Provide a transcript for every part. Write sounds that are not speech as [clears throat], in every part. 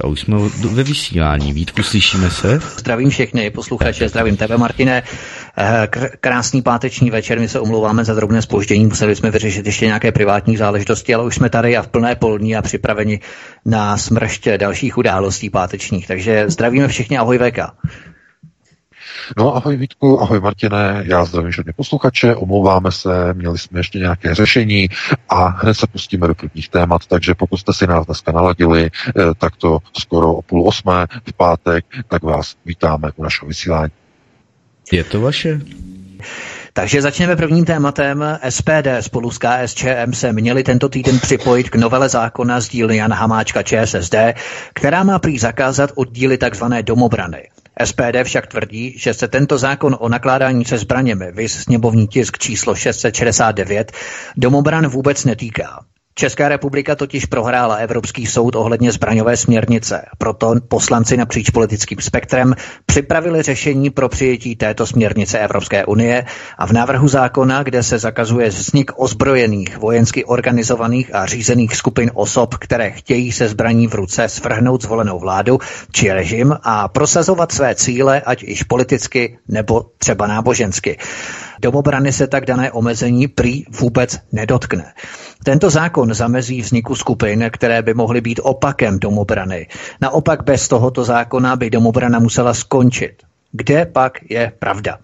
A už jsme ve vysílání. Vítku, slyšíme se? Zdravím všechny posluchače, zdravím tebe, Martine. Eh, krásný páteční večer, my se omlouváme za drobné spoždění, museli jsme vyřešit ještě nějaké privátní záležitosti, ale už jsme tady a v plné polní a připraveni na smršť dalších událostí pátečních. Takže zdravíme všichni, ahoj VK. No ahoj Vítku, ahoj Martine, já zdravím všechny posluchače, omlouváme se, měli jsme ještě nějaké řešení a hned se pustíme do prvních témat, takže pokud jste si nás dneska naladili, eh, tak to skoro o půl osmé v pátek, tak vás vítáme u našeho vysílání. Je to vaše? Takže začneme prvním tématem. SPD spolu s KSČM se měli tento týden připojit k novele zákona z dílny Jan Hamáčka ČSSD, která má prý zakázat oddíly tzv. domobrany. SPD však tvrdí, že se tento zákon o nakládání se zbraněmi, vys sněmovní tisk číslo 669, domobran vůbec netýká. Česká republika totiž prohrála Evropský soud ohledně zbraňové směrnice. Proto poslanci napříč politickým spektrem připravili řešení pro přijetí této směrnice Evropské unie a v návrhu zákona, kde se zakazuje vznik ozbrojených, vojensky organizovaných a řízených skupin osob, které chtějí se zbraní v ruce svrhnout zvolenou vládu či režim a prosazovat své cíle, ať již politicky nebo třeba nábožensky. Domobrany se tak dané omezení prý vůbec nedotkne. Tento zákon zamezí vzniku skupin, které by mohly být opakem domobrany. Naopak bez tohoto zákona by domobrana musela skončit. Kde pak je pravda?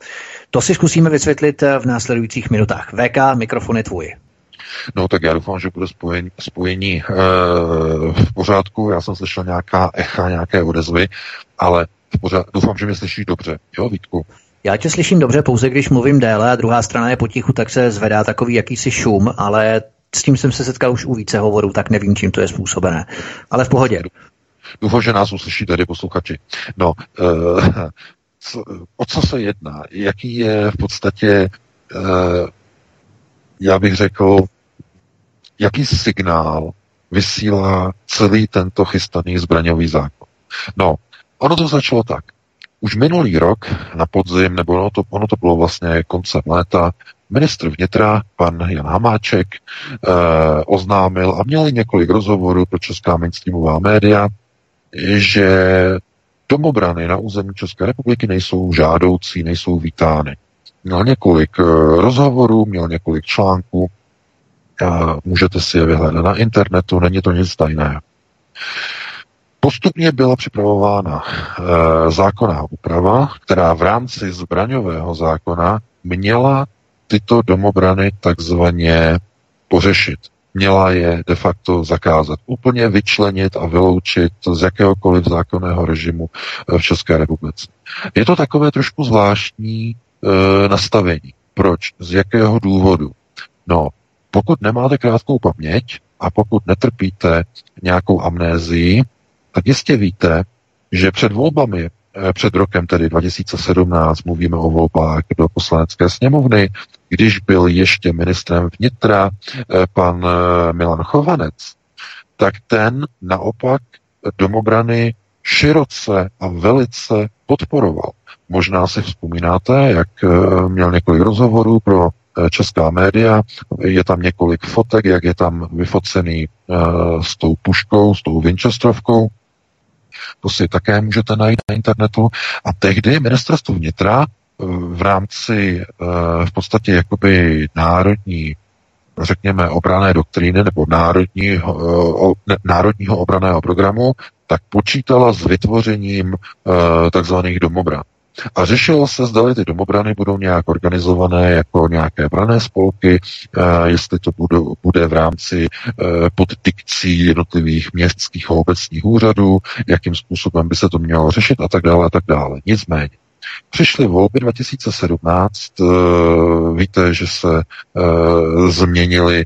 To si zkusíme vysvětlit v následujících minutách. VK, mikrofon je tvůj. No tak já doufám, že bude spojení, spojení e, v pořádku. Já jsem slyšel nějaká echa, nějaké odezvy, ale v pořád, doufám, že mě slyšíš dobře. Jo, Vítku? Já tě slyším dobře, pouze když mluvím déle a druhá strana je potichu, tak se zvedá takový jakýsi šum, ale s tím jsem se setkal už u více hovorů, tak nevím, čím to je způsobené. Ale v pohodě. Doufám, že nás uslyší tady posluchači. No, uh, co, [laughs] o co se jedná? Jaký je v podstatě, uh, já bych řekl, jaký signál vysílá celý tento chystaný zbraňový zákon? No, ono to začalo tak. Už minulý rok na podzim, nebo ono to, ono to bylo vlastně koncem léta, ministr vnitra, pan Jan Hamáček, eh, oznámil a měli několik rozhovorů pro česká mainstreamová média, že domobrany na území České republiky nejsou žádoucí, nejsou vítány. Měl několik eh, rozhovorů, měl několik článků, eh, můžete si je vyhledat na internetu, není to nic tajného. Postupně byla připravována e, zákonná úprava, která v rámci zbraňového zákona měla tyto domobrany takzvaně pořešit. Měla je de facto zakázat, úplně vyčlenit a vyloučit z jakéhokoliv zákonného režimu eh, v České republice. Je to takové trošku zvláštní e, nastavení. Proč? Z jakého důvodu? No, pokud nemáte krátkou paměť a pokud netrpíte nějakou amnézii, tak jistě víte, že před volbami, eh, před rokem tedy 2017, mluvíme o volbách do poslanecké sněmovny, když byl ještě ministrem vnitra eh, pan eh, Milan Chovanec, tak ten naopak domobrany široce a velice podporoval. Možná si vzpomínáte, jak měl několik rozhovorů pro česká média, je tam několik fotek, jak je tam vyfocený s tou puškou, s tou Winchesterovkou, to si také můžete najít na internetu. A tehdy ministerstvo vnitra eh, v rámci eh, v podstatě jakoby národní řekněme, obrané doktríny nebo národního, eh, národního obraného programu, tak počítala s vytvořením takzvaných domobran. A řešilo se, zda ty domobrany budou nějak organizované jako nějaké brané spolky, eh, jestli to bude, bude v rámci eh, poddikcí jednotlivých městských a obecních úřadů, jakým způsobem by se to mělo řešit a tak dále a tak dále. Nicméně, Přišly volby 2017, eh, víte, že se změnily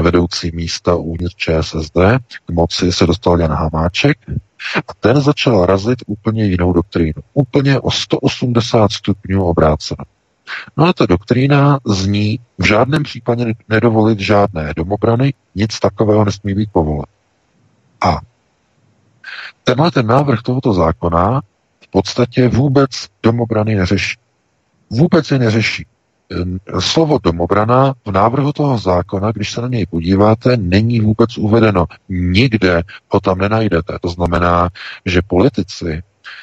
vedoucí místa uvnitř ČSSD, k moci se dostal Jan Hamáček A ten začal razit úplně jinou doktrínu. Úplně o 180 stupňů obrácenou. No a ta doktrína zní v žádném případě nedovolit žádné domobrany, nic takového nesmí být povolen. A tenhle ten návrh tohoto zákona v podstatě vůbec domobrany neřeší. Vůbec je neřeší. Slovo domobrana v návrhu toho zákona, když se na něj podíváte, není vůbec uvedeno. Nikde ho tam nenajdete. To znamená, že politici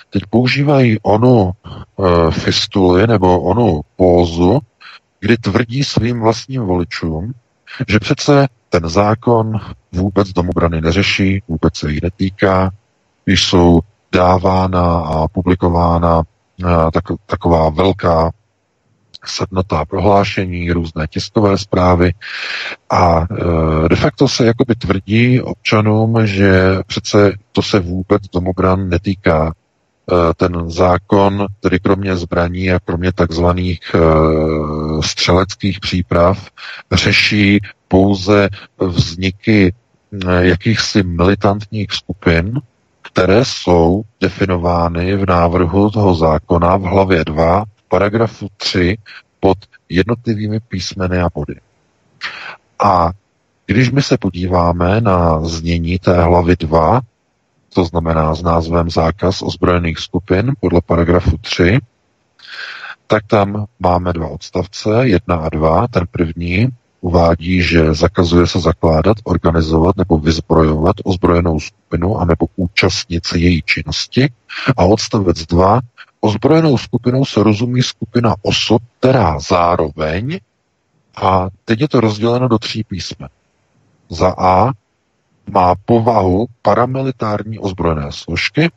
teď používají onu e, fistuli nebo onu pózu, kdy tvrdí svým vlastním voličům, že přece ten zákon vůbec domobrany neřeší, vůbec se jí netýká, když jsou dávána a publikována e, tak, taková velká sednotá prohlášení, různé tiskové zprávy a e, de facto se jakoby tvrdí občanům, že přece to se vůbec domobran netýká. E, ten zákon, tedy kromě zbraní a kromě takzvaných e, střeleckých příprav, řeší pouze vzniky jakýchsi militantních skupin, které jsou definovány v návrhu toho zákona v hlavě 2 paragrafu 3 pod jednotlivými písmeny a body. A když my se podíváme na znění té hlavy 2, to znamená s názvem zákaz ozbrojených skupin podle paragrafu 3, tak tam máme dva odstavce, jedna a dva. Ten první uvádí, že zakazuje se zakládat, organizovat nebo vyzbrojovat ozbrojenou skupinu anebo účastnit se její činnosti. A odstavec 2 Ozbrojenou skupinou se rozumí skupina osob, která zároveň, a teď je to rozděleno do tří písmen. Za A má povahu paramilitární ozbrojené složky,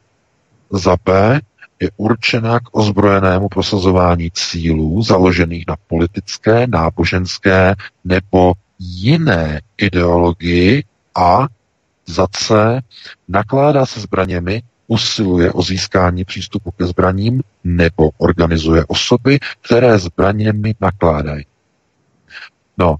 za B je určena k ozbrojenému prosazování cílů založených na politické, náboženské nebo jiné ideologii a za C nakládá se zbraněmi usiluje o získání přístupu ke zbraním nebo organizuje osoby, které zbraněmi nakládají. No,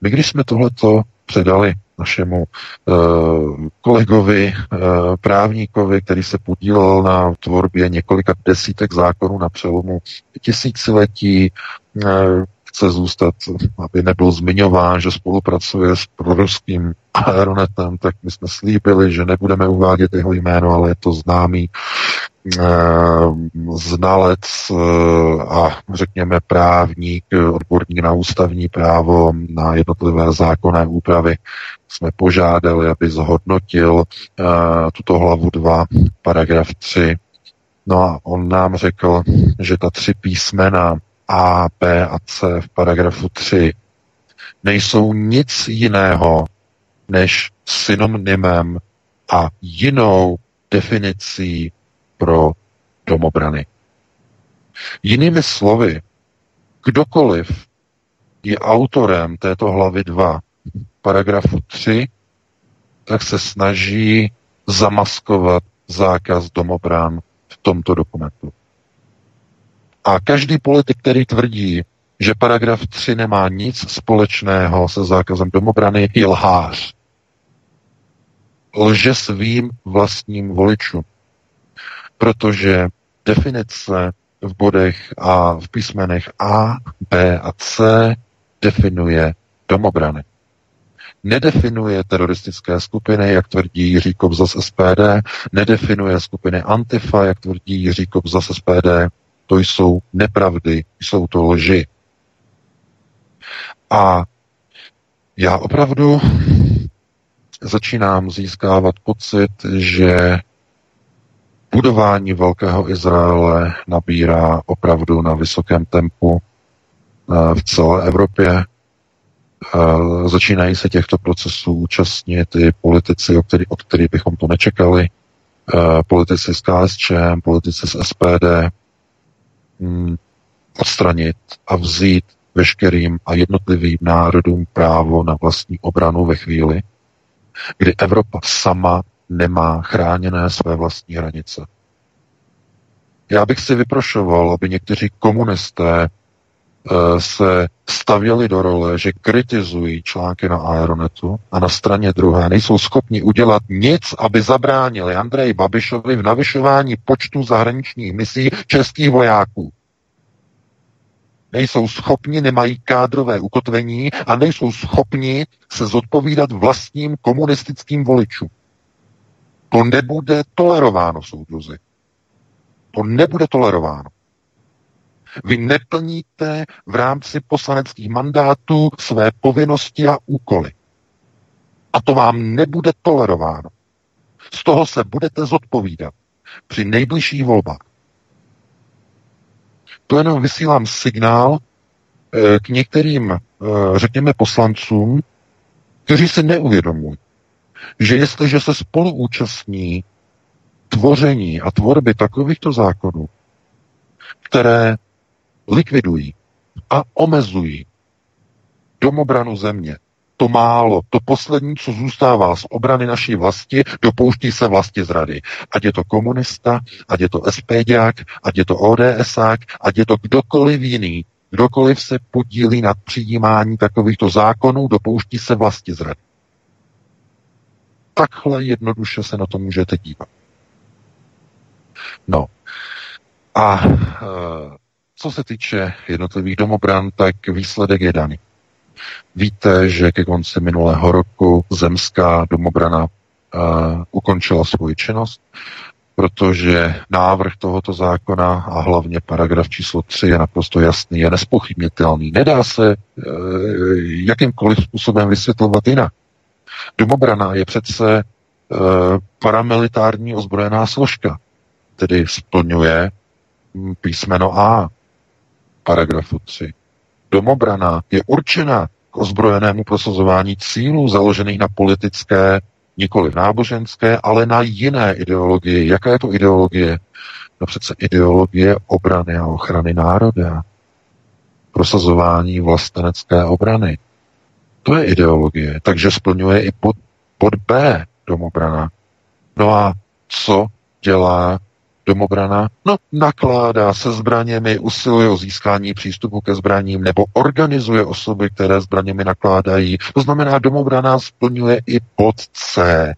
my když jsme tohleto předali našemu uh, kolegovi, uh, právníkovi, který se podílel na tvorbě několika desítek zákonů na přelomu tisíciletí, uh, chce zůstat, aby nebyl zmiňován, že spolupracuje s proruským aeronetem, tak my jsme slíbili, že nebudeme uvádět jeho jméno, ale je to známý eh, znalec eh, a řekněme právník, odborník na ústavní právo, na jednotlivé zákonné úpravy, jsme požádali, aby zhodnotil eh, tuto hlavu 2, paragraf 3. No a on nám řekl, že ta tři písmena a, B a C v paragrafu 3 nejsou nic jiného než synonymem a jinou definicí pro domobrany. Jinými slovy, kdokoliv je autorem této hlavy 2, paragrafu 3, tak se snaží zamaskovat zákaz domobran v tomto dokumentu. A každý politik, který tvrdí, že paragraf 3 nemá nic společného se zákazem domobrany, je lhář. Lže svým vlastním voličům. Protože definice v bodech a v písmenech A, B a C definuje domobrany. Nedefinuje teroristické skupiny, jak tvrdí Jiří Kobza z SPD, nedefinuje skupiny Antifa, jak tvrdí Jiří Kobza z SPD, to jsou nepravdy, jsou to lži. A já opravdu začínám získávat pocit, že budování Velkého Izraele nabírá opravdu na vysokém tempu eh, v celé Evropě. Eh, začínají se těchto procesů účastnit i politici, od kterých bychom to nečekali. Eh, politici z KSČM, politici z SPD, mm, odstranit a vzít veškerým a jednotlivým národům právo na vlastní obranu ve chvíli, kdy Evropa sama nemá chráněné své vlastní hranice. Já bych si vyprošoval, aby někteří komunisté se stavěli do role, že kritizují články na Aeronetu a na straně druhé nejsou schopni udělat nic, aby zabránili Andreji Babišovi v navyšování počtu zahraničních misí českých vojáků. Nejsou schopni, nemají kádrové ukotvení a nejsou schopni se zodpovídat vlastním komunistickým voličům. To nebude tolerováno, soudruzi. To nebude tolerováno. Vy neplníte v rámci poslaneckých mandátů své povinnosti a úkoly. A to vám nebude tolerováno. Z toho se budete zodpovídat při nejbližších volbách. To jenom vysílám signál eh, k některým, eh, řekněme, poslancům, kteří si neuvědomují, že jestliže se spolu účastní tvoření a tvorby takovýchto zákonů, které likvidují a omezují domobranu země, to málo, to poslední, co zůstává z obrany naší vlasti, dopouští se vlasti zrady. Ať je to komunista, ať je to SPďák, ať je to ODSák, ať je to kdokoliv jiný, kdokoliv se podílí na přijímání takovýchto zákonů, dopouští se vlasti zrady. Takhle jednoduše se na to můžete dívat. No. A e, co se týče jednotlivých domobran, tak výsledek je daný. Víte, že ke konci minulého roku zemská domobrana uh, ukončila svoji činnost, protože návrh tohoto zákona a hlavně paragraf číslo 3 je naprosto jasný, je nespochybnitelný. Nedá se uh, jakýmkoliv způsobem vysvětlovat jinak. Domobrana je přece uh, paramilitární ozbrojená složka, tedy splňuje písmeno A paragrafu 3 domobrana je určena k ozbrojenému prosazování cílů založených na politické, nikoli náboženské, ale na jiné ideologii. Jaká je to ideologie? No přece ideologie obrany a ochrany národa. Prosazování vlastenecké obrany. To je ideologie. Takže splňuje i pod, pod B domobrana. No a co dělá domobrana? No, nakládá se zbraněmi, usiluje o získání přístupu ke zbraním nebo organizuje osoby, které zbraněmi nakládají. To znamená, domobrana splňuje i pod C.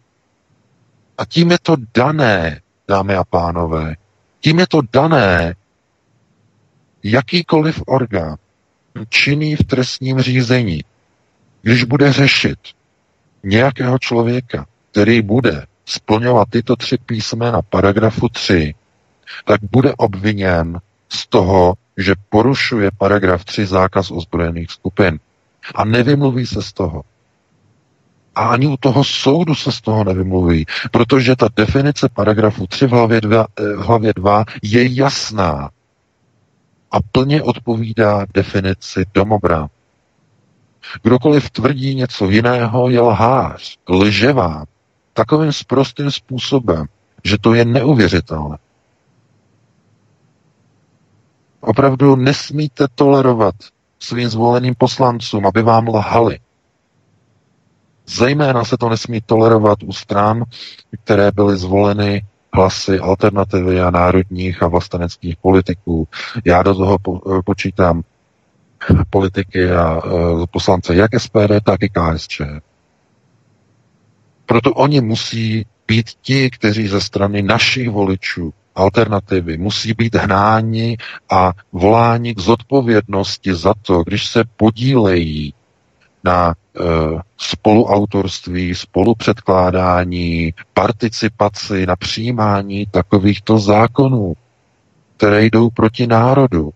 A tím je to dané, dámy a pánové. Tím je to dané, jakýkoliv orgán činný v trestním řízení, když bude řešit nějakého člověka, který bude splňovat tyto tři písmena paragrafu 3, tak bude obviněn z toho, že porušuje paragraf 3 zákaz ozbrojených skupin. A nevymluví se z toho. A ani u toho soudu se z toho nevymluví, protože ta definice paragrafu 3 v hlavě 2, eh, v hlavě 2 je jasná a plně odpovídá definici domobra. Kdokoliv tvrdí něco jiného, je lhář, lževá, takovým sprostým způsobem, že to je neuvěřitelné. Opravdu nesmíte tolerovat svým zvoleným poslancům, aby vám lhali. Zejména se to nesmí tolerovat u stran, které byly zvoleny hlasy alternativy a národních a vlasteneckých politiků. Já do toho po, počítám politiky a uh, poslance jak SPD, tak i KSČ. Proto oni musí být ti, kteří ze strany našich voličů alternativy musí být hnáni a voláni k zodpovědnosti za to, když se podílejí na e, spoluautorství, spolupředkládání, participaci na přijímání takovýchto zákonů, které jdou proti národu.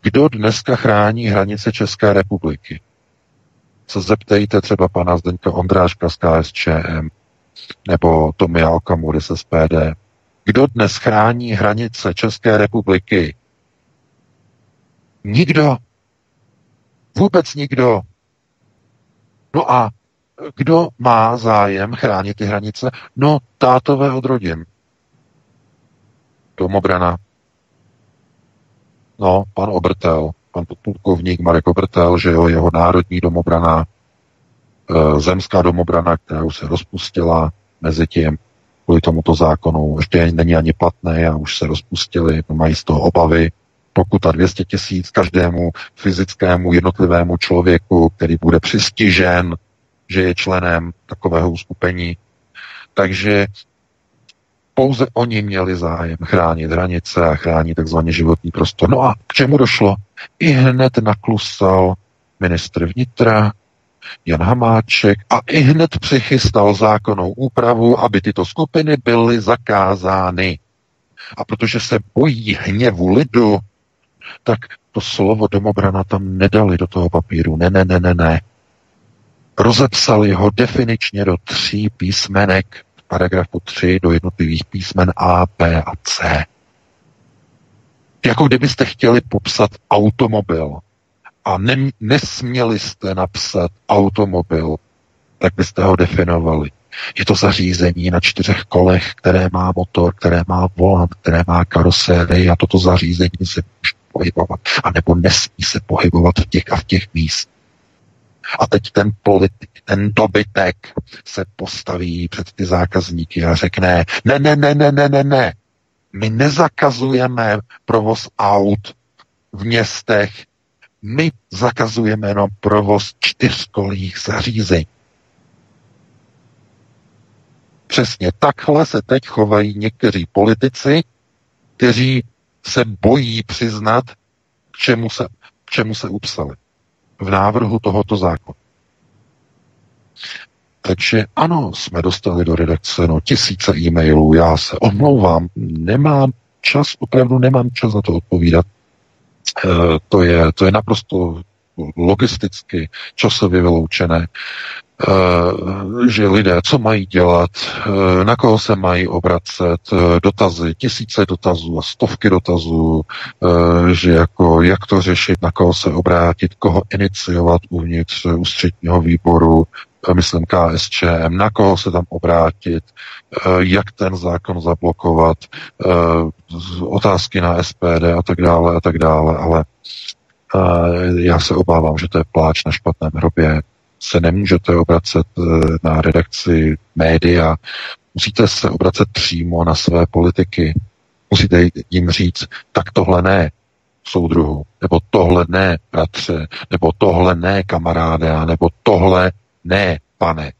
Kdo dneska chrání hranice České republiky? Se zeptejte třeba pana Zdeňka Ondráška z KSČM nebo Tomia Okamury z SPD. Kdo dnes chrání hranice České republiky? Nikdo. Vůbec nikdo. No a kdo má zájem chránit ty hranice? No, tátové od rodin. Domobrana. No, pan Obrtel, pan podplukovník Marek Obrtel, že jo, jeho národní domobrana, e, zemská domobrana, která už se rozpustila mezi tím kvůli tomuto zákonu. Ještě není ani platné a už se rozpustili, mají z toho obavy. pokuta 200 tisíc každému fyzickému jednotlivému člověku, který bude přistižen, že je členem takového uskupení. Takže pouze oni měli zájem chránit hranice a chránit takzvaně životní prostor. No a k čemu došlo? I hned naklusal ministr vnitra Jan Hamáček a i hned přichystal zákonnou úpravu, aby tyto skupiny byly zakázány. A protože se bojí hněvu lidu, tak to slovo domobrana tam nedali do toho papíru. Ne, ne, ne, ne, ne. Rozepsali ho definičně do tří písmenek, paragrafu 3 do jednotlivých písmen A, B a C. Jako kdybyste chtěli popsat automobil a ne, nesměli jste napsat automobil, tak byste ho definovali. Je to zařízení na čtyřech kolech, které má motor, které má volant, které má karosérii a toto zařízení se může pohybovat. A nebo nesmí se pohybovat v těch a v těch míst. A teď ten politik, ten dobytek se postaví před ty zákazníky a řekne, ne, ne, ne, ne, ne, ne, ne. My nezakazujeme provoz aut v městech, my zakazujeme jenom provoz čtyřkolých zařízení. Přesně takhle se teď chovají někteří politici, kteří se bojí přiznat, k čemu se, k čemu se upsali v návrhu tohoto zákona. Takže ano, jsme dostali do redakce no, tisíce e-mailů, já se omlouvám, nemám čas, opravdu nemám čas na to odpovídat. E, to, je, to je naprosto logisticky, časově vyloučené. Eh, že lidé, co mají dělat, eh, na koho se mají obracet, eh, dotazy, tisíce dotazů a stovky dotazů, že jako jak to řešit, na koho se obrátit, koho iniciovat uvnitř ústředního výboru, myslím KSČM, na koho se tam obrátit, jak ten zákon zablokovat, otázky na SPD a tak dále a tak dále, ale já se obávám, že to je pláč na špatném hrobě se nemůžete obracet eh, na redakci média, musíte se obracet přímo na své politiky. Musíte jim říct, tak tohle ne, soudruhu, nebo tohle ne, bratře, nebo tohle ne, kamaráde, nebo tohle ne, pane.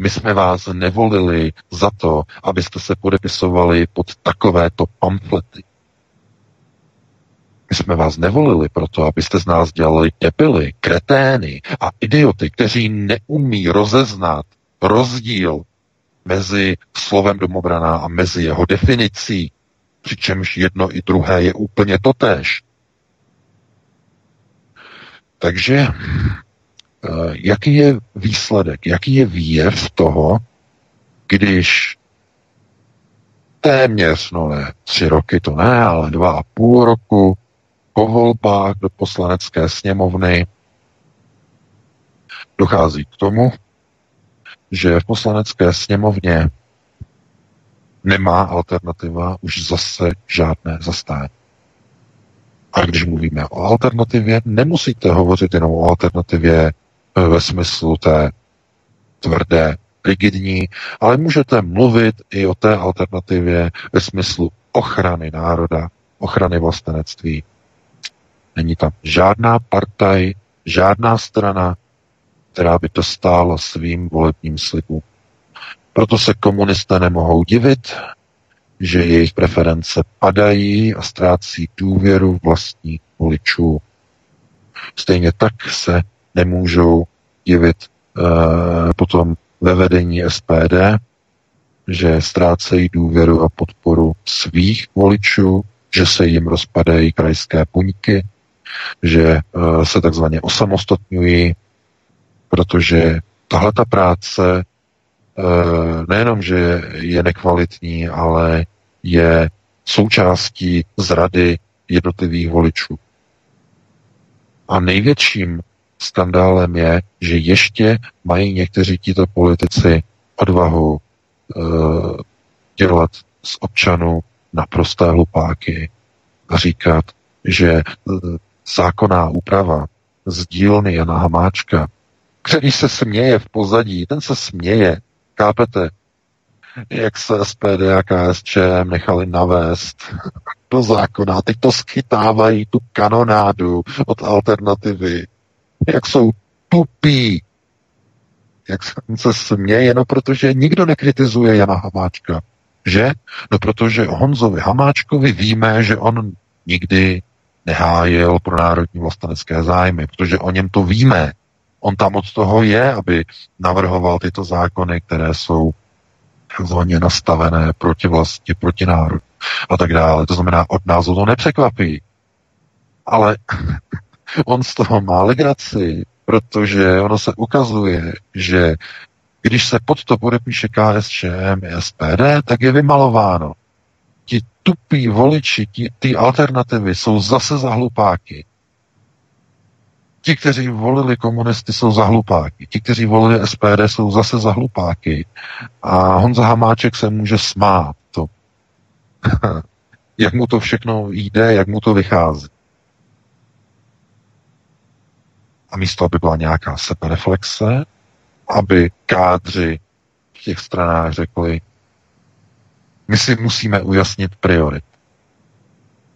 My jsme vás nevolili za to, abyste se podepisovali pod takovéto pamflety. My jsme vás nevolili proto, abyste z nás dělali debily, kretény a idioty, kteří neumí rozeznat rozdíl mezi slovem domobraná a mezi jeho definicí, přičemž jedno i druhé je úplně totéž. Takže eh, jaký je výsledek, jaký je výjev toho, když téměř, no ne, tři roky to ne, ale dva a půl roku po volbách do poslanecké sněmovny dochází k tomu, že v poslanecké sněmovně nemá alternativa už zase žádné zastání. A když mluvíme o alternativě, nemusíte hovořit jenom o alternativě ve smyslu té tvrdé, rigidní, ale můžete mluvit i o té alternativě ve smyslu ochrany národa, ochrany vlastenectví, Není tam žádná partaj, žádná strana, která by to stála svým volebním slibům. Proto se komunisté nemohou divit, že jejich preference padají a ztrácí důvěru vlastních voličů. Stejně tak se nemůžou divit e, potom ve vedení SPD, že ztrácejí důvěru a podporu svých voličů, že se jim rozpadají krajské puňky, že eh, se takzvaně osamostatňují, protože tahle ta práce eh, nejenom, že je nekvalitní, ale je součástí zrady jednotlivých voličů. A největším skandálem je, že ještě mají někteří tito politici odvahu uh, dělat z občanů naprosté hlupáky a říkat, že zákonná úprava z dílny Jana Hamáčka, který se směje v pozadí, ten se směje, kápete? jak se SPD a KSČM nechali navést [laughs] do zákona. Teď to schytávají tu kanonádu od alternativy. Jak jsou tupí. Jak se směje, no protože nikdo nekritizuje Jana Hamáčka. Že? No protože Honzovi Hamáčkovi víme, že on nikdy nehájil pro národní vlastenecké zájmy, protože o něm to víme. On tam od toho je, aby navrhoval tyto zákony, které jsou takzvaně nastavené proti vlasti, proti národu a tak dále. To znamená, od nás to nepřekvapí. Ale [laughs] on z toho má legraci, protože ono se ukazuje, že když se pod to podepíše KSČM SPD, tak je vymalováno. Tupí voliči, ty alternativy jsou zase za hlupáky. Ti, kteří volili komunisty, jsou za hlupáky. Ti, kteří volili SPD, jsou zase za hlupáky. A Honza Hamáček se může smát. To. [laughs] jak mu to všechno jde, jak mu to vychází. A místo, aby byla nějaká sebereflexe, aby kádři v těch stranách řekli, my si musíme ujasnit priorit.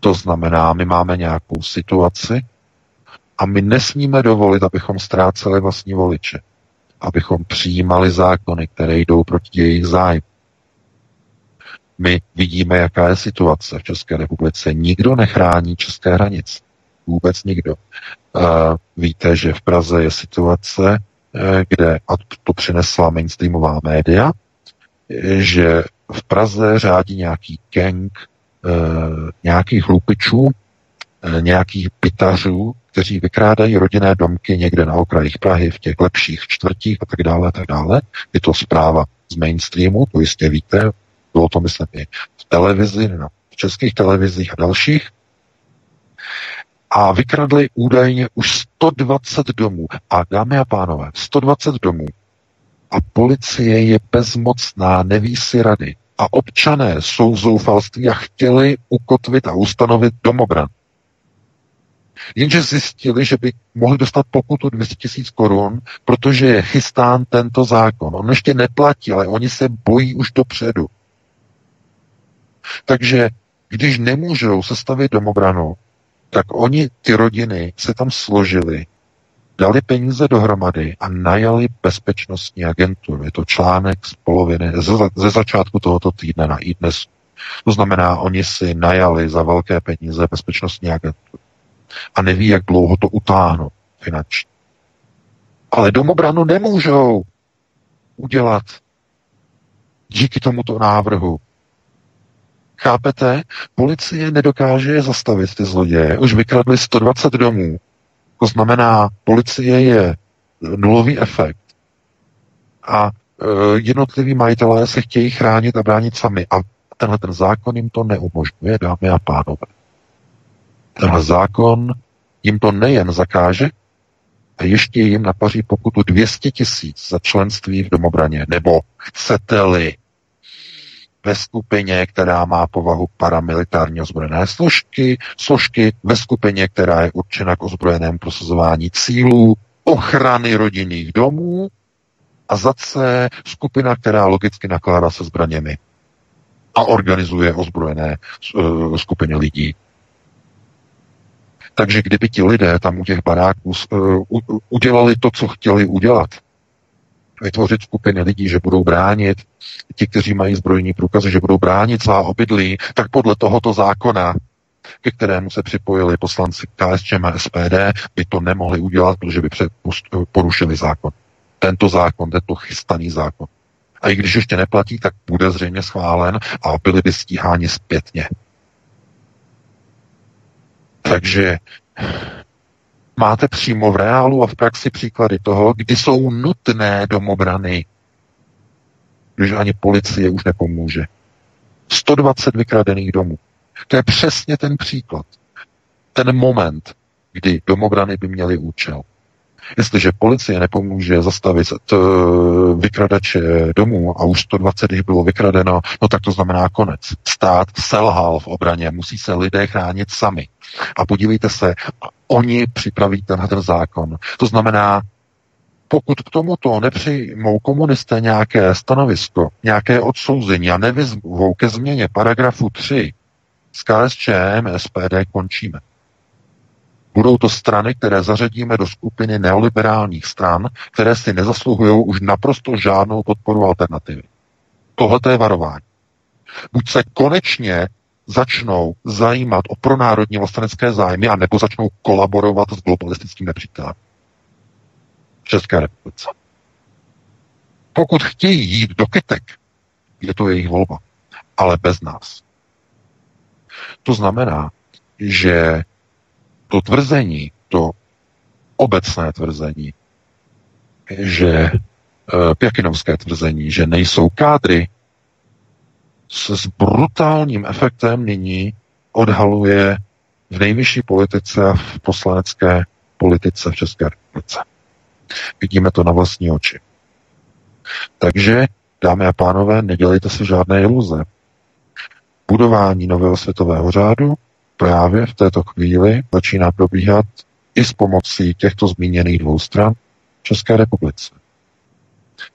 To znamená, my máme nějakou situaci a my nesmíme dovolit, abychom ztráceli vlastní voliče. Abychom přijímali zákony, které jdou proti jejich zájmu. My vidíme, jaká je situace v České republice. Nikdo nechrání české hranice. Vůbec nikdo. Uh, víte, že v Praze je situace, Eh, kde, a to přinesla mainstreamová média, že v Praze řádí nějaký gang eh, nějakých hlupičů, eh, nějakých pitařů, kteří vykrádají rodinné domky někde na okrajích Prahy, v těch lepších čtvrtích a tak dále, a tak dále. Je to zpráva z mainstreamu, to jistě víte, bylo to myslím i v televizi, no, v českých televizích a dalších a vykradli údajně už 120 domů. A dámy a pánové, 120 domů. A policie je bezmocná, neví si rady. A občané jsou zoufalství a chtěli ukotvit a ustanovit domobran. Jenže zjistili, že by mohli dostat pokutu 200 tisíc korun, protože je chystán tento zákon. On ještě neplatí, ale oni se bojí už dopředu. Takže když nemůžou sestavit domobranu, tak oni, ty rodiny, se tam složili, dali peníze dohromady a najali bezpečnostní agenturu. Je to článek z poloviny, ze, začátku tohoto týdne na iDnes. To znamená, oni si najali za velké peníze bezpečnostní agenturu. A neví, jak dlouho to utáhnou finančně. Ale domobranu nemůžou udělat díky tomuto návrhu. Chápete? Policie nedokáže zastavit ty zloděje. Už vykradli 120 domů. To znamená, policie je nulový efekt. A e, jednotliví majitelé se chtějí chránit a bránit sami. A tenhle ten zákon jim to neumožňuje, dámy a pánové. Tenhle zákon jim to nejen zakáže, a ještě jim napaří pokutu 200 tisíc za členství v domobraně. Nebo chcete-li ve skupině, která má povahu paramilitární ozbrojené složky, složky ve skupině, která je určena k ozbrojenému prosazování cílů, ochrany rodinných domů a za C skupina, která logicky nakládá se zbraněmi a organizuje ozbrojené uh, skupiny lidí. Takže kdyby ti lidé tam u těch baráků uh, udělali to, co chtěli udělat, vytvořit skupiny lidí, že budou bránit ti, kteří mají zbrojní průkazy, že budou bránit svá obydlí, tak podle tohoto zákona, ke kterému se připojili poslanci KSČM a SPD, by to nemohli udělat, protože by porušili zákon. Tento zákon, tento chystaný zákon. A i když ještě neplatí, tak bude zřejmě schválen a byli by stíháni zpětně. Takže máte přímo v reálu a v praxi příklady toho, kdy jsou nutné domobrany, když ani policie už nepomůže. 120 vykradených domů. To je přesně ten příklad. Ten moment, kdy domobrany by měly účel. Jestliže policie nepomůže zastavit t, vykradače domů a už 120 jich bylo vykradeno, no tak to znamená konec. Stát selhal v obraně, musí se lidé chránit sami. A podívejte se, oni připraví tenhle ten zákon. To znamená, pokud k tomuto nepřijmou komunisté nějaké stanovisko, nějaké odsouzení a nevyzvou ke změně paragrafu 3 s KSČM, SPD končíme. Budou to strany, které zařadíme do skupiny neoliberálních stran, které si nezasluhují už naprosto žádnou podporu alternativy. Tohle je varování. Buď se konečně začnou zajímat o pronárodní vlastenecké zájmy, a nebo začnou kolaborovat s globalistickým nepřítelem. České republice. Pokud chtějí jít do kytek, je to jejich volba. Ale bez nás. To znamená, že to tvrzení, to obecné tvrzení, že e, pěkinovské tvrzení, že nejsou kádry, se s brutálním efektem nyní odhaluje v nejvyšší politice a v poslanecké politice v České republice. Vidíme to na vlastní oči. Takže, dámy a pánové, nedělejte si žádné iluze. Budování nového světového řádu právě v této chvíli začíná probíhat i s pomocí těchto zmíněných dvou stran České republice.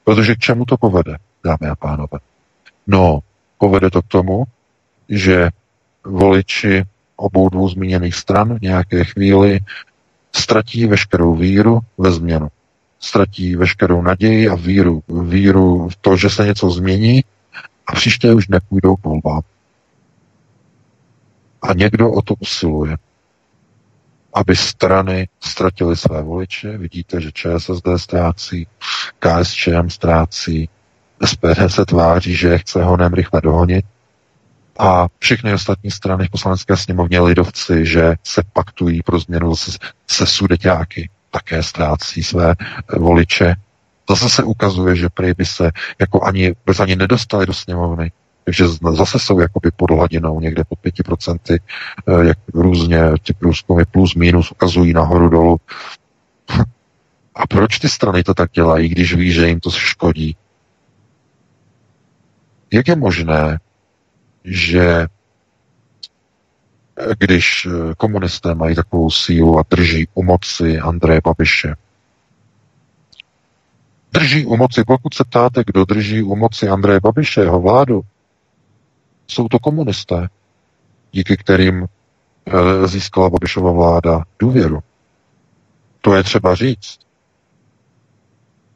Protože k čemu to povede, dámy a pánové? No, povede to k tomu, že voliči obou dvou zmíněných stran v nějaké chvíli ztratí veškerou víru ve změnu. Ztratí veškerou naději a víru, víru v to, že se něco změní a příště už nepůjdou k volbám. A někdo o to usiluje, aby strany ztratily své voliče. Vidíte, že ČSSD ztrácí, KSČM ztrácí, SPD se tváří, že chce honem rychle dohonit a všechny ostatní strany v poslanecké sněmovně lidovci, že se paktují pro změnu se, se sudeťáky, také ztrácí své voliče. Zase se ukazuje, že prý by se jako ani, bez ani nedostali do sněmovny. Takže zase jsou jakoby pod hladinou někde pod 5%, eh, jak různě ty průzkumy plus minus ukazují nahoru dolů. A proč ty strany to tak dělají, když ví, že jim to škodí? Jak je možné, že když komunisté mají takovou sílu a drží u moci Andreje Babiše, drží u moci, pokud se ptáte, kdo drží u moci Andreje Babiše, jeho vládu, jsou to komunisté, díky kterým e, získala Babišova vláda důvěru. To je třeba říct.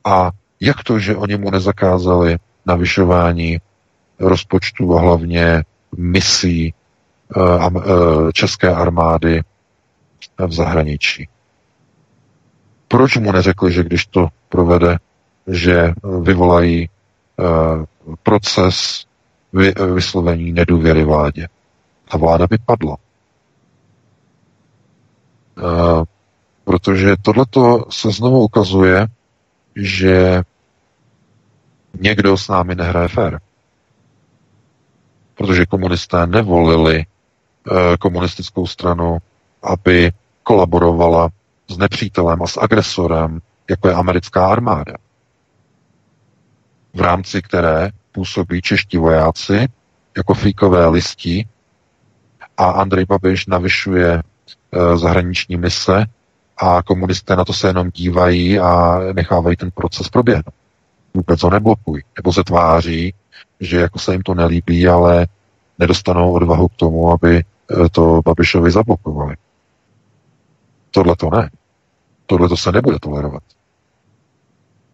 A jak to, že oni mu nezakázali navyšování rozpočtu a hlavně misí e, české armády v zahraničí? Proč mu neřekli, že když to provede, že vyvolají proces vy, vyslovení nedůvěry vládě. Ta vláda by padla. E, protože tohleto se znovu ukazuje, že někdo s námi nehraje fér. Protože komunisté nevolili e, komunistickou stranu, aby kolaborovala s nepřítelem a s agresorem, jako je americká armáda, v rámci které působí čeští vojáci jako fíkové listí a Andrej Babiš navyšuje e, zahraniční mise a komunisté na to se jenom dívají a nechávají ten proces proběhnout. Vůbec ho neblokují. Nebo se tváří, že jako se jim to nelíbí, ale nedostanou odvahu k tomu, aby e, to Babišovi zablokovali. Tohle to ne. Tohle to se nebude tolerovat.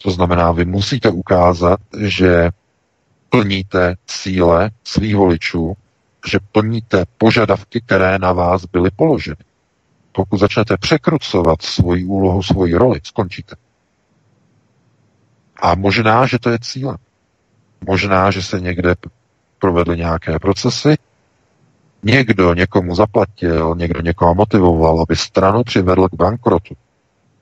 To znamená, vy musíte ukázat, že plníte cíle svých voličů, že plníte požadavky, které na vás byly položeny. Pokud začnete překrucovat svoji úlohu, svoji roli, skončíte. A možná, že to je cílem. Možná, že se někde provedly nějaké procesy, někdo někomu zaplatil, někdo někoho motivoval, aby stranu přivedl k bankrotu,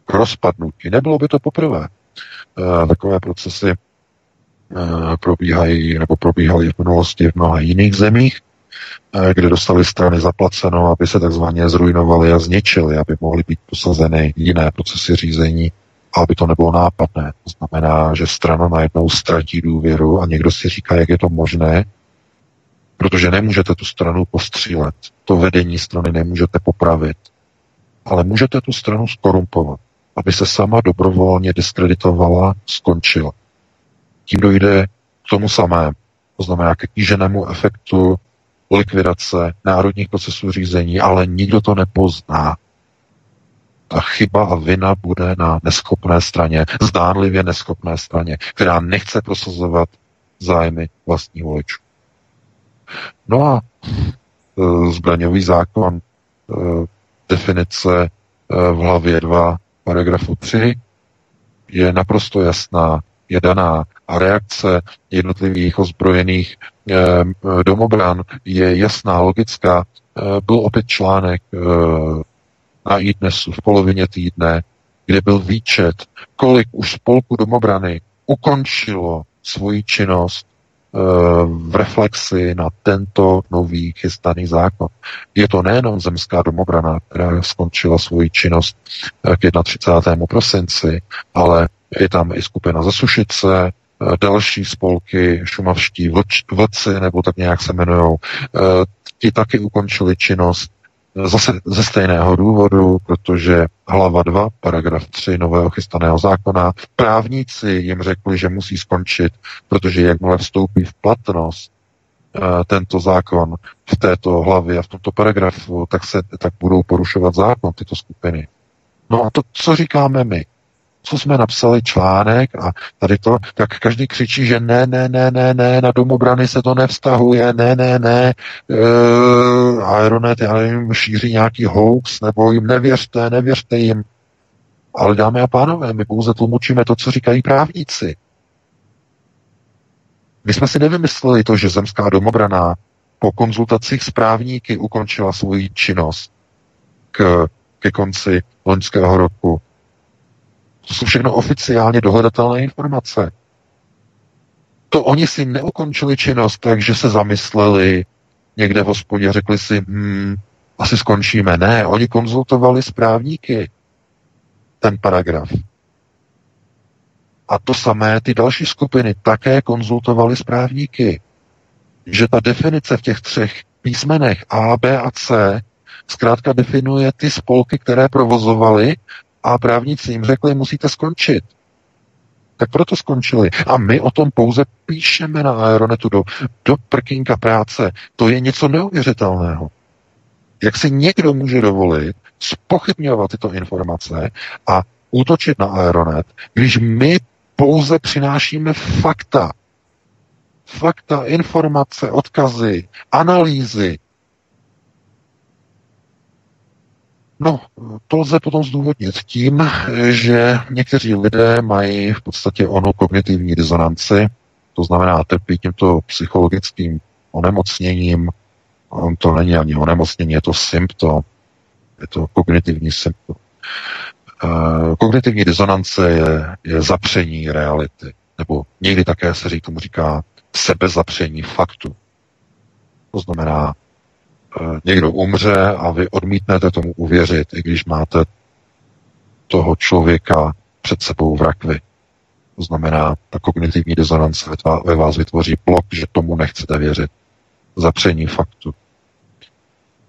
k rozpadnutí. Nebylo by to poprvé. E, takové procesy probíhají nebo probíhaly v minulosti v mnoha jiných zemích, eh, kde dostali strany zaplaceno, aby se takzvaně zrujnovali a zničili, aby mohly být posazeny jiné procesy řízení, aby to nebylo nápadné. To znamená, že strana najednou ztratí důvěru a někdo si říká, jak je to možné, protože nemůžete tu stranu postřílet. To vedení strany nemůžete popravit, ale můžete tu stranu skorumpovat. aby se sama dobrovolně diskreditovala, skončila. Tím dojde k tomu samému. To znamená k kýženému efektu likvidace národních procesů řízení, ale nikdo to nepozná. Ta chyba a vina bude na neschopné straně, zdánlivě neschopné straně, která nechce prosazovat zájmy vlastní voličů. No a e, zbraňový zákon, e, definice e, v hlavě 2, paragrafu 3 je naprosto jasná, je daná a reakce jednotlivých ozbrojených e, domobran je jasná, logická. E, byl opět článek e, na iDnesu v polovině týdne, kde byl výčet, kolik už spolku domobrany ukončilo svoji činnost eh, v reflexi na tento nový chystaný zákon. Je to nejenom zemská domobrana, která skončila svoji činnost eh, k 31. prosinci, ale je tam i skupina Zasušice, eh, další spolky, šumavští vlci, nebo tak nějak se jmenují, ti taky ukončili činnost Zase ze stejného důvodu, protože hlava 2, paragraf 3 nového chystaného zákona, právníci jim řekli, že musí skončit, protože jakmile vstoupí v platnost tento zákon v této hlavě a v tomto paragrafu, tak, se, tak budou porušovat zákon tyto skupiny. No a to, co říkáme my? Co jsme napsali článek a tady to, tak každý křičí, že ne, ne, ne, ne, ne, na domobrany se to nevztahuje, ne, ne, ne, e, Aeronet, já nevím, šíří nějaký hoax, nebo jim nevěřte, nevěřte jim. Ale dámy a pánové, my pouze tlumočíme to, co říkají právníci. My jsme si nevymysleli to, že zemská domobrana po konzultacích s právníky ukončila svoji činnost k, ke konci loňského roku. To jsou všechno oficiálně dohledatelné informace. To oni si neukončili činnost, takže se zamysleli někde v hospodě, řekli si, hmm, asi skončíme. Ne, oni konzultovali s právníky ten paragraf. A to samé ty další skupiny také konzultovali s právníky. Že ta definice v těch třech písmenech A, B a C zkrátka definuje ty spolky, které provozovaly a právníci jim řekli, musíte skončit. Tak proto skončili. A my o tom pouze píšeme na Aeronetu do, do prkínka práce. To je něco neuvěřitelného. Jak si někdo může dovolit spochybňovat tyto informace a útočit na Aeronet, když my pouze přinášíme fakta. Fakta, informace, odkazy, analýzy, No, to lze potom zdůvodnit tím, že někteří lidé mají v podstatě onu kognitivní disonanci, to znamená trpí tímto psychologickým onemocněním. On to není ani onemocnění, je to symptom, je to kognitivní symptom. Uh, kognitivní disonance je, je zapření reality, nebo někdy také se tomu říká sebezapření faktu. To znamená, Eh, někdo umře a vy odmítnete tomu uvěřit, i když máte toho člověka před sebou v rakvi. To znamená, ta kognitivní disonance ve vás vytvoří blok, že tomu nechcete věřit. Zapření faktu.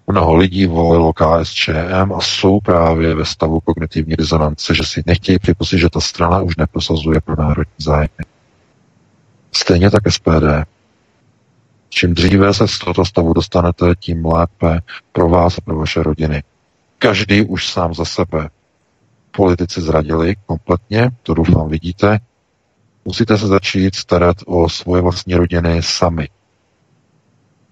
Mnoho lidí volilo KSČM a jsou právě ve stavu kognitivní disonance, že si nechtějí připustit, že ta strana už neprosazuje pro národní zájmy. Stejně tak SPD Čím dříve se z tohoto stavu dostanete, tím lépe pro vás a pro vaše rodiny. Každý už sám za sebe. Politici zradili kompletně, to doufám vidíte. Musíte se začít starat o svoje vlastní rodiny sami.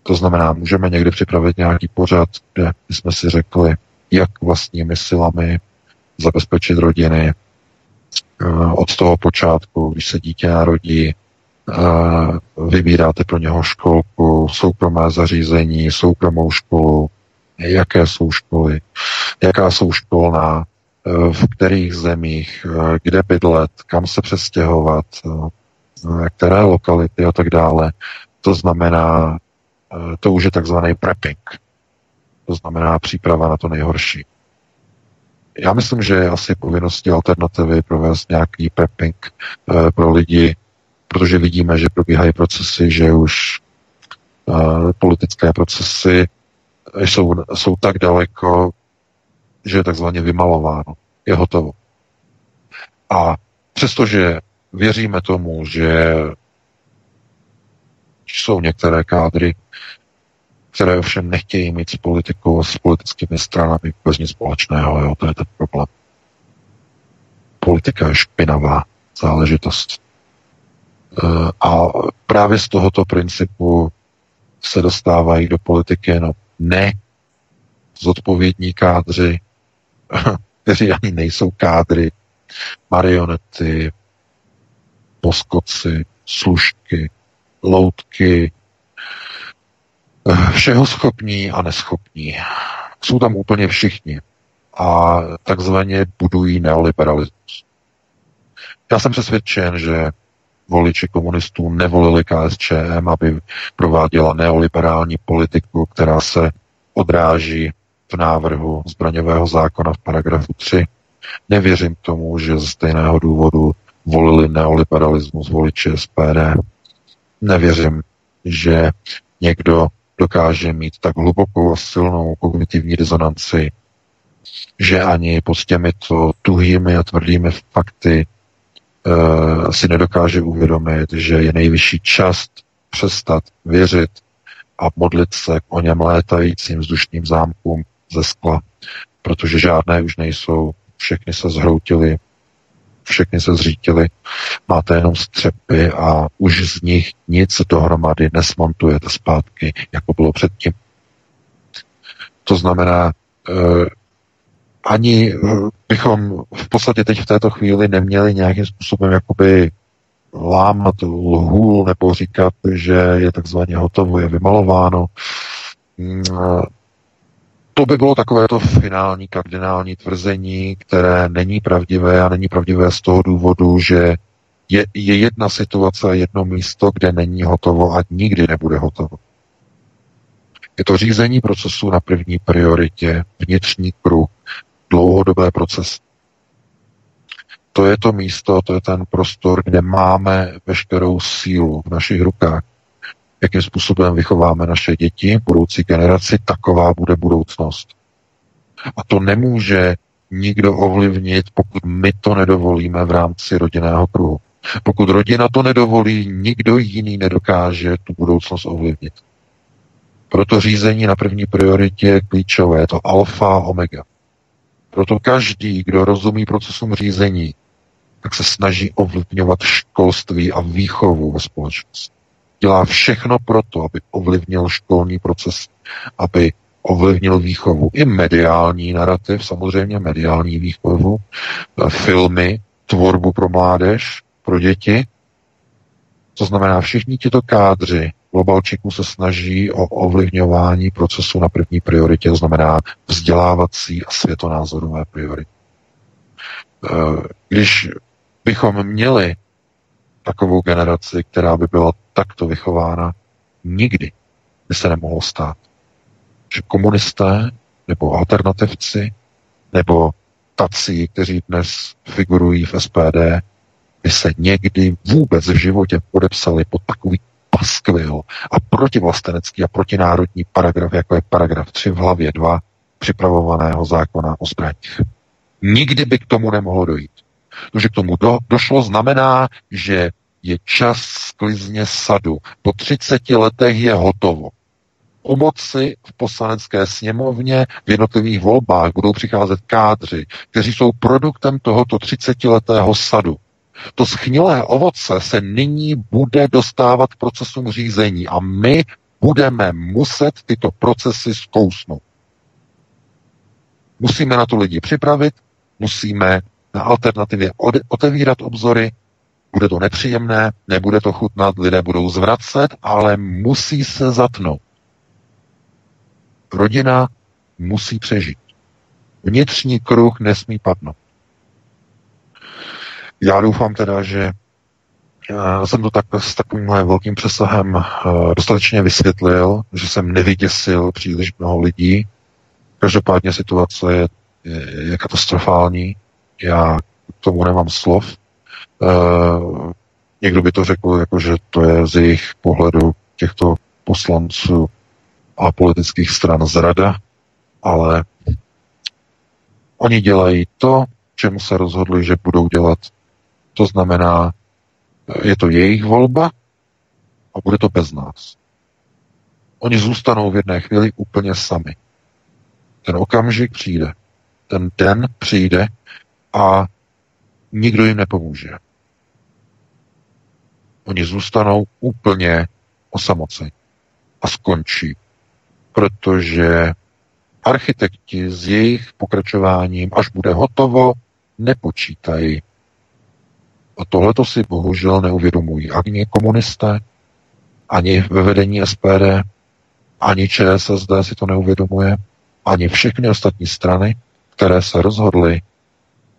To znamená, můžeme někdy připravit nějaký pořad, kde jsme si řekli, jak vlastními silami zabezpečit rodiny eh, od toho počátku, když se dítě narodí, vybíráte pro něho školku, soukromé zařízení, soukromou školu, jaké jsou školy, jaká jsou školná, e, v kterých zemích, e, kde bydlet, kam se přestěhovat, e, které lokality a tak dále. To znamená, to už je takzvaný prepping. To znamená příprava na to nejhorší. Já myslím, že je asi povinností alternativy provést nějaký prepping pro lidi, protože vidíme, že probíhají procesy, že už uh, politické procesy jsou, jsou tak daleko, že je takzvaně vymalováno. Je hotovo. A přestože věříme tomu, že jsou některé kádry, které ovšem nechtějí mít s politikou a s politickými stranami vůbec nic společného. Jo? To je ten problém. Politika je špinavá záležitost. E, a právě z tohoto principu se dostávají do politiky no, ne zodpovědní kádři, [laughs] kteří ani nejsou kádry, marionety, poskoci, služky, loutky, všeho schopní a neschopní. Jsou tam úplně všichni a takzvaně budují neoliberalismus. Já jsem přesvědčen, že voliči komunistů nevolili KSČM, aby prováděla neoliberální politiku, která se odráží v návrhu zbraňového zákona v paragrafu 3. Nevěřím tomu, že ze stejného důvodu volili neoliberalismus voliči SPD. Nevěřím, že někdo dokáže mít tak hlubokou a silnou kognitivní rezonanci, že ani pod těmito tuhými a tvrdými fakty uh, si nedokáže uvědomit, že je nejvyšší čas přestat věřit a modlit se k o něm létajícím vzdušním zámkům ze skla, protože žádné už nejsou, všechny se zhroutily, všechny se zřítily, máte jenom střepy a už z nich nic dohromady nesmontujete zpátky, jako bylo předtím. To znamená, eh, ani eh, bychom v podstatě teď v této chvíli neměli nějakým způsobem jakoby lámat lhůl nebo říkat, že je takzvaně hotovo, je vymalováno. Mm, to by bylo takové to finální kardinální tvrzení, které není pravdivé a není pravdivé z toho důvodu, že je, je jedna situace, jedno místo, kde není hotovo a nikdy nebude hotovo. Je to řízení procesu na první prioritě, vnitřní kruh, dlouhodobé proces. To je to místo, to je ten prostor, kde máme veškerou sílu v našich rukách jakým způsobem vychováme naše děti, budoucí generaci, taková bude budoucnost. A to nemůže nikdo ovlivnit, pokud my to nedovolíme v rámci rodinného kruhu. Pokud rodina to nedovolí, nikdo jiný nedokáže tu budoucnost ovlivnit. Proto řízení na první prioritě je klíčové, je to alfa omega. Proto každý, kdo rozumí procesům řízení, tak se snaží ovlivňovat školství a výchovu ve společnosti dělá všechno proto, aby ovlivnil školní proces, aby ovlivnil výchovu. I mediální narrativ, samozřejmě mediální výchovu, eh, filmy, tvorbu pro mládež, pro děti. To znamená, všichni tito kádři globalčiků se snaží o ovlivňování procesu na první prioritě, to znamená vzdělávací a světonázorové priority. Eh, když bychom měli takovou generaci, která by byla takto vychována, nikdy by se nemohlo stát. Že komunisté nebo alternativci nebo tací, kteří dnes figurují v SPD, by se někdy vůbec v životě podepsali pod takový paskvil a protivlastenecký a protinárodní paragraf, jako je paragraf 3 v hlavě 2 připravovaného zákona o zbraních. Nikdy by k tomu nemohlo dojít. To, že k tomu do, došlo, znamená, že je čas sklizně sadu. Po 30 letech je hotovo. O moci v poslanecké sněmovně v jednotlivých volbách budou přicházet kádři, kteří jsou produktem tohoto 30-letého sadu. To schnilé ovoce se nyní bude dostávat k procesům řízení a my budeme muset tyto procesy zkousnout. Musíme na to lidi připravit, musíme na alternativě otevírat obzory, bude to nepříjemné, nebude to chutnat, lidé budou zvracet, ale musí se zatnout. Rodina musí přežít. Vnitřní kruh nesmí padnout. Já doufám teda, že eh, jsem to tak s takovýmhle velkým přesahem eh, dostatečně vysvětlil, že jsem nevyděsil příliš mnoho lidí. Každopádně situace je, je, katastrofální. Já k tomu nemám slov. Uh, někdo by to řekl, jako, že to je z jejich pohledu těchto poslanců a politických stran zrada, ale oni dělají to, čemu se rozhodli, že budou dělat To znamená, je to jejich volba a bude to bez nás. Oni zůstanou v jedné chvíli úplně sami. Ten okamžik přijde. Ten den přijde a nikdo jim nepomůže. Oni zůstanou úplně osamoceni a skončí. Protože architekti s jejich pokračováním, až bude hotovo, nepočítají. A tohle to si bohužel neuvědomují ani komunisté, ani ve vedení SPD, ani ČSSD si to neuvědomuje, ani všechny ostatní strany, které se rozhodly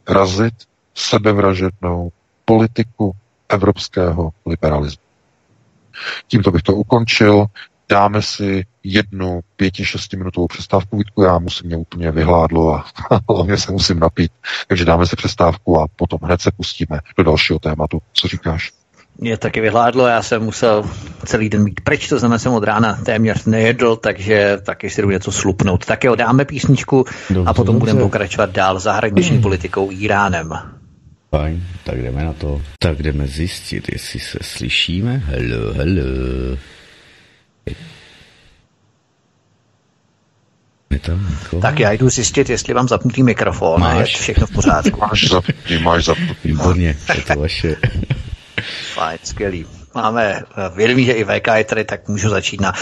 razit sebevražednou politiku evropského liberalismu. Tímto bych to ukončil. Dáme si jednu pěti, šestiminutovou přestávku. Vítku, já musím mě úplně vyhládlo a [laughs] hlavně se musím napít. Takže dáme si přestávku a potom hned se pustíme do dalšího tématu. Co říkáš? Mě taky vyhládlo, já jsem musel celý den mít pryč, to znamená, jsem od rána téměř nejedl, takže taky si jdu něco slupnout. Tak jo, dáme písničku dobře, a potom budeme pokračovat dál zahraniční politikou Iránem. Fajn, tak jdeme na to. Tak jdeme zjistit, jestli se slyšíme. Hello, hello. Je tam. Tak já jdu zjistit, jestli mám zapnutý mikrofon máš? a je všechno v pořádku. [laughs] máš zapnutý, máš zapnutý. Výborně, [laughs] je to vaše. Fajn, skvělý. Máme eh, vědomí, že i VK je tady, tak můžu začít na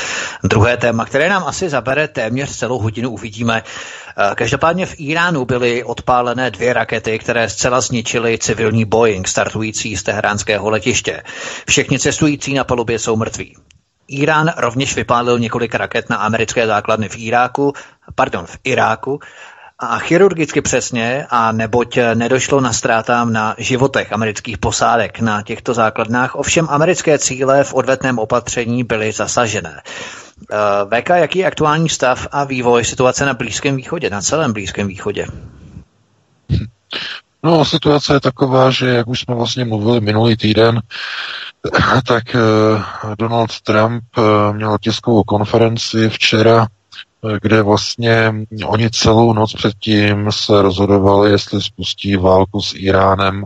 druhé téma, které nám asi zabere téměř celou hodinu, uvidíme. Eh, každopádně v Iránu byly odpálené dvě rakety, které zcela zničily civilní Boeing startující z teheránského letiště. Všichni cestující na palubě jsou mrtví. Irán rovněž vypálil několik raket na americké základny v Iráku, pardon, v Iráku a chirurgicky přesně a neboť nedošlo na ztrátám na životech amerických posádek na těchto základnách, ovšem americké cíle v odvetném opatření byly zasažené. Eh, VK, jaký je aktuální stav a vývoj situace na Blízkém východě, na celém Blízkém východě? No, situace je taková, že jak už jsme vlastně mluvili minulý týden, [laughs] tak eh, Donald Trump eh, měl tiskovou konferenci včera, kde vlastně oni celou noc předtím se rozhodovali, jestli spustí válku s Iránem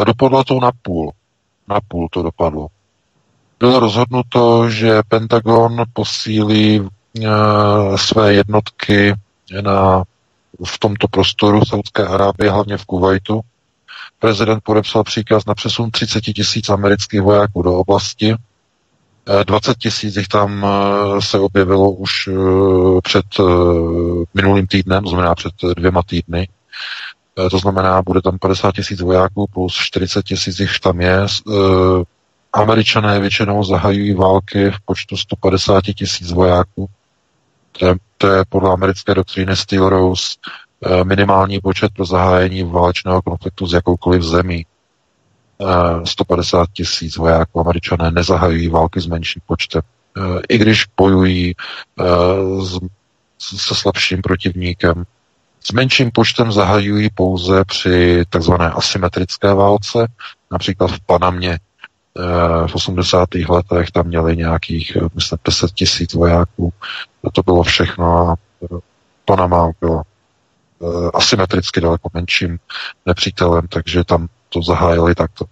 a dopadlo to na půl. Na půl to dopadlo bylo rozhodnuto, že Pentagon posílí své jednotky na, v tomto prostoru Saudské Arábie, hlavně v Kuwaitu. Prezident podepsal příkaz na přesun 30 tisíc amerických vojáků do oblasti. 20 e, tisíc jich tam e, se objevilo už před minulým týdnem, to znamená před dvěma týdny. To znamená, bude tam 50 tisíc vojáků plus 40 tisíc jich tam je. Američané většinou zahajují války v počtu 150 tisíc vojáků. To je, to je podle americké doktríny Steel Rose eh, minimální počet pro zahájení válečného konfliktu s jakoukoliv zemí. 150 eh, tisíc vojáků američané nezahajují války s menším počtem. Eh, I když bojují se slabším protivníkem. S menším počtem zahajují pouze při takzvané asymetrické válce, například v Panamě v 80. letech tam měli nějakých, myslím, 10 tisíc vojáků. To bylo všechno a Panama bylo eh, asymetricky daleko menším nepřítelem, takže tam to zahájili takto.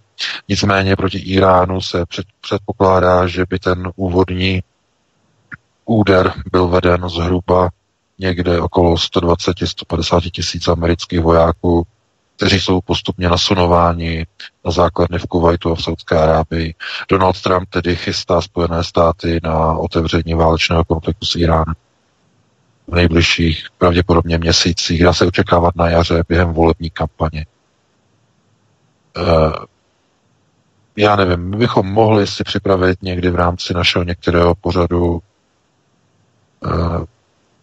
Nicméně proti Iránu se před, předpokládá, že by ten úvodní úder byl veden zhruba někde okolo 120-150 tisíc amerických vojáků kteří jsou postupně nasunováni na základny v Kuwaitu a v Saudské Arábii. Donald Trump tedy chystá Spojené státy na otevření válečného konfliktu s Iránem v nejbližších pravděpodobně měsících, dá se očekávat na jaře během volební kampaně. Uh, já nevím, my bychom mohli si připravit někdy v rámci našeho některého pořadu uh,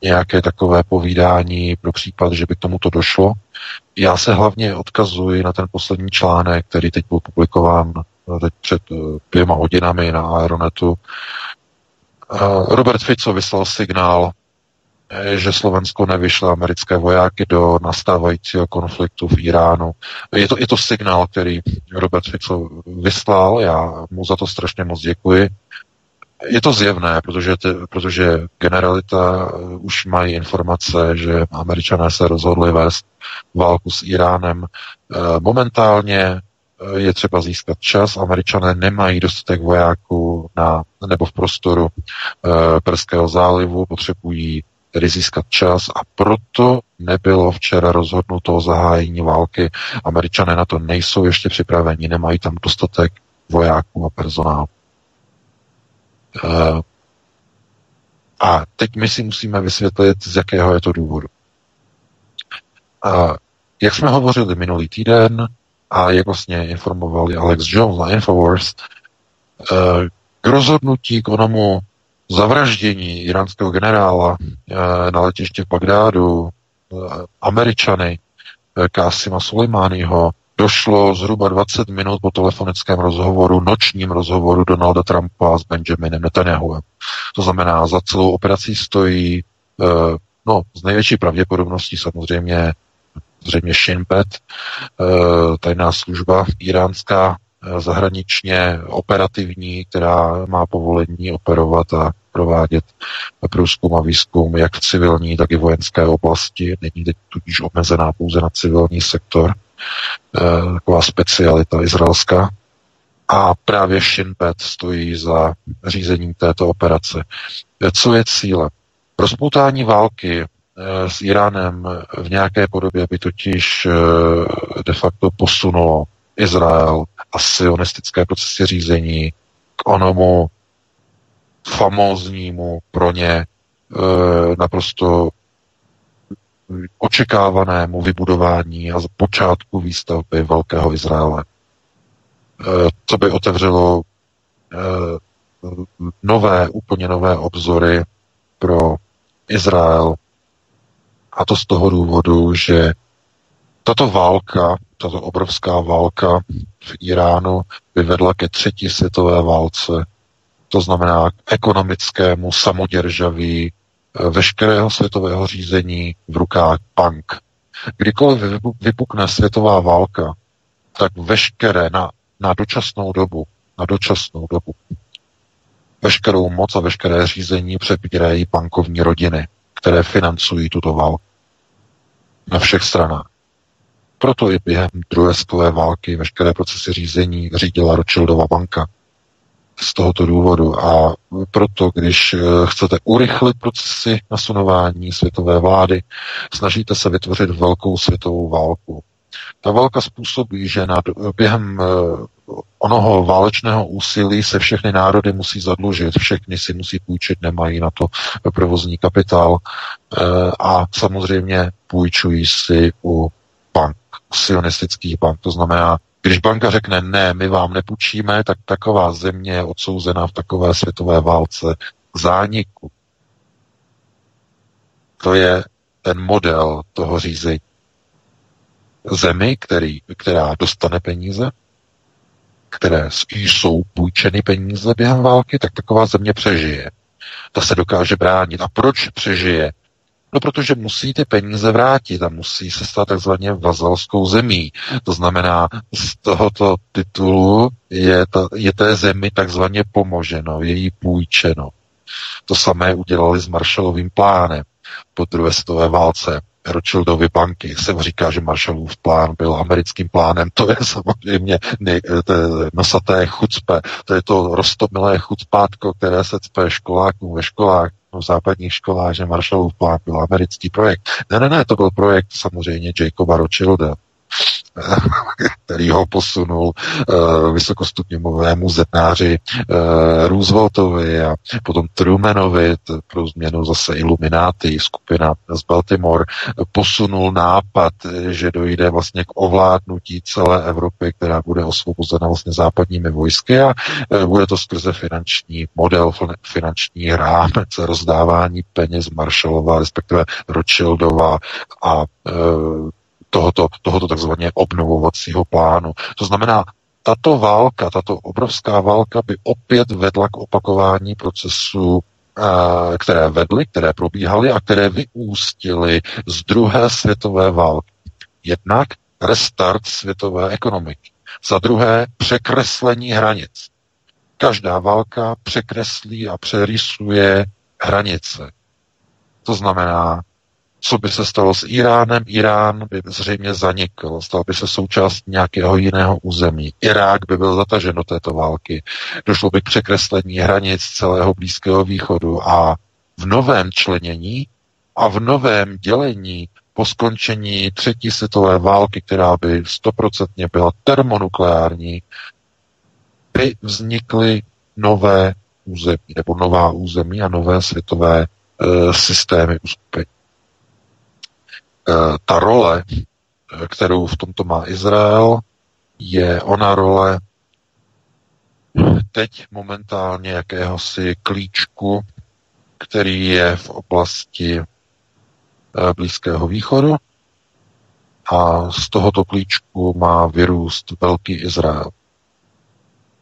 nějaké takové povídání pro případ, že by k tomuto došlo. Já se hlavně odkazuji na ten poslední článek, který teď byl publikován eh, teď před dvěma hodinami na Aeronetu. Robert Fico vyslal signál, že Slovensko nevyšle americké vojáky do nastávajícího konfliktu v Iránu. Je to, je to signál, který Robert Fico vyslal, já mu za to strašně moc děkuji. Je to zjevné, protože, ty, protože generalita eh, už mají informace, že američané se rozhodli vést válku s Iránem. Eh, momentálně je třeba získat čas. Američané nemají dostatek vojáků na, nebo v prostoru e, Perského zálivu, potřebují tedy získat čas a proto nebylo včera rozhodnuto o zahájení války. Američané na to nejsou ještě připraveni, nemají tam dostatek vojáků a personálu. E, a teď my si musíme vysvětlit, z jakého je to důvodu. A jak jsme hovořili minulý týden a jak vlastně informovali Alex Jones na Infowars, eh, k rozhodnutí k onomu zavraždění iránského generála eh, na letiště v Bagdádu eh, Američany Kásima Suleimányho došlo zhruba 20 minut po telefonickém rozhovoru, nočním rozhovoru Donalda Trumpa s Benjaminem Netanyahuem. To znamená, za celou operací stojí, no, z největší pravděpodobností samozřejmě zřejmě Shin eh, tajná služba iránská, eh, zahraničně operativní, která má povolení operovat a provádět průzkum a výzkum jak v civilní, tak i vojenské oblasti. Není teď tudíž omezená pouze na civilní sektor. Eh, taková specialita izraelská. A právě Shin stojí za řízením této operace. Co je cílem? Rozpoutání války Eh, s Iránem v nějaké podobě by totiž eh, de facto posunulo Izrael a sionistické procesy řízení k onomu famóznímu pro ně eh, naprosto očekávanému vybudování a počátku výstavby Velkého Izraele. To by otevřelo nové, úplně nové obzory pro Izrael a to z toho důvodu, že tato válka, tato obrovská válka v Iránu by vedla ke třetí světové válce. To znamená k ekonomickému samoděržaví eh, veškerého světového řízení v rukách bank. Kdykoliv vypukne světová válka, tak veškeré na, na dočasnou dobu, na dočasnou dobu, veškerou moc a veškeré řízení přebírají bankovní rodiny které financují tuto válku na všech stranách. Proto i během druhé světové války veškeré procesy řízení řídila Rothschildova banka. Z tohoto důvodu. A proto, když eh, chcete urychlit procesy nasunování světové vlády, snažíte se vytvořit velkou světovou válku. Ta válka způsobí, že nad, během eh, onoho válečného úsilí se všechny národy musí zadlužit, všechny si musí půjčit, nemají na to provozní kapitál eh, a samozřejmě půjčují si u bank, sionistických bank. To znamená, když banka řekne ne, my vám nepůjčíme, tak taková země je odsouzená v takové světové válce k zániku. To je ten model toho řízení. Zemi, který, která dostane peníze, které jsou půjčeny peníze během války, tak taková země přežije. Ta se dokáže bránit. A proč přežije? No, protože musí ty peníze vrátit a musí se stát takzvaně vazalskou zemí. To znamená, z tohoto titulu je, ta, je té zemi takzvaně pomoženo, je jí půjčeno. To samé udělali s Marshallovým plánem po druhé světové válce. Rothschildovy banky se říká, že Marshallův plán byl americkým plánem. To je samozřejmě ne, to je nosaté chucpe. To je to rostomilé chucpátko, které se cpe školákům ve školách, v západních školách, že Marshallův plán byl americký projekt. Ne, ne, ne, to byl projekt samozřejmě Jacoba Rothschilda. [laughs] který ho posunul uh, vysokostupňovému zetnáři uh, Rooseveltovi a potom Trumanovi, pro změnu zase Illuminati, skupina z Baltimore, posunul nápad, že dojde vlastně k ovládnutí celé Evropy, která bude osvobozena vlastně západními vojsky a uh, bude to skrze finanční model, finanční rámec rozdávání peněz Marshallova, respektive Rothschildova a tohoto, tohoto takzvaně obnovovacího plánu. To znamená, tato válka, tato obrovská válka by opět vedla k opakování procesu, eh, které vedly, které probíhaly a které vyústily z druhé světové války. Jednak restart světové ekonomiky. Za druhé překreslení hranic. Každá válka překreslí a přerysuje hranice. To znamená, co by se stalo s Iránem? Irán by zřejmě zanikl, stal by se součást nějakého jiného území. Irák by byl zatažen do této války. Došlo by k překreslení hranic celého Blízkého východu a v novém členění a v novém dělení po skončení třetí světové války, která by stoprocentně byla termonukleární, by vznikly nové území, nebo nová území a nové světové e, systémy uskupení. E, ta role, kterou v tomto má Izrael, je ona role teď momentálně jakéhosi klíčku, který je v oblasti e, Blízkého východu a z tohoto klíčku má vyrůst velký Izrael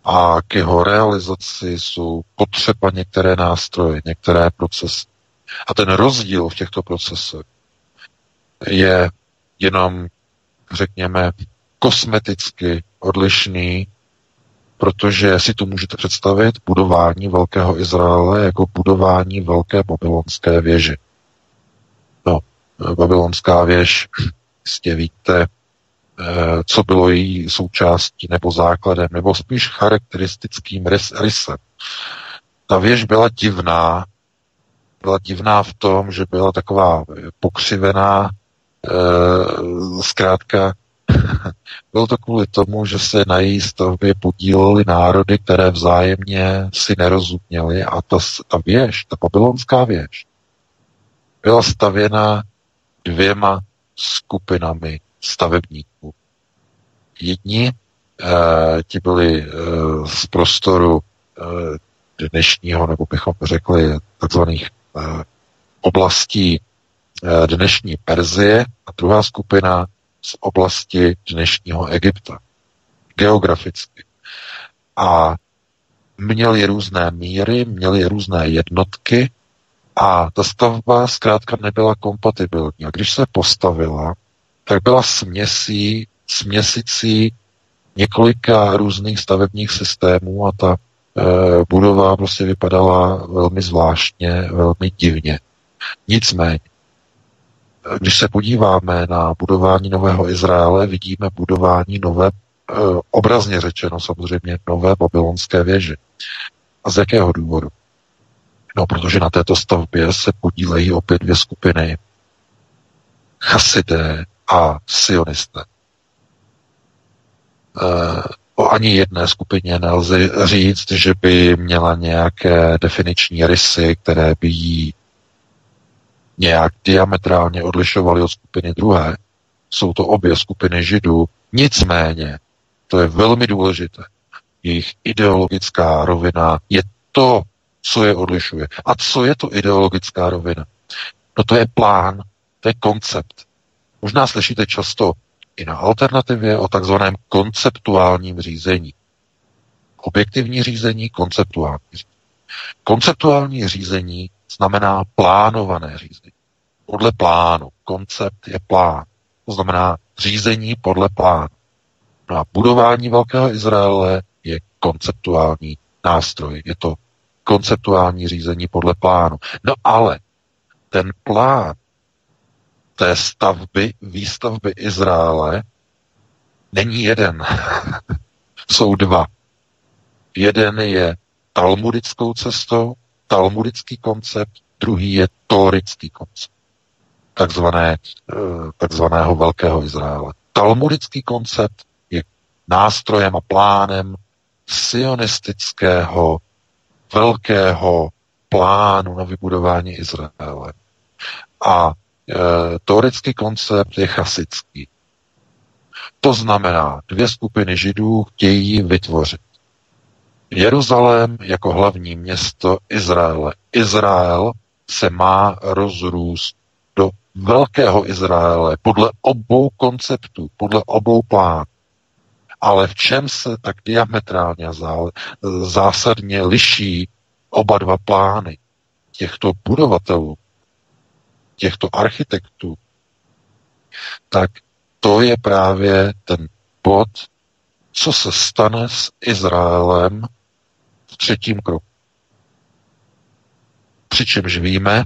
a k jeho realizaci jsou potřeba některé nástroje, některé procesy. A ten rozdíl v těchto procesech je jenom, řekněme, kosmeticky odlišný, protože si to můžete představit budování Velkého Izraele jako budování Velké babylonské věže. No, babylonská věž, jistě víte, Eh, co bylo její součástí nebo základem, nebo spíš charakteristickým rys, rysem. Ta věž byla divná, byla divná v tom, že byla taková pokřivená, zkrátka [laughs] bylo to kvůli tomu, že se na její stavbě podílely národy, které vzájemně si nerozuměly a ta, ta věž, ta babylonská věž, byla stavěna dvěma skupinami stavebníků. Jedni eh, ti byli eh, z prostoru eh, dnešního, nebo bychom řekli, takzvaných eh, oblastí eh, dnešní Perzie a druhá skupina z oblasti dnešního Egypta. Geograficky. A měli různé míry, měli různé jednotky a ta stavba zkrátka nebyla kompatibilní. A když se postavila, tak byla směsí, směsicí několika různých stavebních systémů a ta e, budova prostě vypadala velmi zvláštně, velmi divně. Nicméně, když se podíváme na budování Nového Izraele, vidíme budování nové, e, obrazně řečeno samozřejmě, nové babylonské věže. A z jakého důvodu? No, protože na této stavbě se podílejí opět dvě skupiny. Chasidé a sionisté. Eh, o ani jedné skupině nelze říct, že by měla nějaké definiční rysy, které by jí nějak diametrálně odlišovaly od skupiny druhé. Jsou to obě skupiny židů. Nicméně, to je velmi důležité, jejich ideologická rovina je to, co je odlišuje. A co je to ideologická rovina? No to je plán, to je koncept. Možná slyšíte často i na alternativě o takzvaném konceptuálním řízení. Objektivní řízení, konceptuální řízení. Konceptuální řízení znamená plánované řízení. Podle plánu. Koncept je plán. To znamená řízení podle plánu. No a budování Velkého Izraele je konceptuální nástroj. Je to konceptuální řízení podle plánu. No ale ten plán té stavby, výstavby Izraele není jeden. [laughs] Jsou dva. Jeden je talmudickou cestou, talmudický koncept, druhý je tórický koncept, takzvané, eh, takzvaného Velkého Izraele. Talmudický koncept je nástrojem a plánem sionistického velkého plánu na vybudování Izraele. A Eh, teoretický koncept je chasický. To znamená, dvě skupiny židů chtějí vytvořit Jeruzalém jako hlavní město Izraele. Izrael se má rozrůst do velkého Izraele podle obou konceptů, podle obou plánů. Ale v čem se tak diametrálně zásadně liší oba dva plány těchto budovatelů? těchto architektů, tak to je právě ten bod, co se stane s Izraelem v třetím kroku. Přičemž víme,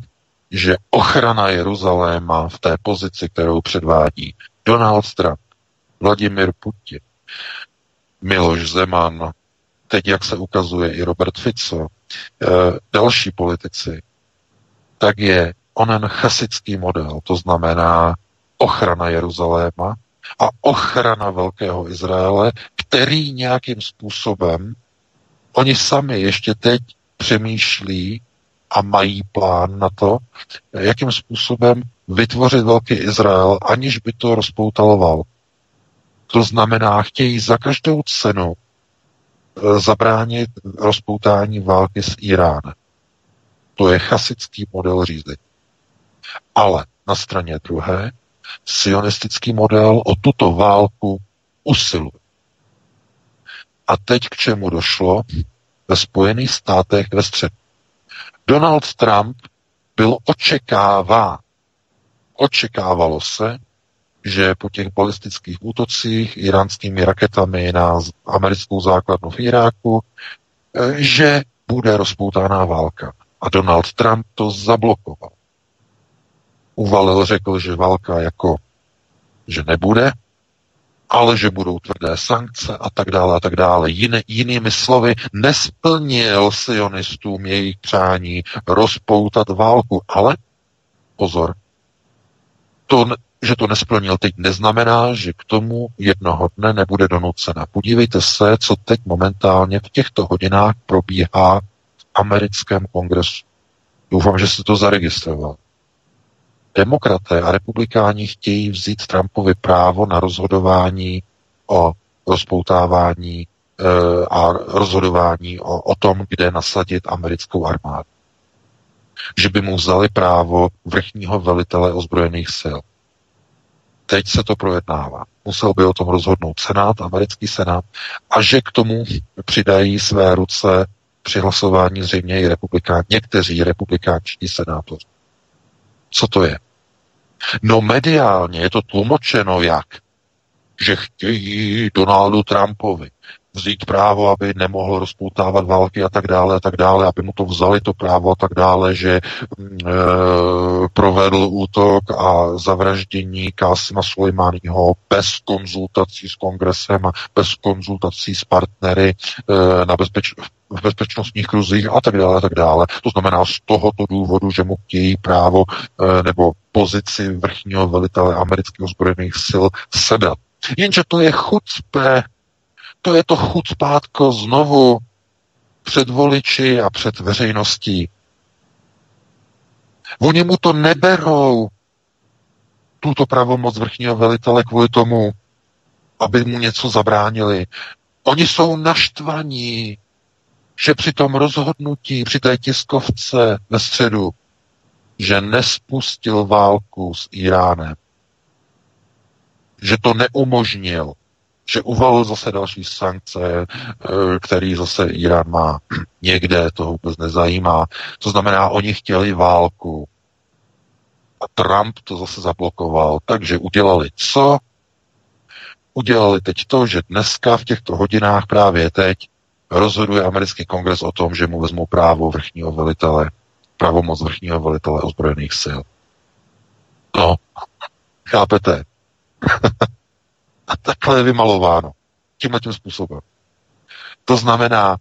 že ochrana Jeruzaléma v té pozici, kterou předvádí Donald Trump, Vladimir Putin, Miloš Zeman, teď, jak se ukazuje, i Robert Fico, eh, další politici, tak je onen chasický model, to znamená ochrana Jeruzaléma a ochrana Velkého Izraele, který nějakým způsobem oni sami ještě teď přemýšlí a mají plán na to, jakým způsobem vytvořit Velký Izrael, aniž by to rozpoutalo válku. To znamená, chtějí za každou cenu e, zabránit rozpoutání války s Iránem. To je chasický model řízení. Ale na straně druhé, sionistický model o tuto válku usiluje. A teď k čemu došlo ve Spojených státech ve středu. Donald Trump byl očekává. Očekávalo se, že po těch balistických útocích iránskými raketami na americkou základnu v Iráku, eh, že bude rozpoutána válka. A Donald Trump to zablokoval. Uvalil, řekl, že válka jako, že nebude, ale že budou tvrdé sankce a tak dále a tak dále. Jiné, jinými slovy, nesplnil sionistům jejich přání rozpoutat válku, ale pozor, to, že to nesplnil teď, neznamená, že k tomu jednoho dne nebude donucena. Podívejte se, co teď momentálně v těchto hodinách probíhá v americkém kongresu. Doufám, že jste to zaregistroval. Demokraté a republikáni chtějí vzít Trumpovi právo na rozhodování o rozpoutávání e, a rozhodování o, o tom, kde nasadit americkou armádu. Že by mu vzali právo vrchního velitele ozbrojených sil. Teď se to projednává. Musel by o tom rozhodnout Senát, americký Senát, a že k tomu přidají své ruce při hlasování zřejmě i republikáni, někteří republikánští senátoři. Co to je? No mediálně je to tlumočeno jak? Že chtějí Donaldu Trumpovi vzít právo, aby nemohl rozpoutávat války a tak dále a tak dále, aby mu to vzali to právo a tak dále, že e, provedl útok a zavraždění Kásima Sulejmányho bez konzultací s kongresem a bez konzultací s partnery e, na bezpeč, v bezpečnostních kruzích a tak dále a tak dále. To znamená z tohoto důvodu, že mu chtějí právo e, nebo pozici vrchního velitele amerických ozbrojených sil sedat. Jenže to je chucpe, to je to chucpátko znovu před voliči a před veřejností. Oni mu to neberou, tuto pravomoc vrchního velitele kvůli tomu, aby mu něco zabránili. Oni jsou naštvaní, že při tom rozhodnutí, při té tiskovce ve středu, že nespustil válku s Iránem, že to neumožnil, že uvalil zase další sankce, eh, který zase Irán má [clears throat] někde, to vůbec nezajímá. To znamená, oni chtěli válku. A Trump to zase zablokoval. Takže udělali co? Udělali teď to, že dneska v těchto hodinách právě teď rozhoduje americký kongres o tom, že mu vezmou právo vrchního velitele, pravomoc vrchního velitele ozbrojených sil. No, chápete? [laughs] A takhle je vymalováno. Tímhle tím způsobem. To znamená,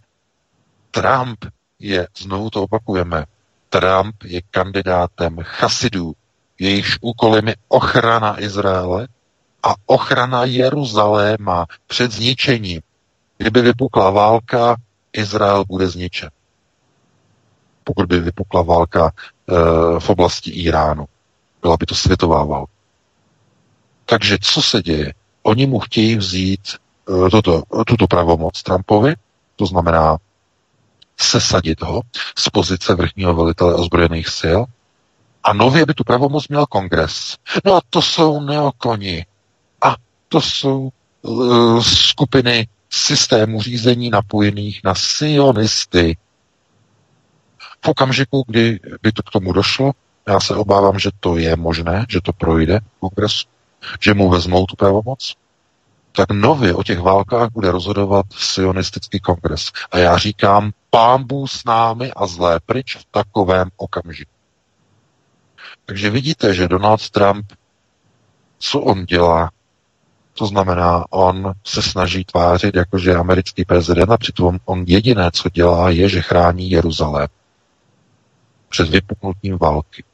Trump je, znovu to opakujeme, Trump je kandidátem chasidů, jejichž úkolem je ochrana Izraele a ochrana Jeruzaléma před zničením. Kdyby vypukla válka, Izrael bude zničen. Pokud by vypukla válka e, v oblasti Iránu. Byla by to světová válka. Takže co se děje? Oni mu chtějí vzít uh, toto, tuto pravomoc Trumpovi, to znamená sesadit ho z pozice vrchního velitele ozbrojených sil a nově by tu pravomoc měl kongres. No a to jsou neokoni. A to jsou uh, skupiny systému řízení napojených na sionisty. V okamžiku, kdy by to k tomu došlo, já se obávám, že to je možné, že to projde v kongresu, že mu vezmou tu pravomoc, tak nově o těch válkách bude rozhodovat sionistický kongres. A já říkám, pámbu s námi a zlé pryč v takovém okamžiku. Takže vidíte, že Donald Trump, co on dělá, to znamená, on se snaží tvářit, jakože je americký prezident a přitom on jediné, co dělá, je, že chrání Jeruzalém před vypuknutím války.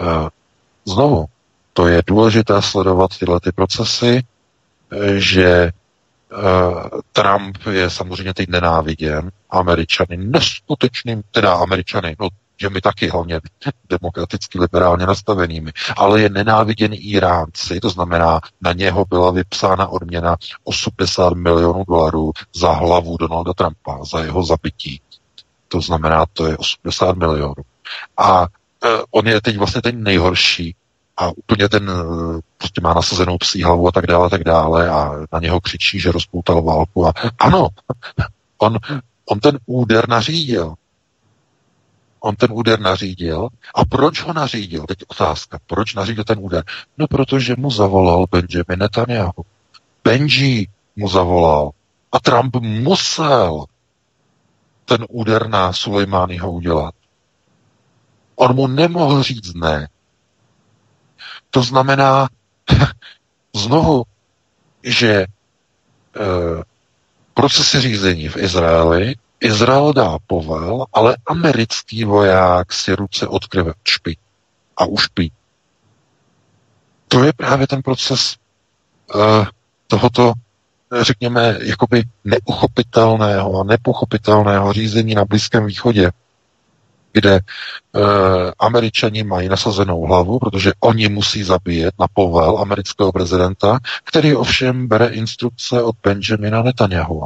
Eh, znovu, to je důležité sledovat tyhle ty procesy, že eh, Trump je samozřejmě teď nenáviděn, američany neskutečným, teda američany, no že my taky hlavně demokraticky liberálně nastavenými, ale je nenáviděn Iránci, to znamená, na něho byla vypsána odměna 80 milionů dolarů za hlavu Donalda Trumpa, za jeho zabití. To znamená, to je 80 milionů. A e, on je teď vlastně ten nejhorší a úplně ten, e, prostě má nasazenou psí hlavu a tak dále, a tak dále a na něho křičí, že rozpoutal válku a ano, on, on ten úder nařídil. On ten úder nařídil. A proč ho nařídil? Teď otázka. Proč nařídil ten úder? No, protože mu zavolal Benjamin Netanyahu. Benji mu zavolal. A Trump musel ten úder na Sulejmányho udělat. On mu nemohl říct ne. To znamená, [laughs] znovu, že e, procesy řízení v Izraeli, Izrael dá povel, ale americký voják si ruce od krve a ušpí. To je právě ten proces e, tohoto řekněme, jakoby neuchopitelného a nepochopitelného řízení na Blízkém východě, kde e, američani mají nasazenou hlavu, protože oni musí zabíjet na povel amerického prezidenta, který ovšem bere instrukce od Benjamina Netanyahu.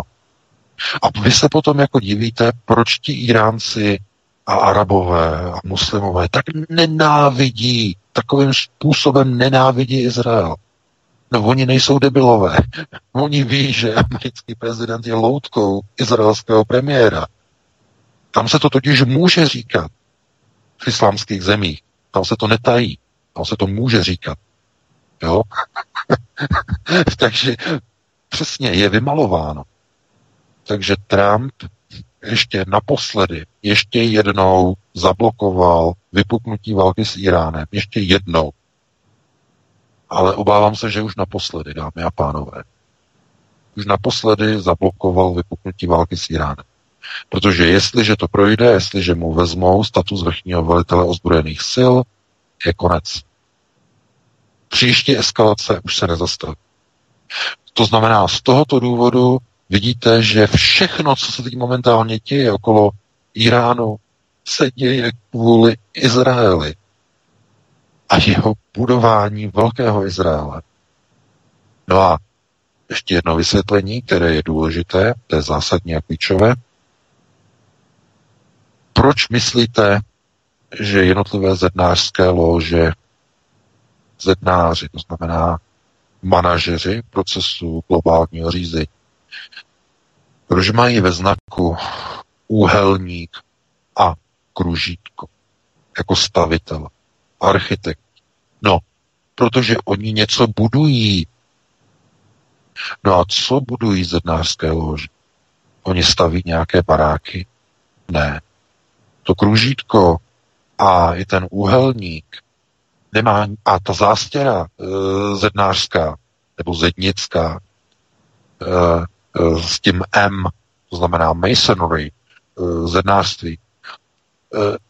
A vy se potom jako divíte, proč ti Iránci a Arabové a muslimové tak nenávidí, takovým způsobem nenávidí Izrael. No oni nejsou debilové. Oni ví, že americký prezident je loutkou izraelského premiéra. Tam se to totiž může říkat v islámských zemích. Tam se to netají. Tam se to může říkat. Jo? [laughs] Takže přesně je vymalováno. Takže Trump ještě naposledy, ještě jednou zablokoval vypuknutí války s Iránem. Ještě jednou ale obávám se, že už naposledy, dámy a pánové. Už naposledy zablokoval vypuknutí války s Iránem. Protože jestliže to projde, jestliže mu vezmou status vrchního velitele ozbrojených sil, je konec. Příští eskalace už se nezastaví. To znamená, z tohoto důvodu vidíte, že všechno, co se teď momentálně děje okolo Iránu, se děje kvůli Izraeli a jeho budování velkého Izraele. No a ještě jedno vysvětlení, které je důležité, to je zásadní a klíčové. Proč myslíte, že jednotlivé zednářské lože, zednáři, to znamená manažeři procesu globálního řízení, proč mají ve znaku úhelník a kružítko jako stavitel? architekt. No, protože oni něco budují. No a co budují zednářské lože? Oni staví nějaké baráky? Ne. To kružítko a i ten úhelník nemá, a ta zástěra e, zednářská nebo zednická e, e, s tím M, to znamená masonry, e, zednářství, e,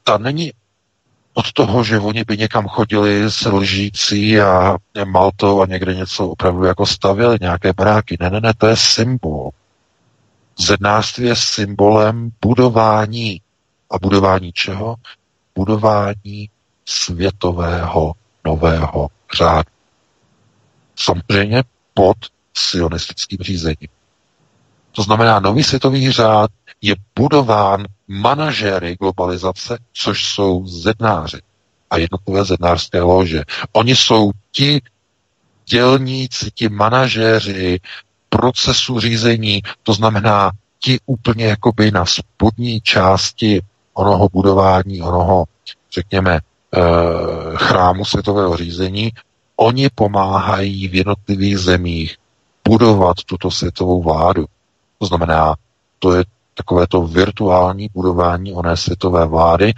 ta není od toho, že oni by někam chodili s lžící a maltou a někde něco opravdu jako stavili, nějaké baráky. Ne, ne, ne, to je symbol. Zednářství je symbolem budování. A budování čeho? Budování světového nového řádu. Samozřejmě pod sionistickým řízením. To znamená, nový světový řád je budován manažéry globalizace, což jsou zednáři a jednotlivé zednářské lože. Oni jsou ti dělníci, ti manažéři procesu řízení, to znamená ti úplně jakoby na spodní části onoho budování, onoho, řekněme, eh, chrámu světového řízení, oni pomáhají v jednotlivých zemích budovat tuto světovou vládu. To znamená, to je takové to virtuální budování oné světové vlády,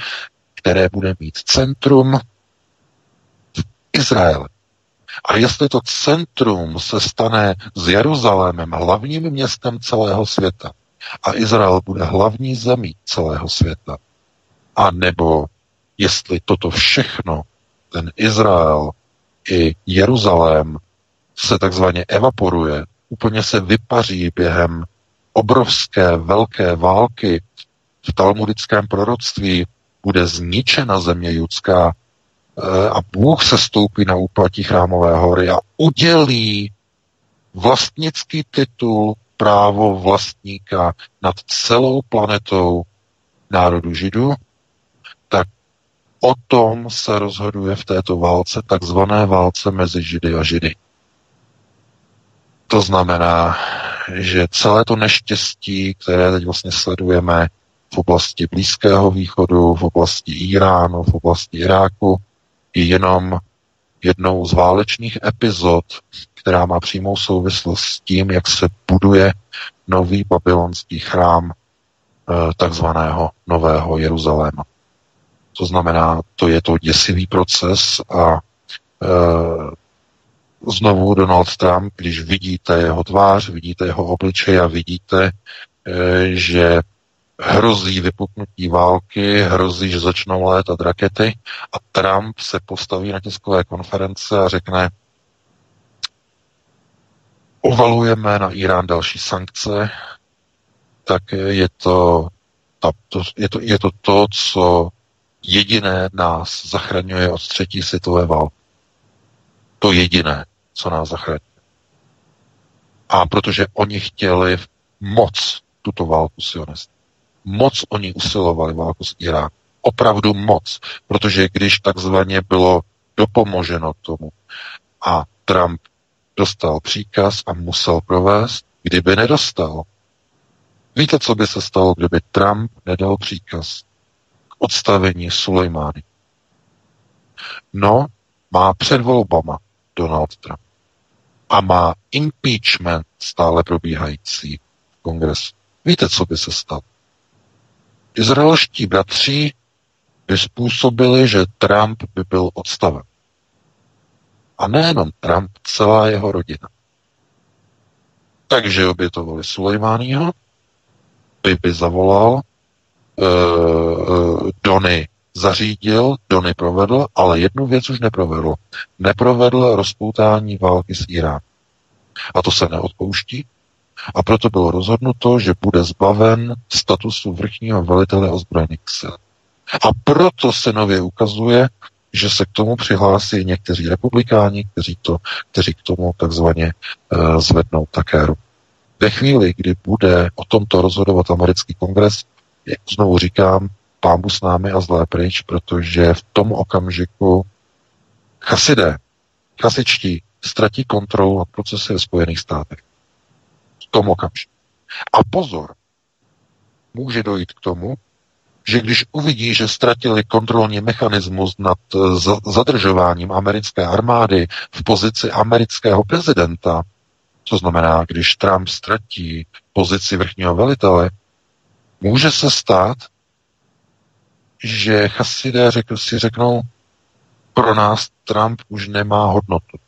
které bude mít centrum v Izraeli. A jestli to centrum se stane s Jeruzalémem hlavním městem celého světa a Izrael bude hlavní zemí celého světa, a nebo jestli toto všechno, ten Izrael i Jeruzalém se takzvaně evaporuje, úplně se vypaří během obrovské velké války. V talmudickém proroctví, bude zničena země judská eh, a Bůh se stoupí na úplatí chrámové hory a udělí vlastnický titul právo vlastníka nad celou planetou národu tak o tom se rozhoduje v této válce, takzvané válce mezi Židy a Židy. To znamená, že celé to neštěstí, které teď vlastně sledujeme v oblasti Blízkého východu, v oblasti Iránu, v oblasti Iráku, je jenom jednou z válečných epizod, která má přímou souvislost s tím, jak se buduje nový babylonský chrám eh, takzvaného Nového Jeruzaléma. To znamená, to je to děsivý proces a e, znovu Donald Trump, když vidíte jeho tvář, vidíte jeho obličej a vidíte, e, že hrozí vypuknutí války, hrozí, že začnou létat rakety a Trump se postaví na tiskové konference a řekne, uvalujeme na Irán další sankce, tak je to, ta, to, je, to, je to to, co jediné nás zachraňuje od třetí světové války. To jediné, co nás zachraňuje. A protože oni chtěli moc tuto válku sionistů. Moc oni usilovali válku s Iránem. Opravdu moc. Protože když takzvaně bylo dopomoženo tomu a Trump dostal příkaz a musel provést, kdyby nedostal. Víte, co by se stalo, kdyby Trump nedal příkaz odstavení Sulejmány? No, má před volbama Donald Trump a má impeachment stále probíhající v kongresu. Víte, co by se stalo? Izraelští bratři by způsobili, že Trump by byl odstaven. A nejenom Trump, celá jeho rodina. Takže obětovali Sulejmányho, by zavolal, uh, Dony zařídil, Dony provedl, ale jednu věc už neprovedl. Neprovedl rozpoutání války s Iránem. A to se neodpouští. A proto bylo rozhodnuto, že bude zbaven statusu vrchního velitele ozbrojených sil. A proto se nově ukazuje, že se k tomu přihlásí někteří republikáni, kteří, to, kteří k tomu takzvaně uh, zvednou také ruku. Ve chvíli, kdy bude o tomto rozhodovat americký kongres, jak znovu říkám, pámu s námi a zlé pryč, protože v tom okamžiku chasidé, chasičtí, ztratí kontrolu nad procesy ve Spojených státech. V tom okamžiku. A pozor, může dojít k tomu, že když uvidí, že ztratili kontrolní mechanismus nad eh, zadržováním americké armády v pozici amerického prezidenta, to znamená, když Trump ztratí pozici vrchního velitele, může se stát, že chasidé řekl, si řeknou, pro nás Trump už nemá hodnotu.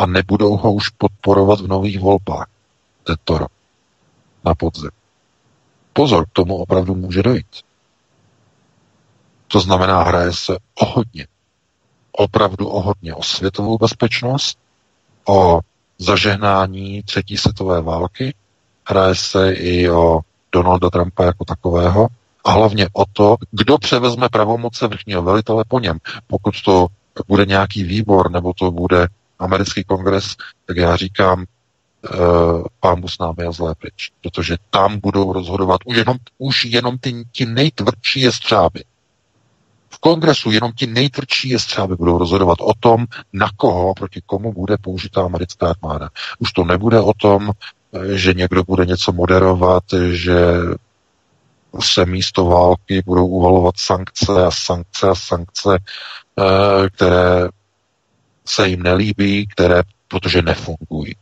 A nebudou ho už podporovat v nových volbách tento rok na podzim. Pozor, k tomu opravdu může dojít. To znamená, hraje se o hodně. Opravdu o hodně. O světovou bezpečnost, o zažehnání třetí světové války, hraje se i o Donalda Trumpa jako takového a hlavně o to, kdo převezme pravomoce vrchního velitele po něm. Pokud to bude nějaký výbor nebo to bude americký kongres, tak já říkám, uh, pámu s námi a zlé pryč. Protože tam budou rozhodovat už jenom, už jenom ty, ti nejtvrdší jestřáby. V kongresu jenom ti nejtvrdší jestřáby budou rozhodovat o tom, na koho, proti komu bude použitá americká armáda. Už to nebude o tom, eh, že někdo bude něco moderovat, že se místo války budou uvalovat sankce a sankce a sankce, eh, které se jim nelíbí, které protože nefungují.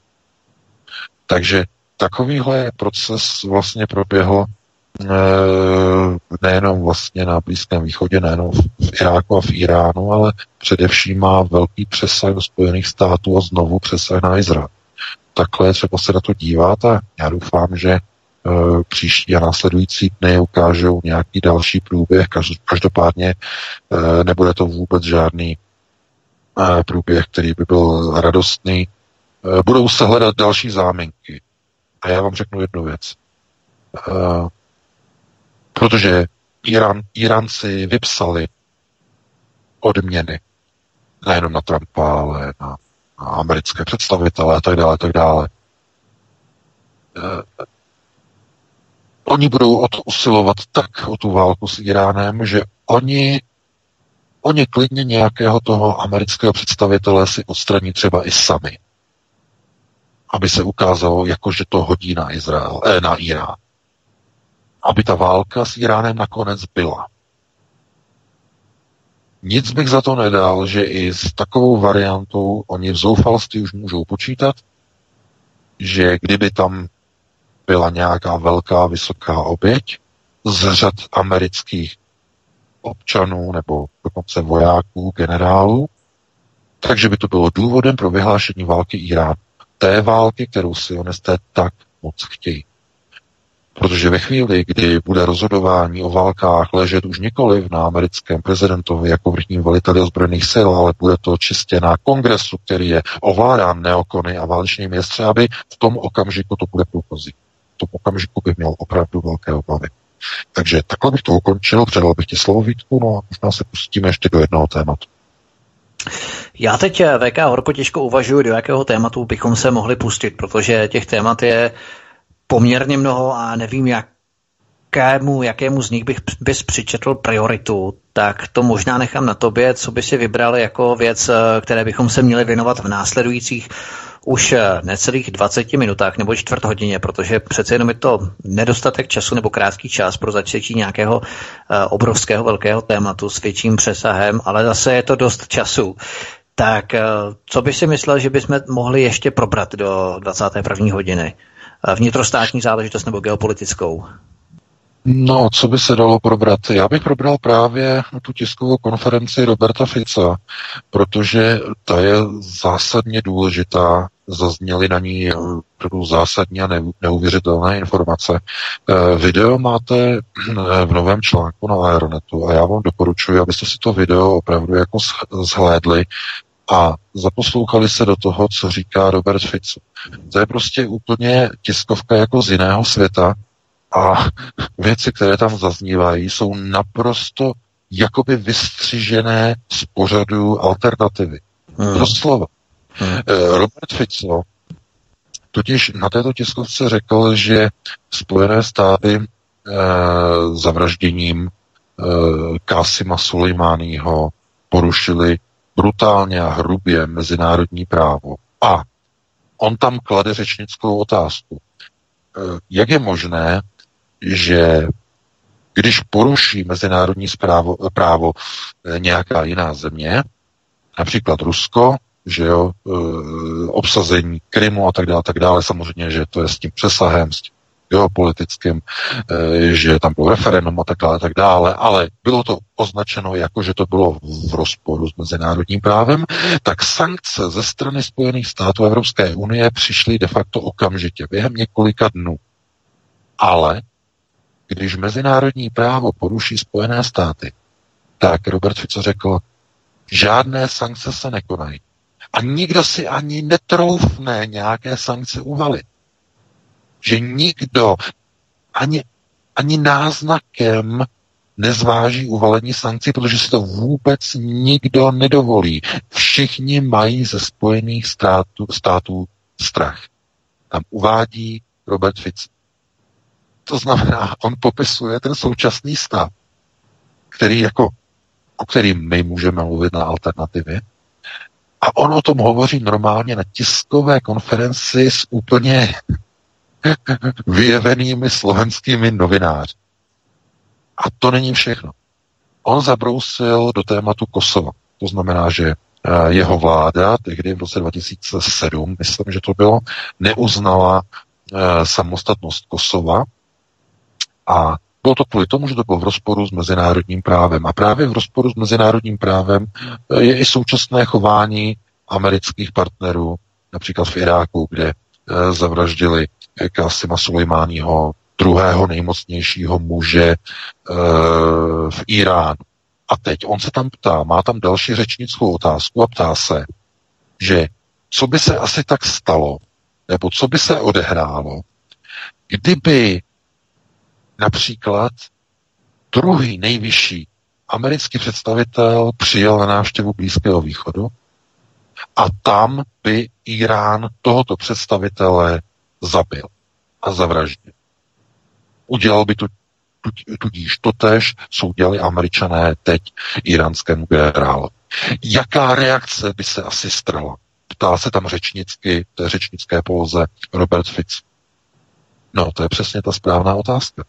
Takže takovýhle proces vlastně proběhl eh, nejenom vlastně na Blízkém východě, nejenom v Iráku a v Iránu, ale především má velký přesah do Spojených států a znovu přesah na Izrael. Takhle třeba se na to dívat a já doufám, že e, příští a následující dny ukážou nějaký další průběh. Každopádně e, nebude to vůbec žádný e, průběh, který by byl radostný. Budou se hledat další záminky. A já vám řeknu jednu věc. Protože Irán, Iránci vypsali odměny nejenom na Trumpa, ale na americké představitele a tak dále, tak dále. Eh, oni budou o to usilovat tak o tu válku s Iránem, že oni oni klidně nějakého toho amerického představitele si odstraní třeba i sami. Aby se ukázalo, jako že to hodí na Izrael, eh, na Irán aby ta válka s Iránem nakonec byla. Nic bych za to nedal, že i s takovou variantou oni v zoufalství už můžou počítat, že kdyby tam byla nějaká velká, vysoká oběť z řad amerických občanů nebo dokonce vojáků, generálů, takže by to bylo důvodem pro vyhlášení války Iránu. Té války, kterou sionisté tak moc chtějí. Protože ve chvíli, kdy bude rozhodování o válkách ležet už nikoli na americkém prezidentovi jako vrchním veliteli ozbrojených sil, ale bude to čistě na kongresu, který je ovládán neokony a válečnými jestřáby, v tom okamžiku to bude průchozí. V tom okamžiku bych měl opravdu velké obavy. Takže takhle bych to ukončil, předal bych ti slovo Vítku, no a možná se pustíme ještě do jednoho tématu. Já teď eh, VK horko těžko uvažuji, do jakého tématu bychom se mohli pustit, protože těch témat je poměrně mnoho a nevím, jakému, jakému z nich bych bys přičetl prioritu, tak to možná nechám na tobě, co by si vybral jako věc, eh, které bychom se měli věnovat v následujících už eh, necelých 20 minutách nebo čtvrt hodině, protože přece jenom je to nedostatek času nebo krátký čas pro začetí nějakého eh, obrovského velkého tématu s větším přesahem, ale zase je to dost času. Tak co by si myslel, že bychom mohli ještě probrat do 21. hodiny? Eh, vnitrostátní záležitost nebo geopolitickou? No, co by se dalo probrat? Já bych probral právě tu tiskovou konferenci Roberta Fica, protože ta je zásadně důležitá, zazněly na ní zásadní a neuvěřitelné informace. Eh, video máte eh, v novém článku na Aeronetu a já vám doporučuji, abyste si to video opravdu jako zhlédli, a zaposlouchali se do toho, co říká Robert Fico. To je prostě úplně tiskovka jako z jiného světa a věci, které tam zaznívají, jsou naprosto jakoby vystřižené z pořadu alternativy. Hmm. Doslova. Hmm. Robert Fico totiž na této tiskovce řekl, že Spojené státy e, zavražděním e, Kásima Sulejmányho porušili brutálně a hrubě mezinárodní právo. A on tam klade řečnickou otázku. E, jak je možné, že když poruší mezinárodní zprávo, právo e, nějaká jiná země, například Rusko, že jo, e, obsazení Krymu a tak dále, tak dále, samozřejmě, že to je s tím přesahem, s tím geopolitickým, eh, že tam bylo referendum a tak dále, tak dále, ale bylo to označeno jako, že to bylo v rozporu s mezinárodním právem, tak sankce ze strany Spojených států Evropské unie přišly de facto okamžitě, během několika dnů. Ale když mezinárodní právo poruší Spojené státy, tak Robert Fico řekl, žádné sankce se nekonají. A nikdo si ani netroufne nějaké sankce uvalit že nikdo ani, ani náznakem nezváží uvalení sankcí, protože si to vůbec nikdo nedovolí. Všichni mají ze Spojených států, států strach. Tam uvádí Robert Fitz. To znamená, on popisuje ten současný stav, který jako, o kterým my můžeme mluvit na alternativě. A on o tom hovoří normálně na tiskové konferenci s úplně vyjevenými slovenskými novináři. A to není všechno. On zabrousil do tématu Kosova. To znamená, že eh, jeho vláda tehdy v roce 2007, myslím, že to bylo, neuznala eh, samostatnost Kosova a Bylo to kvůli tomu, že to bylo v rozporu s mezinárodním právem. A právě v rozporu s mezinárodním právem eh, je i současné chování amerických partnerů, například v Iráku, kde zavraždili Kasima Sulejmáního, druhého nejmocnějšího muže e, v Iránu. A teď on se tam ptá, má tam další řečnickou otázku a ptá se, že co by se asi tak stalo, nebo co by se odehrálo, kdyby například druhý nejvyšší americký představitel přijel na návštěvu Blízkého východu a tam by Irán tohoto představitele zabil a zavraždil. Udělal by to tudíž totež, co udělali američané teď iránskému generálu. Jaká reakce by se asi strala? Ptá se tam řečnicky, té řečnické poloze Robert Fitz. No, to je přesně ta správná otázka.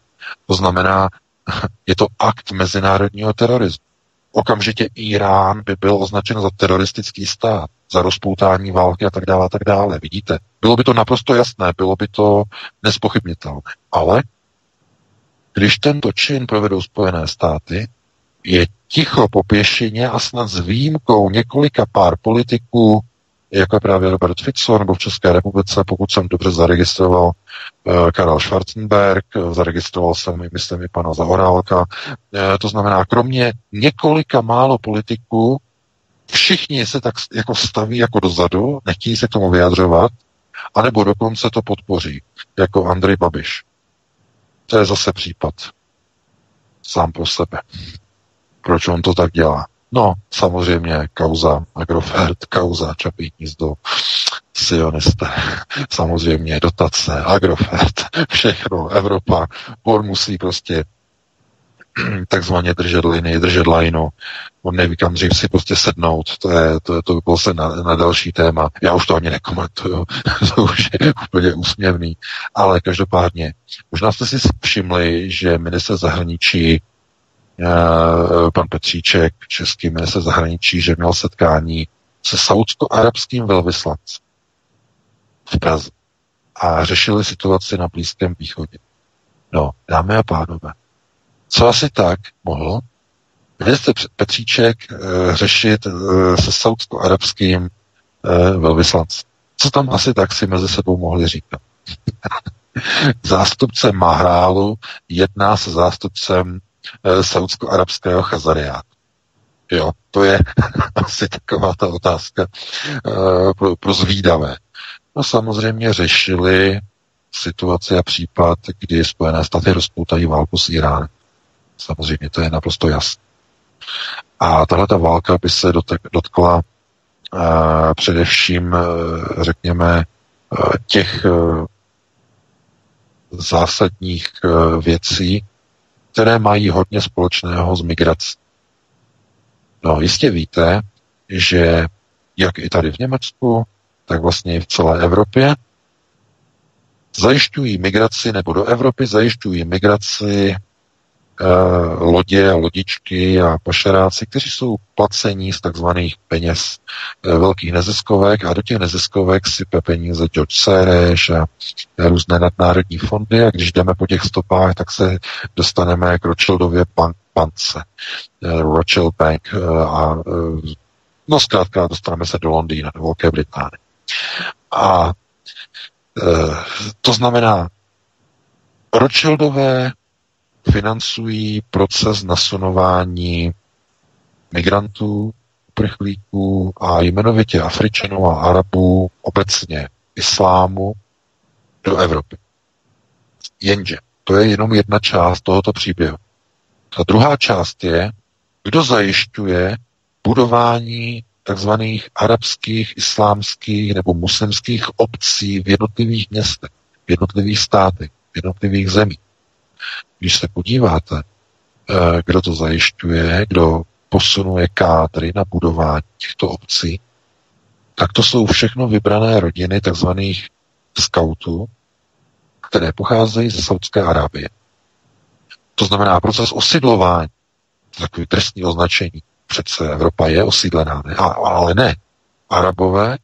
To znamená, [laughs] je to akt mezinárodního terorismu. Okamžitě Irán by byl označen za teroristický stát, za rozpoutání války a tak dále a tak dále. Vidíte? Bylo by to naprosto jasné, bylo by to nespochybnitelné. Ale když tento čin provedou Spojené státy, je ticho po pěšině a snad s výjimkou několika pár politiků, jako je právě Robert Fico, nebo v České republice, pokud jsem dobře zaregistroval uh, Karel Schwarzenberg, zaregistroval jsem, myslím, i pana Zahorálka. Uh, to znamená, kromě několika málo politiků, všichni se tak jako staví jako dozadu, nechtějí se k tomu vyjadřovat, anebo dokonce to podpoří, jako Andrej Babiš. To je zase případ. Sám pro sebe. Proč on to tak dělá? No, samozřejmě kauza Agrofert, kauza Čapí hnízdo, sionisté, samozřejmě dotace, Agrofert, všechno, Evropa, on musí prostě [clears throat] takzvaně držet linii, držet lajnu. On neví, kam dřív si prostě sednout. To, je, to, to by bylo se na, na další téma. Já už to ani nekomentuju. [laughs] to už je úplně úsměvný. Ale každopádně, možná jste si všimli, že minister zahraničí uh, pan Petříček, český minister zahraničí, že měl setkání se saudsko-arabským velvyslancem v Praze a řešili situaci na Blízkém východě. No, dámy a pánové, co asi tak mohl minister Petříček e, řešit e, se saudsko-arabským e, velvyslancem. Co tam asi tak si mezi sebou mohli říkat? [laughs] Zástupce Mahrálu jedná se zástupcem saudsko-arabského chazariátu. Jo, to je [laughs] asi taková ta otázka e, pro, pro zvídavé. No samozřejmě řešili situaci a případ, kdy Spojené státy rozpoutají válku s Iránem. Samozřejmě to je naprosto jasné. A tahle ta válka by se dotkla uh, především, uh, řekněme, uh, těch zásadních věcí, které mají hodně společného s migrací. No, jistě víte, že jak i tady v Německu, tak vlastně i v celé Evropě zajišťují migraci, nebo do Evropy zajišťují migraci Eh, lodě a lodičky a pašeráci, kteří jsou placení z takzvaných peněz eh, velkých neziskovek a do těch neziskovek sype peníze George Soros a různé nadnárodní fondy a když jdeme po těch stopách, tak se dostaneme k Rothschildově bance, eh, Rothschild Bank a no zkrátka dostaneme se do Londýna, do Velké Británie. A to znamená, Rothschildové financují proces nasunování migrantů, uprchlíků a jmenovitě Afričanů a Arabů obecně islámu do Evropy. Jenže to je jenom jedna část tohoto příběhu. Ta druhá část je, kdo zajišťuje budování takzvaných arabských, islámských nebo muslimských obcí v jednotlivých městech, v jednotlivých státech, v jednotlivých zemích. Když se podíváte, eh, kdo to zajišťuje, kdo posunuje kádry na budování těchto obcí, tak to jsou všechno vybrané rodiny takzvaných skautů, které pocházejí ze Saudské Arábie. To znamená proces osidlování, takový trestní označení. Přece Evropa je osídlená, ne? A, ale ne. Arabové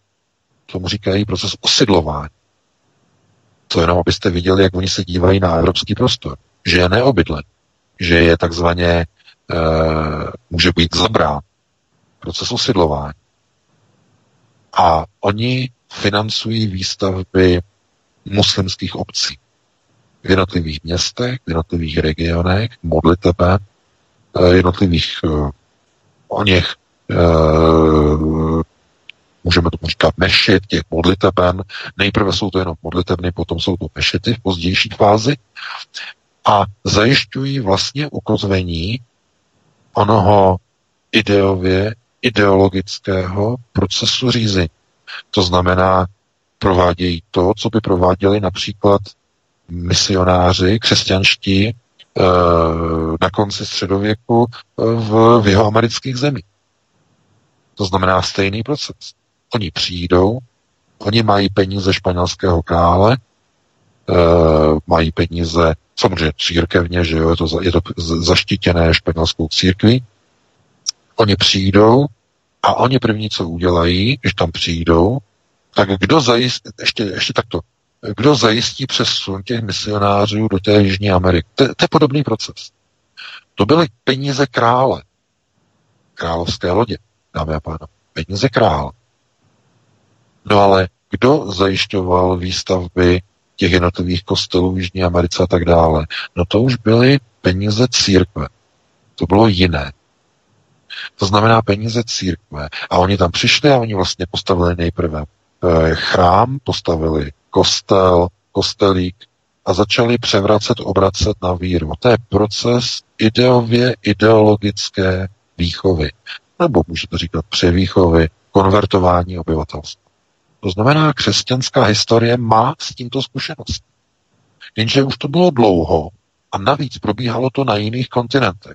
tomu říkají proces osidlování. To jenom, abyste viděli, jak oni se dívají na evropský prostor že je neobydlen. že je takzvaně e, může být zabrán proces osidlování. A oni financují výstavby muslimských obcí v jednotlivých městech, v jednotlivých regionech, modlitebe, eh, jednotlivých eh, o něch můžeme tomu říkat mešit, těch modliteben. Nejprve jsou to jenom modlitebny, potom jsou to mešity v pozdější fázi a zajišťují vlastně ukozvení onoho ideově, ideologického procesu řízení. To znamená, provádějí to, co by prováděli například misionáři křesťanští eh, na konci středověku eh, v, v jeho amerických zemích. To znamená stejný proces. Oni přijdou, oni mají peníze španělského krále, mají peníze samozřejmě církevně, že jo, je to, je to zaštítěné španělskou církví. Oni přijdou a oni první, co udělají, když tam přijdou, tak kdo zajistí, ještě, ještě takto, kdo zajistí přesun těch misionářů do té Jižní Ameriky? To, to je podobný proces. To byly peníze krále, královské lodě, dámy a pánové. Peníze krále. No ale kdo zajišťoval výstavby těch jednotlivých kostelů v Jižní Americe a tak dále? No to už byly peníze církve. To bylo jiné. To znamená peníze církve. A oni tam přišli a oni vlastně postavili nejprve eh, chrám, postavili kostel, kostelík a začali převracet, obracet na víru. To je proces ideově ideologické výchovy. Nebo můžete říkat převýchovy, konvertování obyvatelstva. To znamená, křesťanská historie má s tímto zkušenost. Jenže už to bylo dlouho a navíc probíhalo to na jiných kontinentech.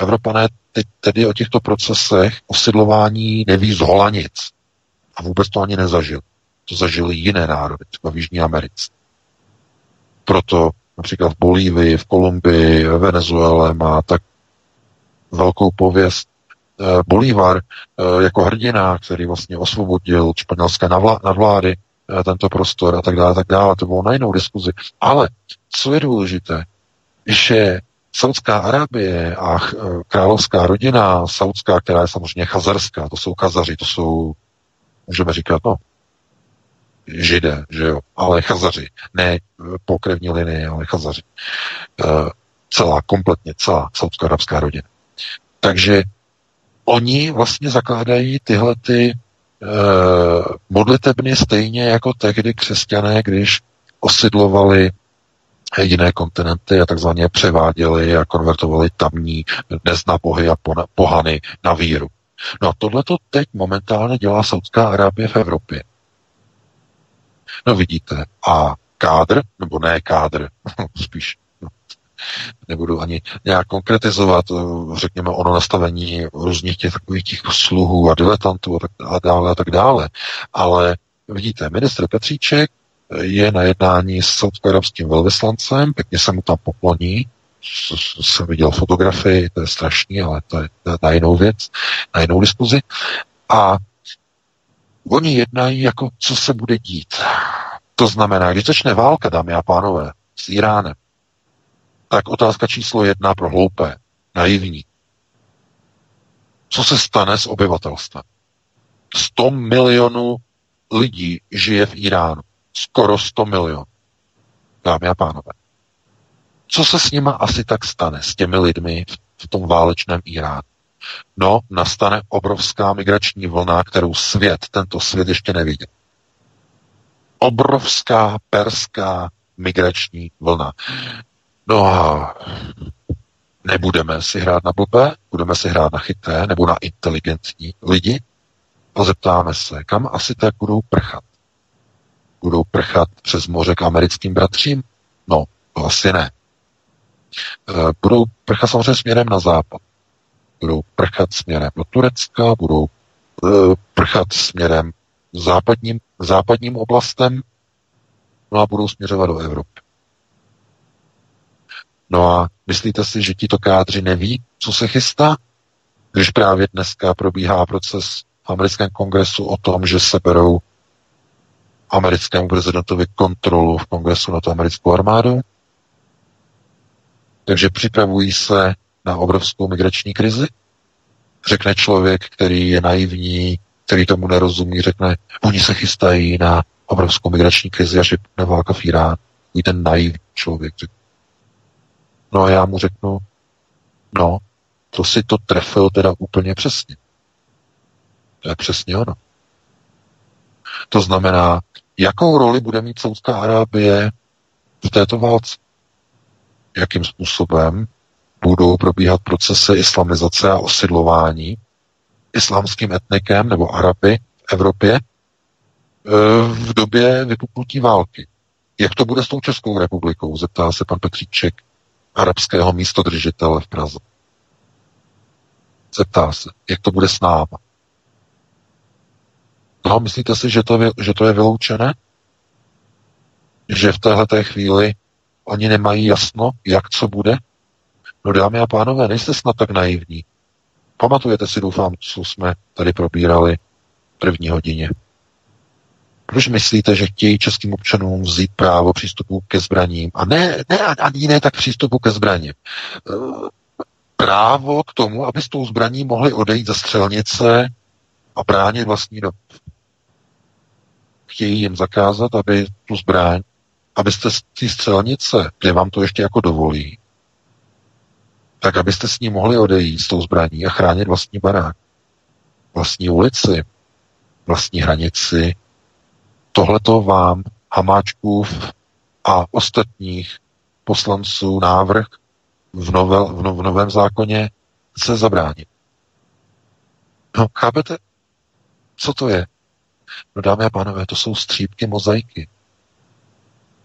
Evropané teď tedy o těchto procesech osidlování neví z Holanic. A vůbec to ani nezažil. To zažili jiné národy, třeba v Jižní Americe. Proto například v Bolívii, v Kolumbii, ve Venezuele má tak velkou pověst Bolívar eh, jako hrdina, který vlastně osvobodil španělské nadvlády eh, tento prostor a tak dále, tak dále. To bylo na jinou diskuzi. Ale co je důležité, že Saudská Arábie a královská rodina saudská, která je samozřejmě chazarská, to jsou kazaři, to jsou, můžeme říkat, no, židé, že jo, ale chazaři, ne po krevní linii, ale chazaři. celá, kompletně celá saudská arabská rodina. Takže oni vlastně zakládají tyhle ty e, modlitebny stejně jako tehdy křesťané, když osidlovali jiné kontinenty a takzvaně převáděli a konvertovali tamní nezna bohy a pohany na víru. No a tohle to teď momentálně dělá Saudská Arábie v Evropě. No vidíte, a kádr, nebo ne kádr, [laughs] spíš nebudu ani nějak konkretizovat, eh, řekněme, ono nastavení různých těch takových těch sluhů a diletantů a, tak, a dále a tak dále. Ale vidíte, ministr Petříček je na jednání s saudsko-arabským velvyslancem, pěkně se mu tam pokloní, jsem viděl fotografii, to je strašný, ale to je na jinou věc, na jinou diskuzi. A oni jednají jako, co se bude dít. To znamená, když začne válka, dámy a pánové, s Iránem, tak otázka číslo jedna pro hloupé, naivní. Co se stane s obyvatelstvem? 100 milionů lidí žije v Iránu. Skoro 100 milionů. Dámy a pánové. Co se s nima asi tak stane, s těmi lidmi v tom válečném Iránu? No, nastane obrovská migrační vlna, kterou svět, tento svět ještě neviděl. Obrovská perská migrační vlna. No a nebudeme si hrát na blbé, budeme si hrát na chytré nebo na inteligentní lidi a zeptáme se, kam asi tak budou prchat. Budou prchat přes moře k americkým bratřím? No, to asi ne. E, budou prchat samozřejmě směrem na západ. Budou prchat směrem do Turecka, budou e, prchat směrem západním, západním oblastem, no a budou směřovat do Evropy. No a myslíte si, že ti to kádři neví, co se chystá? Když právě dneska probíhá proces v americkém kongresu o tom, že se berou americkému prezidentovi kontrolu v kongresu na to americkou armádu? Takže připravují se na obrovskou migrační krizi? Řekne člověk, který je naivní, který tomu nerozumí, řekne, oni se chystají na obrovskou migrační krizi, až je válka v Iránu. ten naivní člověk řekne. No a já mu řeknu, no, to si to trefil teda úplně přesně. To je přesně ono. To znamená, jakou roli bude mít Saudská Arábie v této válce? Jakým způsobem budou probíhat procesy islamizace a osidlování islámským etnikem nebo Araby v Evropě e, v době vypuknutí války. Jak to bude s tou Českou republikou, zeptá se pan Petříček, arabského místodržitele v Praze. Zeptá se, jak to bude s náma. No, myslíte si, že to, je, že to je vyloučené? Že v téhle chvíli oni nemají jasno, jak co bude? No dámy a pánové, nejste snad tak naivní. Pamatujete si, doufám, co jsme tady probírali v první hodině. Proč myslíte, že chtějí českým občanům vzít právo přístupu ke zbraním? A ne, ne ani ne tak přístupu ke zbraním. Eh, právo k tomu, aby s tou zbraní mohli odejít ze střelnice a bránit vlastní dom. Chtějí jim zakázat, aby tu zbraň, abyste z té střelnice, kde vám to ještě jako dovolí, tak abyste s ní mohli odejít s tou zbraní a chránit vlastní barák, vlastní ulici, vlastní hranici. Tohleto vám Hamáčkův a ostatních poslanců návrh v, novel, v, no, v novém zákoně chce zabránit. No, chápete? Co to je? No dámy a pánové, to jsou střípky mozaiky.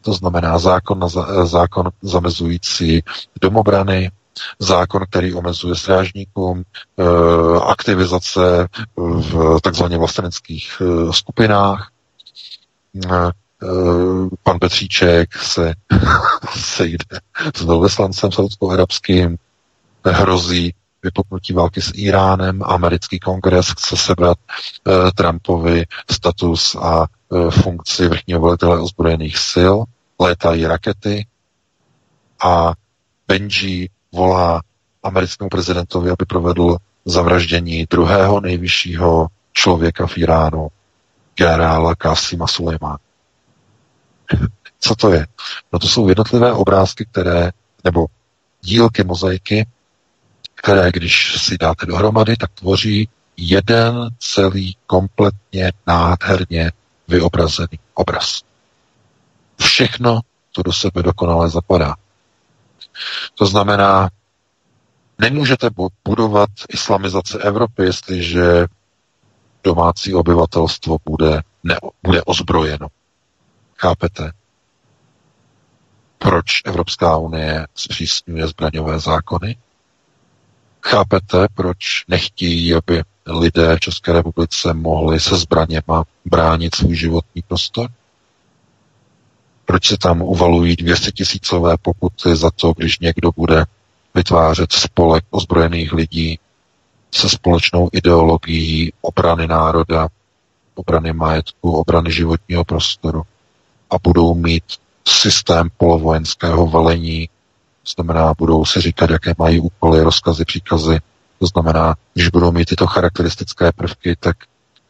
To znamená zákon, na, zákon zamezující domobrany, zákon, který omezuje strážníkům, e, aktivizace v takzvaně vlasteneckých e, skupinách. E, pan Petříček se [laughs] sejde s velvyslancem saudsko-arabským, hrozí vypuknutí války s Iránem, americký kongres chce sebrat e, Trumpovi status a e, funkci vrchního velitele ozbrojených sil, létají rakety a Benji volá americkému prezidentovi, aby provedl zavraždění druhého nejvyššího člověka v Iránu, generála Kasima Sulejmana. [laughs] Co to je? No to jsou jednotlivé obrázky, které, nebo dílky mozaiky, které, když si dáte dohromady, tak tvoří jeden celý kompletně nádherně vyobrazený obraz. Všechno to do sebe dokonale zapadá. To znamená, nemůžete budovat islamizaci Evropy, jestliže domácí obyvatelstvo bude, ne, bude ozbrojeno. Chápete? Proč Evropská unie zpřísňuje zbraňové zákony? Chápete, proč nechtějí, aby lidé v České republice mohli se zbraněma bránit svůj životní prostor? Proč se tam uvalují 200 tisícové pokuty za to, když někdo bude vytvářet spolek ozbrojených lidí se společnou ideologií obrany národa, obrany majetku, obrany životního prostoru a budou mít systém polovojenského velení, to znamená, budou si říkat, jaké mají úkoly, rozkazy, příkazy. To znamená, když budou mít tyto charakteristické prvky, tak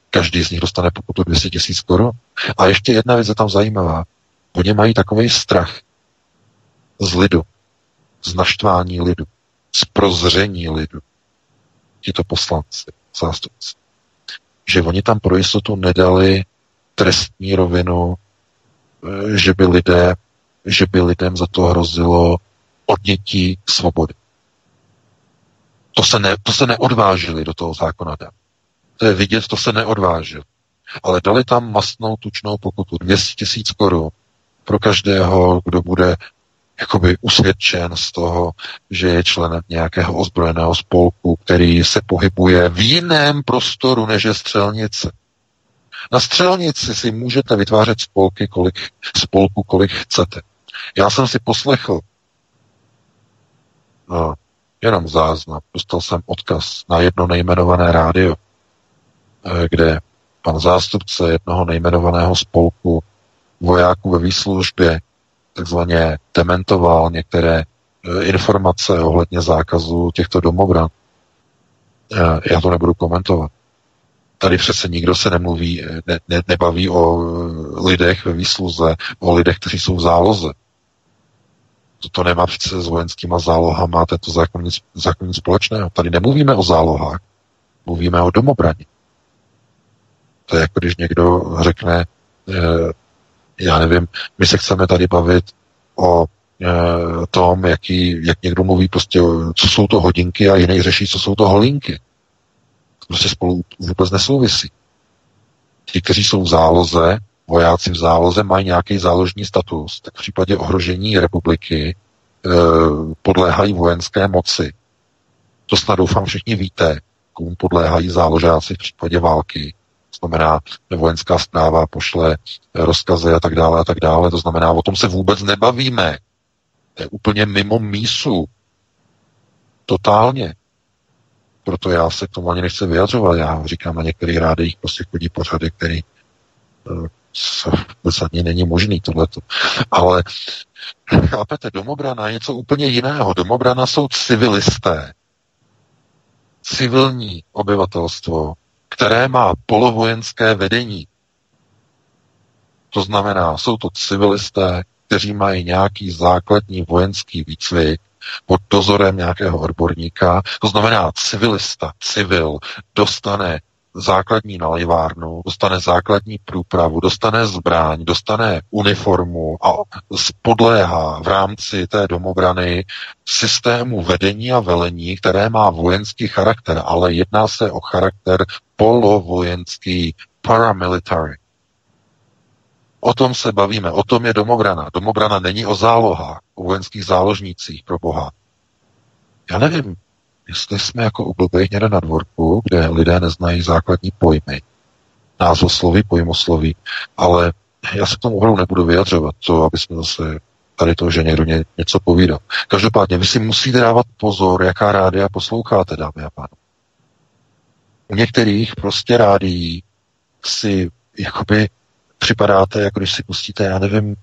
každý z nich dostane pokutu 200 tisíc korun. A ještě jedna věc je tam zajímavá. Oni mají takový strach z lidu, z naštvání lidu, z prozření lidu, tito poslanci, zástupci, že oni tam pro jistotu nedali trestní rovinu, eh, že by lidé, že by lidem za to hrozilo odnětí svobody. To se, ne, to se neodvážili do toho zákona dát. To je vidět, to se neodvážili. Ale dali tam masnou tučnou pokutu 200 tisíc korun pro každého, kdo bude jakoby usvědčen z toho, že je členem nějakého ozbrojeného spolku, který se pohybuje v jiném prostoru než je střelnice. Na střelnici si můžete vytvářet spolky, kolik, spolku, kolik chcete. Já jsem si poslechl no, jenom záznam, dostal jsem odkaz na jedno nejmenované rádio, eh, kde pan zástupce jednoho nejmenovaného spolku vojáků ve výslužbě takzvaně dementoval některé e, informace ohledně zákazu těchto domobran. E, já to nebudu komentovat. Tady přece nikdo se nemluví, ne, ne, nebaví o lidech ve výsluze, o lidech, kteří jsou v záloze. To, to nemá přece s vojenskýma zálohama tento zákon nic, zákon nic společného. Tady nemluvíme o zálohách, mluvíme o domobraně. To je jako když někdo řekne, já nevím, my se chceme tady bavit o eh, tom, jaký, jak někdo mluví prostě, co jsou to hodinky a jiný řeší, co jsou to holinky. To prostě spolu vůbec nesouvisí. Ti, kteří jsou v záloze, vojáci v záloze mají nějaký záložní status, tak v případě ohrožení republiky e, podléhají vojenské moci. To snad doufám všichni víte, komu podléhají záložáci v případě války. Znamená, vojenská zpráva pošle rozkazy a tak dále a tak dále. To znamená, o tom se vůbec nebavíme. To je úplně mimo mísu. Totálně. Proto já se k tomu ani nechci vyjadřovat. Já říkám, na některých rádech prostě chodí pořady, který eh, vůbec ani není možný tohleto. Ale [laughs] chápete, domobrana je něco úplně jiného. Domobrana jsou civilisté. Civilní obyvatelstvo, které má polovojenské vedení. To znamená, jsou to civilisté, kteří mají nějaký základní vojenský výcvik pod dozorem nějakého odborníka. To znamená, civilista, civil, dostane základní nalivárnu, dostane základní průpravu, dostane zbraň, dostane uniformu a podléhá v rámci té domobrany systému vedení a velení, které má vojenský charakter, ale jedná se o charakter polovojenský, paramilitary. O tom se bavíme, o tom je domobrana. Domobrana není o zálohách, o vojenských záložnících, pro boha. Já nevím, jestli jsme jako blbých někde na dvorku, kde lidé neznají základní pojmy, názvosloví, pojmosloví, ale já se k tomu opravdu nebudu vyjadřovat, to, aby jsme zase tady to, že někdo ně, něco povídal. Každopádně, vy si musíte dávat pozor, jaká rádia posloucháte, dámy a pánové. U některých prostě rádií si jakoby připadáte, jako když si pustíte, já nevím,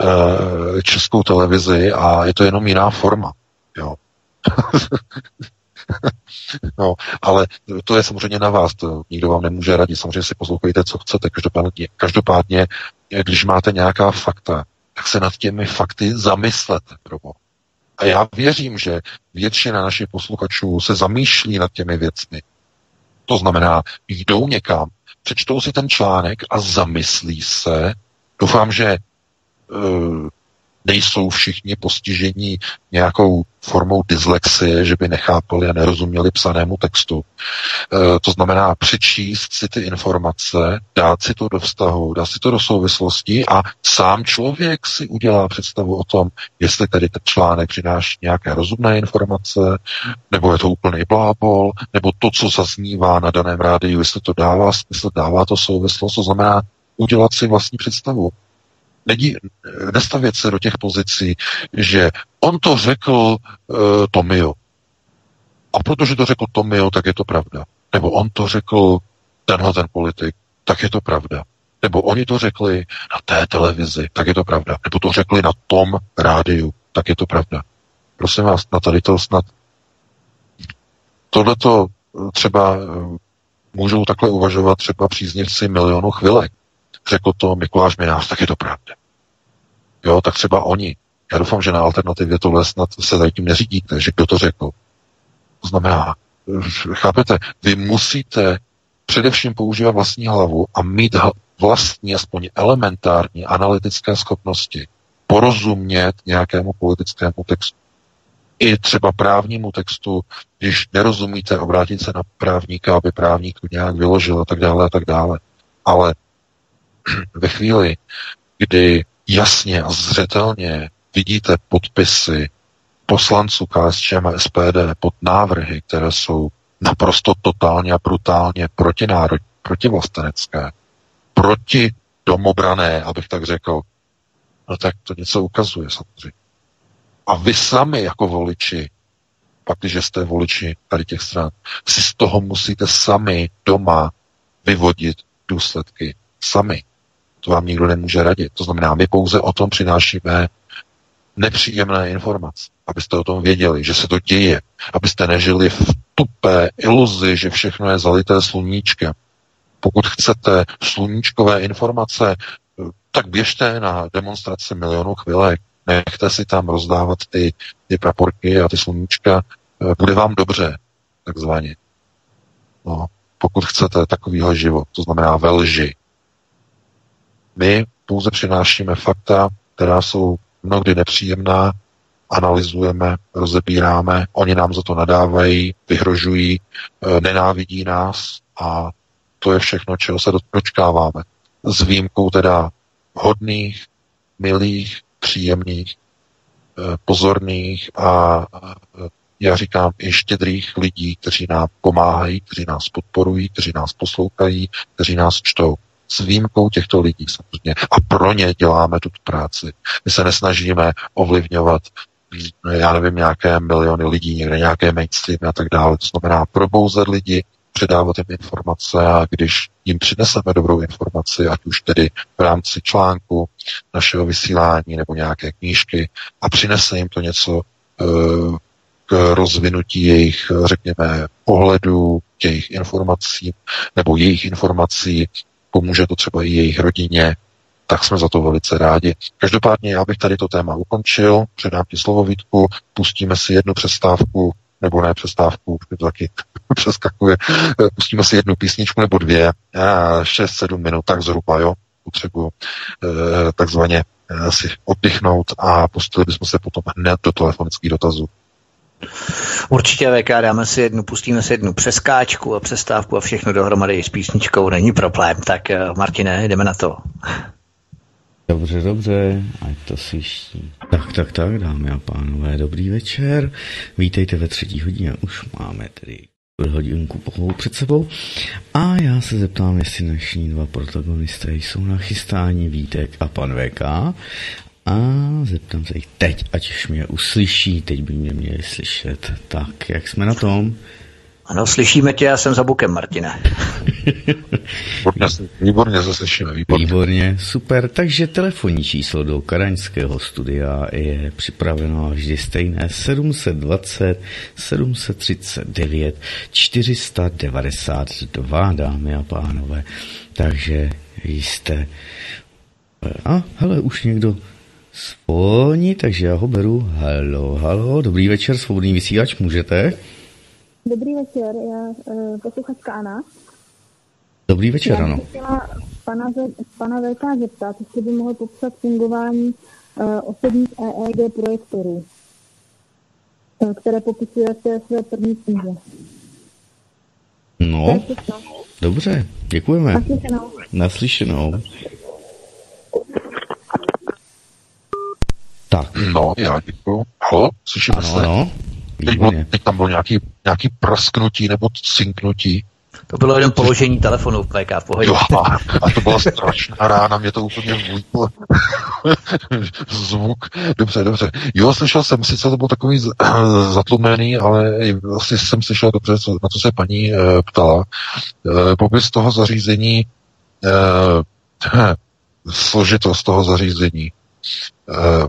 eh, českou televizi a je to jenom jiná forma. Jo. [laughs] [laughs] no, ale to je samozřejmě na vás, to nikdo vám nemůže radit, samozřejmě si poslouchejte, co chcete, každopádně, každopádně když máte nějaká fakta, tak se nad těmi fakty zamyslete, probo. A já věřím, že většina našich posluchačů se zamýšlí nad těmi věcmi. To znamená, jdou někam, přečtou si ten článek a zamyslí se. Doufám, že uh, nejsou všichni postižení nějakou formou dyslexie, že by nechápali a nerozuměli psanému textu. E, to znamená přečíst si ty informace, dát si to do vztahu, dát si to do souvislosti a sám člověk si udělá představu o tom, jestli tady ten článek přináší nějaké rozumné informace, nebo je to úplný blábol, nebo to, co zaznívá na daném rádiu, jestli to dává smysl, dává to souvislost, to znamená udělat si vlastní představu nedí, nestavět se do těch pozicí, že on to řekl uh, Tomio. A protože to řekl Tomio, tak je to pravda. Nebo on to řekl tenhle ten politik, tak je to pravda. Nebo oni to řekli na té televizi, tak je to pravda. Nebo to řekli na tom rádiu, tak je to pravda. Prosím vás, na tady to snad tohleto eh, třeba eh, můžou takhle uvažovat třeba příznivci milionu chvilek. Řekl to Mikuláš Minář, tak je to pravda jo, tak třeba oni. Já doufám, že na alternativě tohle snad se tady tím neřídíte, že kdo to řekl. To znamená, chápete, vy musíte především používat vlastní hlavu a mít vlastní, aspoň elementární analytické schopnosti, porozumět nějakému politickému textu. I třeba právnímu textu, když nerozumíte, obrátit se na právníka, aby právník to nějak vyložil a tak dále a tak dále. Ale [clears throat] ve chvíli, kdy jasně a zřetelně vidíte podpisy poslanců KSČM a SPD pod návrhy, které jsou naprosto totálně a brutálně protinárod, protivlastenecké, proti domobrané, abych tak řekl, no tak to něco ukazuje samozřejmě. A vy sami jako voliči, pak když jste voliči tady těch stran, si z toho musíte sami doma vyvodit důsledky sami. To vám nikdo nemůže radit. To znamená, my pouze o tom přinášíme nepříjemné informace, abyste o tom věděli, že se to děje, abyste nežili v tupé iluzi, že všechno je zalité sluníčkem. Pokud chcete sluníčkové informace, tak běžte na demonstraci milionů chvilek, nechte si tam rozdávat ty, ty praporky a ty sluníčka, bude vám dobře, takzvaně. No, pokud chcete takovýhle život, to znamená ve lži. My pouze přinášíme fakta, která jsou mnohdy nepříjemná, analyzujeme, rozebíráme, oni nám za to nadávají, vyhrožují, e, nenávidí nás a to je všechno, čeho se dočkáváme. S výjimkou teda hodných, milých, příjemných, e, pozorných a já říkám i štědrých lidí, kteří nám pomáhají, kteří nás podporují, kteří nás poslouchají, kteří nás čtou. S výjimkou těchto lidí samozřejmě. A pro ně děláme tuto práci. My se nesnažíme ovlivňovat já nevím, nějaké miliony lidí, někde nějaké mainstreamy a tak dále. To znamená probouzet lidi, předávat jim informace a když jim přineseme dobrou informaci, ať už tedy v rámci článku našeho vysílání nebo nějaké knížky a přinese jim to něco uh, k rozvinutí jejich, řekněme, pohledu, jejich informací nebo jejich informací, pomůže to třeba i jejich rodině, tak jsme za to velice rádi. Každopádně já bych tady to téma ukončil, předám ti slovo Vítku, pustíme si jednu přestávku, nebo ne přestávku, taky [laughs] přeskakuje, pustíme si jednu písničku nebo dvě, 6-7 minut, tak zhruba, jo, potřebuji eh, takzvaně eh, si oddychnout a pustili bychom se potom hned do telefonických dotazů. Určitě VK, dáme si jednu, pustíme si jednu přeskáčku a přestávku a všechno dohromady s písničkou, není problém. Tak eh, Martine, jdeme na to. Dobře, dobře, ať to slyší. Tak, tak, tak, dámy a pánové, dobrý večer. Vítejte ve třetí hodině, už máme tedy hodinku pohovou před sebou. A já se zeptám, jestli dnešní dva protagonisté jsou na chystání Vítek a pan VK. A zeptám se jich teď, ať už mě uslyší, teď by mě měli slyšet. Tak, jak jsme na tom? Ano, slyšíme tě, já jsem za bukem, Martine. [laughs] výborně, výborně se slyšíme, výborně. Výborně, super. Takže telefonní číslo do karaňského studia je připraveno vždy stejné 720 739 492, dámy a pánové. Takže jste... A, hele, už někdo Spolní, takže já ho beru. Halo, halo, dobrý večer, svobodný vysílač, můžete? Dobrý večer, já uh, posluchačka Anna. Dobrý večer, já ano. chtěla pana, pana VK zeptat, jestli by mohl popsat fungování uh, osobních EEG projektorů, uh, které popisujete své první knize. No, dobře, děkujeme. Naslyšenou. Naslyšenou. Tak. No, já děkuju. Halo, slyšíme ano, se? Ano, teď, bylo, teď tam bylo nějaký, nějaký prasknutí nebo cinknutí. To bylo jenom položení telefonu v PK, v pohodě. Jo, a to byla strašná rána, mě to úplně vůjtlo. [laughs] Zvuk. Dobře, dobře. Jo, slyšel jsem, sice to byl takový [clears throat] zatlumený, ale asi jsem slyšel dobře, co, na co se paní e, ptala. E, popis toho zařízení, e, [clears throat] složitost toho zařízení. E,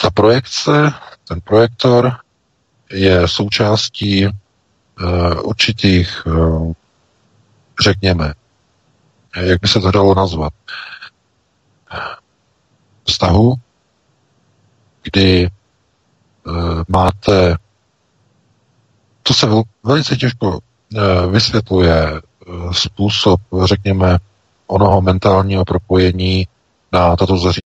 ta projekce, ten projektor je součástí uh, určitých, uh, řekněme, jak by se to dalo nazvat, vztahu, kdy uh, máte, to se velice těžko uh, vysvětluje uh, způsob, řekněme, onoho mentálního propojení na tato zařízení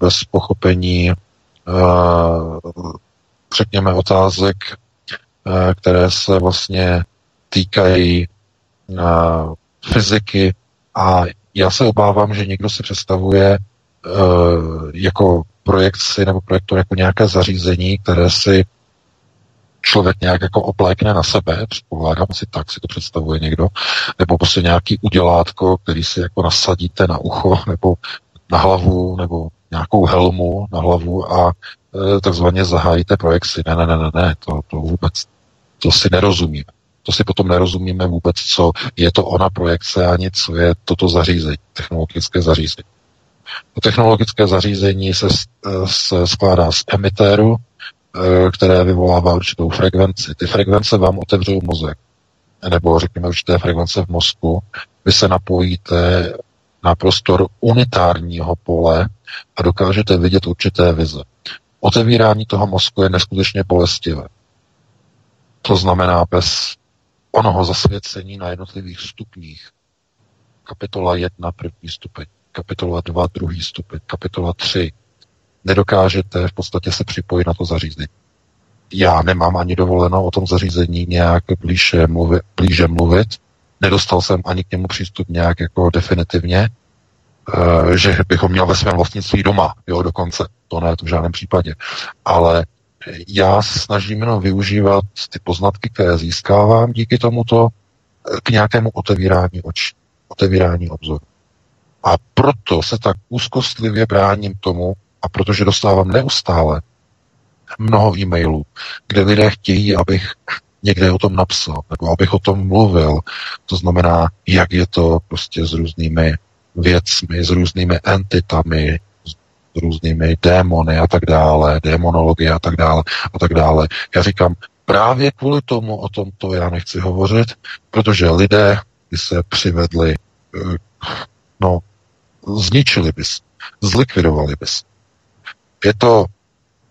bez pochopení, řekněme, otázek, které se vlastně týkají fyziky. A já se obávám, že někdo si představuje jako projekci nebo projektor jako nějaké zařízení, které si člověk nějak jako oplékne na sebe, předpokládám si tak, si to představuje někdo, nebo prostě nějaký udělátko, který si jako nasadíte na ucho, nebo na hlavu, nebo nějakou helmu na hlavu a e, takzvaně zahájíte projekci. Ne, ne, ne, ne, ne, to, to vůbec, to si nerozumíme. To si potom nerozumíme vůbec, co je to ona projekce ani co je toto zařízení, technologické zařízení. To technologické zařízení se, se skládá z emitéru, Eh, které vyvolává určitou frekvenci. Ty frekvence vám otevřou mozek, nebo řekněme určité frekvence v mozku. Vy se napojíte na prostor unitárního pole a dokážete vidět určité vize. Otevírání toho mozku je neskutečně bolestivé. To znamená bez onoho zasvěcení na jednotlivých stupních. Kapitola 1, první stupeň, kapitola 2, druhý stupeň, kapitola 3, nedokážete v podstatě se připojit na to zařízení. Já nemám ani dovoleno o tom zařízení nějak blíže mluvit, blíže mluvit. Nedostal jsem ani k němu přístup nějak jako definitivně, eh, že bych ho měl ve svém vlastnictví doma, jo, dokonce. To ne, to v žádném případě. Ale já snažím jenom využívat ty poznatky, které získávám díky tomuto eh, k nějakému otevírání očí, otevírání obzoru. A proto se tak úzkostlivě bráním tomu, a protože dostávám neustále mnoho e-mailů, kde lidé chtějí, abych někde o tom napsal, nebo abych o tom mluvil. To znamená, jak je to prostě s různými věcmi, s různými entitami, s různými démony a tak dále, démonologie a tak dále a tak dále. Já říkám, právě kvůli tomu o tomto já nechci hovořit, protože lidé by se přivedli, eh, no, zničili bys, zlikvidovali bys. Je to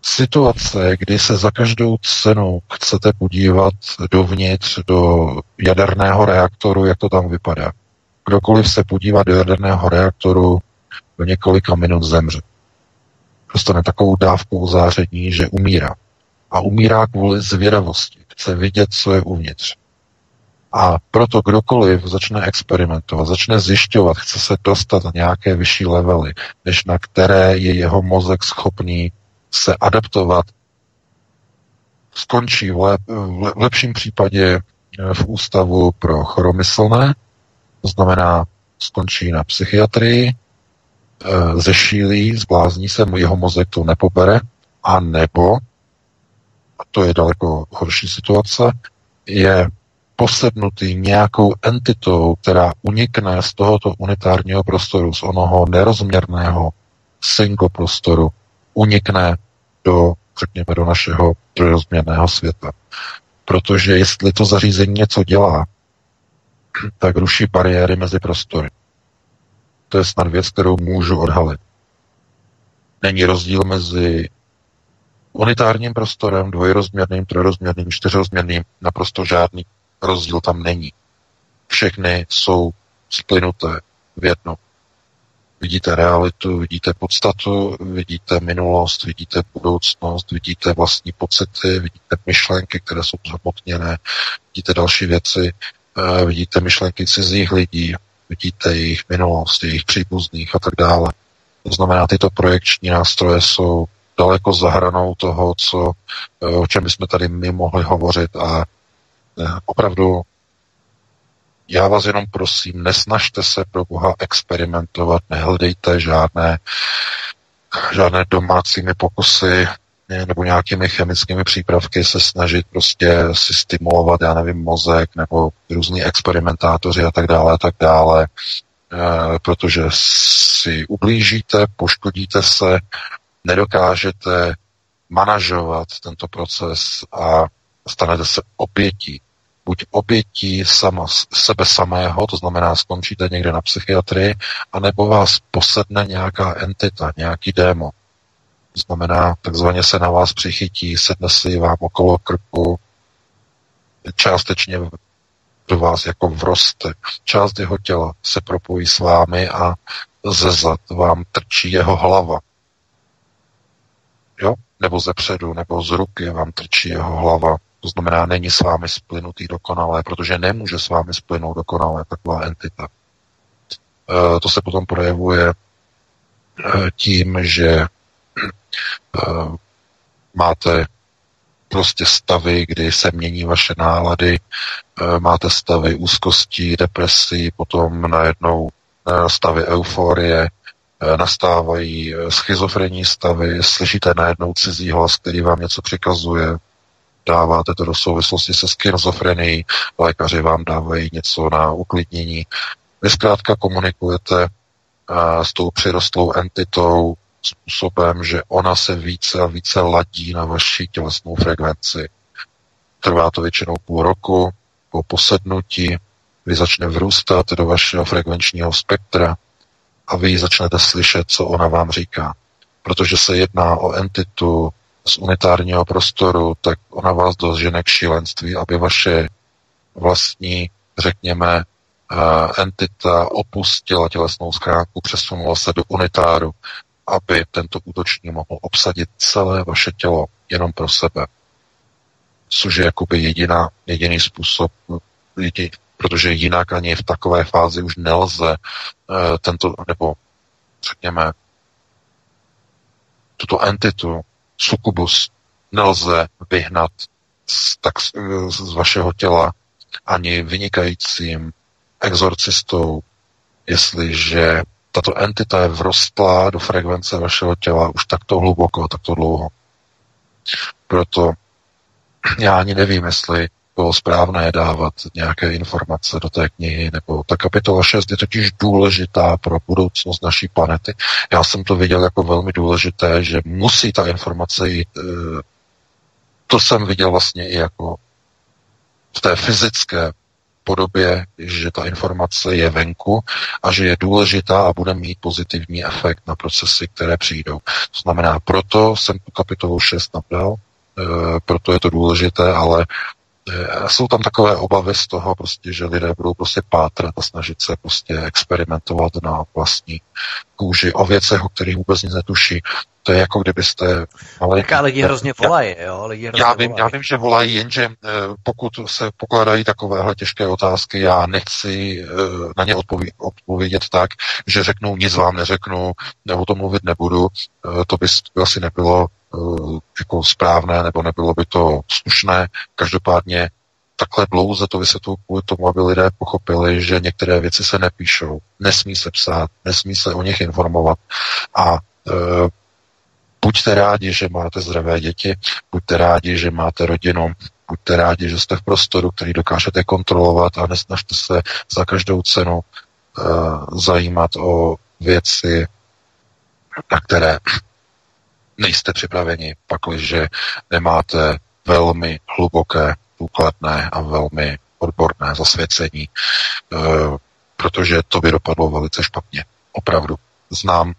situace, kdy se za každou cenu chcete podívat dovnitř do jaderného reaktoru, jak to tam vypadá. Kdokoliv se podívá do jaderného reaktoru, do několika minut zemře. Dostane takovou dávku záření, že umírá. A umírá kvůli zvědavosti. Chce vidět, co je uvnitř. A proto kdokoliv začne experimentovat, začne zjišťovat, chce se dostat na nějaké vyšší levely, než na které je jeho mozek schopný se adaptovat, skončí v, lep, v lepším případě eh, v ústavu pro choromyslné, to znamená, skončí na psychiatrii, eh, zešílí, zblázní se, jeho mozek to nepobere, a nebo, a to je daleko horší situace, je posednutý nějakou entitou, která unikne z tohoto unitárního prostoru, z onoho nerozměrného single prostoru, unikne do, řekněme, do našeho trojrozměrného světa. Protože jestli to zařízení něco dělá, tak ruší bariéry mezi prostory. To je snad věc, kterou můžu odhalit. Není rozdíl mezi unitárním prostorem, dvojrozměrným, trojrozměrným, čtyřrozměrným, naprosto žádný rozdíl tam není. Všechny jsou splynuté v jedno. Vidíte realitu, vidíte podstatu, vidíte minulost, vidíte budoucnost, vidíte vlastní pocity, vidíte myšlenky, které jsou zhmotněné, vidíte další věci, eh, vidíte myšlenky cizích lidí, vidíte jejich minulost, jejich příbuzných a tak dále. To znamená, tyto projekční nástroje jsou daleko za hranou toho, co, eh, o čem bychom tady my mohli hovořit a opravdu já vás jenom prosím, nesnažte se pro Boha experimentovat, nehledejte žádné, žádné domácími pokusy nebo nějakými chemickými přípravky se snažit prostě si stimulovat, já nevím, mozek nebo různí experimentátoři a tak dále a tak dále, e, protože si ublížíte, poškodíte se, nedokážete manažovat tento proces a stanete se obětí buď obětí sama, sebe samého, to znamená skončíte někde na psychiatrii, anebo vás posedne nějaká entita, nějaký démon. To znamená, takzvaně se na vás přichytí, sedne si vám okolo krku, částečně do vás jako vroste. Část jeho těla se propojí s vámi a ze zad vám trčí jeho hlava. jo? nebo ze předu, nebo z ruky vám trčí jeho hlava. To znamená, není s vámi splynutý dokonale, protože nemůže s vámi splynout dokonale taková entita. E, to se potom projevuje e, tím, že e, máte prostě stavy, kdy se mění vaše nálady, máte stavy úzkosti, depresí, potom najednou stavy euforie, nastávají schizofrenní stavy, slyšíte najednou cizí hlas, který vám něco přikazuje, dáváte to do souvislosti se schizofrenií, lékaři vám dávají něco na uklidnění. Vy zkrátka komunikujete s tou přirostlou entitou způsobem, že ona se více a více ladí na vaši tělesnou frekvenci. Trvá to většinou půl roku, po posednutí, vy začne vrůstat do vašeho frekvenčního spektra a vy začnete slyšet, co ona vám říká. Protože se jedná o entitu z unitárního prostoru, tak ona vás dožene k šílenství, aby vaše vlastní, řekněme, entita opustila tělesnou schránku, přesunula se do unitáru, aby tento útočník mohl obsadit celé vaše tělo jenom pro sebe. Což je jakoby jediná, jediný způsob, jediný, protože jinak ani v takové fázi už nelze uh, tento, nebo řekněme, tuto entitu, sukubus, nelze vyhnat z, tak, z vašeho těla ani vynikajícím exorcistou, jestliže tato entita je vrostlá do frekvence vašeho těla už takto hluboko, takto dlouho. Proto já ani nevím, jestli bylo správné dávat nějaké informace do té knihy, nebo ta kapitola 6 je totiž důležitá pro budoucnost naší planety. Já jsem to viděl jako velmi důležité, že musí ta informace jít. Eh, to jsem viděl vlastně i jako v té fyzické podobě, že ta informace je venku a že je důležitá a bude mít pozitivní efekt na procesy, které přijdou. To znamená, proto jsem tu kapitolu 6 nabral, e, proto je to důležité, ale Eh, jsou tam takové obavy z toho, prostě, že lidé budou prostě pátrat a snažit se prostě experimentovat na vlastní kůži o věcech, o kterých vůbec nic netuší. To je jako kdybyste... Ale Jaká lidi hrozně volají, jo? Lidi hrozně já, vím, volají. já vím, že volají, jenže eh, pokud se pokladají takovéhle těžké otázky, já nechci eh, na ně odpovědět, odpovědět tak, že řeknu, nic vám neřeknu, nebo o tom mluvit nebudu. To by asi nebylo Eh, jako správné, nebo nebylo by to slušné. Každopádně takhle dlouze to vysvětluji kvůli tomu, aby lidé pochopili, že některé věci se nepíšou, nesmí se psát, nesmí se o nich informovat a e, buďte rádi, že máte zdravé děti, buďte rádi, že máte rodinu, buďte rádi, že jste v prostoru, který dokážete kontrolovat a nesnažte se za každou cenu e, zajímat o věci, na které nejste připraveni, pakliže nemáte velmi hluboké, důkladné a velmi odborné zasvěcení, eh, protože to by dopadlo velice špatně. Opravdu. Znám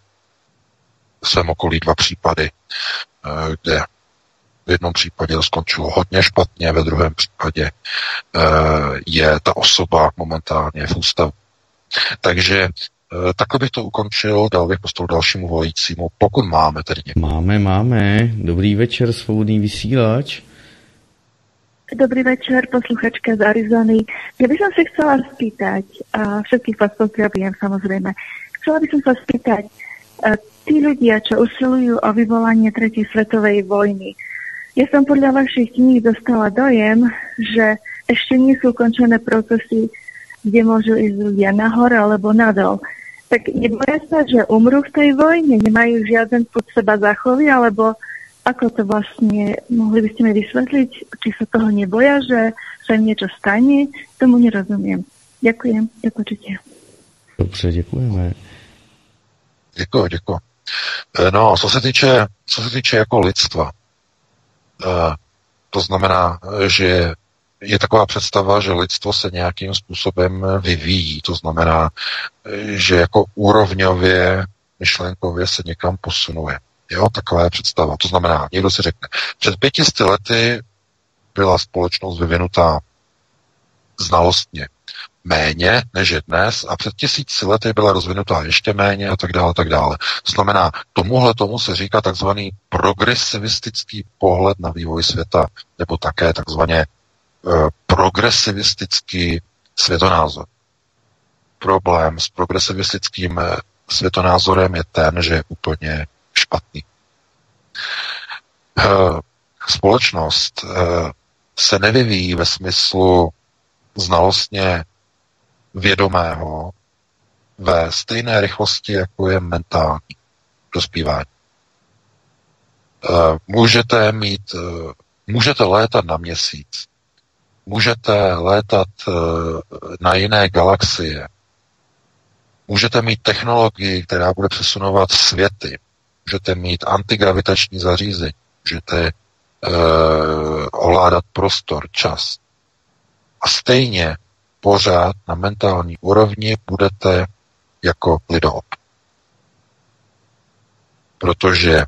svém okolí dva případy, eh, kde v jednom případě to skončilo hodně špatně, ve druhém případě eh, je ta osoba momentálně v ústavu. Takže takhle bych to ukončil, dal bych prostor dalšímu volajícímu, pokud máme tedy někoho. Máme, máme. Dobrý večer, svobodný vysílač. Dobrý večer, posluchačka z Arizony. Ja by som sa chcela spýtať, a všetkých vás pozdravujem samozrejme, chcela by som sa spýtať, tí ľudia, čo usilujú o vyvolanie tretej svetovej vojny, ja som podľa vašich kníh dostala dojem, že ešte nie sú ukončené procesy, kde môžu ísť ľudia nahor alebo nadol tak neboja sa, že umrú v tej vojne, nemajú žiaden pod seba zachovy, alebo ako to vlastne, mohli by ste mi vysvetliť, či sa toho neboja, že sa niečo stane, tomu nerozumiem. Ďakujem, ďakujem. Dobře, děkujeme. Děkuji, děkuji. Eh, no, co se týče, co se týče jako lidstva, eh, to znamená, že je taková představa, že lidstvo se nějakým způsobem vyvíjí. To znamená, že jako úrovňově, myšlenkově se někam posunuje. Jo, taková je představa. To znamená, někdo si řekne, před pětisty lety byla společnost vyvinutá znalostně. méně než je dnes a před tisíci lety byla rozvinutá ještě méně a tak dále, tak dále. To znamená, tomuhle tomu se říká takzvaný progresivistický pohled na vývoj světa, nebo také takzvaně progresivistický světonázor. Problém s progresivistickým eh, světonázorem je ten, že je úplně špatný. Uh, společnost se nevyvíjí ve smyslu znalostně vědomého ve stejné rychlosti, jako je mentální dospívání. Eh, můžete mít, eh, můžete létat na měsíc, můžete létat eh, na jiné galaxie, můžete mít technologii, která bude přesunovat světy, můžete mít antigravitační zařízení, můžete uh, ovládat prostor, čas. A stejně pořád na mentální úrovni budete jako lidop. Protože,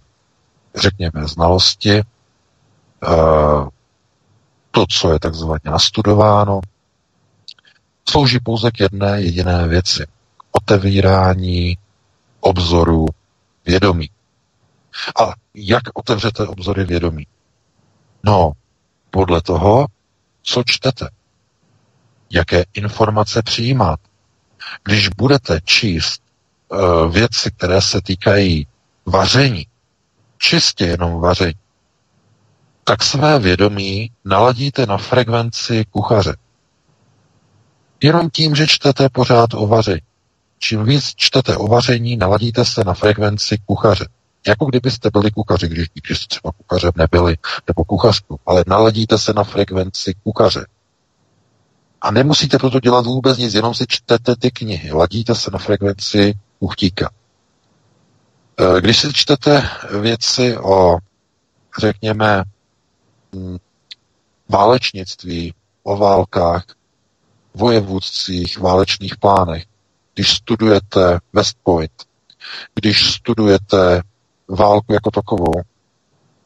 řekněme, znalosti, eh, to, co je takzvaně nastudováno, slouží pouze k jedné jediné věci. Otevírání obzoru vědomí. A jak otevřete obzory vědomí? No, podle toho, co čtete jaké informace přijímat. Když budete číst uh, věci, které se týkají vaření, čistě jenom vaření, tak své vědomí naladíte na frekvenci kuchaře. Jenom tím, že čtete pořád o vaření. Čím víc čtete o vaření, naladíte se na frekvenci kuchaře. Jako kdybyste byli kuchaři, když, když jste třeba kuchařem nebyli, nebo kuchařku, ale naladíte se na frekvenci kuchaře. A nemusíte proto dělat vůbec nic, jenom si čtete ty knihy, ladíte se na frekvenci uchtíka. E, když si čtete věci o, řekněme, válečnictví, o válkách, vojevůdcích, válečných plánech, když studujete West Point, když studujete válku jako takovou,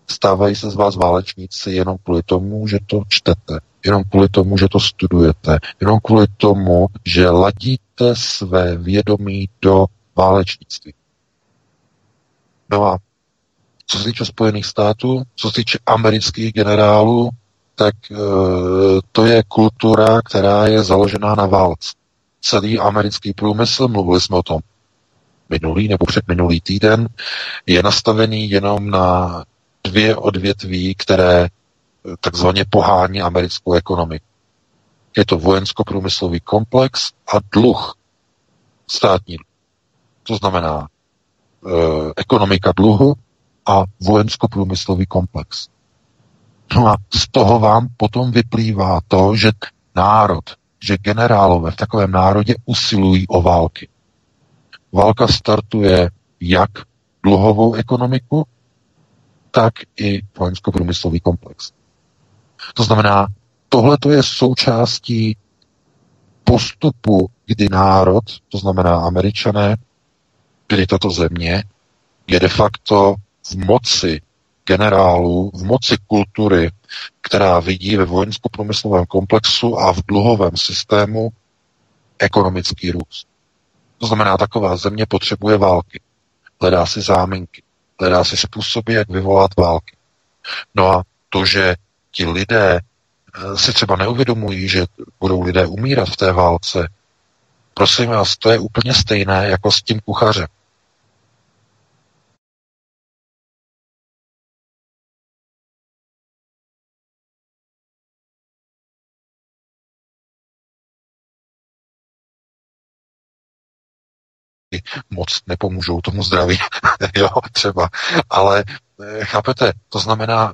stávají se z vás válečníci jenom kvůli tomu, že to čtete jenom kvůli tomu, že to studujete, jenom kvůli tomu, že ladíte své vědomí do válečnictví. No a co se týče Spojených států, co se týče amerických generálů, tak e, to je kultura, která je založená na válce. Celý americký průmysl, mluvili jsme o tom minulý nebo předminulý týden, je nastavený jenom na dvě odvětví, které takzvaně pohání americkou ekonomiku. Je to vojensko-průmyslový komplex a dluh státní. To znamená e, ekonomika dluhu a vojensko-průmyslový komplex. No a z toho vám potom vyplývá to, že národ, že generálové v takovém národě usilují o války. Válka startuje jak dluhovou ekonomiku, tak i vojensko-průmyslový komplex. To znamená, tohle to je součástí postupu, kdy národ, to znamená američané, kdy tato země je de facto v moci generálů, v moci kultury, která vidí ve vojensko-průmyslovém komplexu a v dluhovém systému ekonomický růst. To znamená, taková země potřebuje války. Hledá si záminky, hledá si způsoby, jak vyvolat války. No a to, že ti lidé eh, si třeba neuvědomují, že budou lidé umírat v té válce. Prosím vás, to je úplně stejné jako s tím kuchařem. Moc nepomůžou tomu zdraví, [laughs] jo, třeba. Ale eh, chápete, to znamená,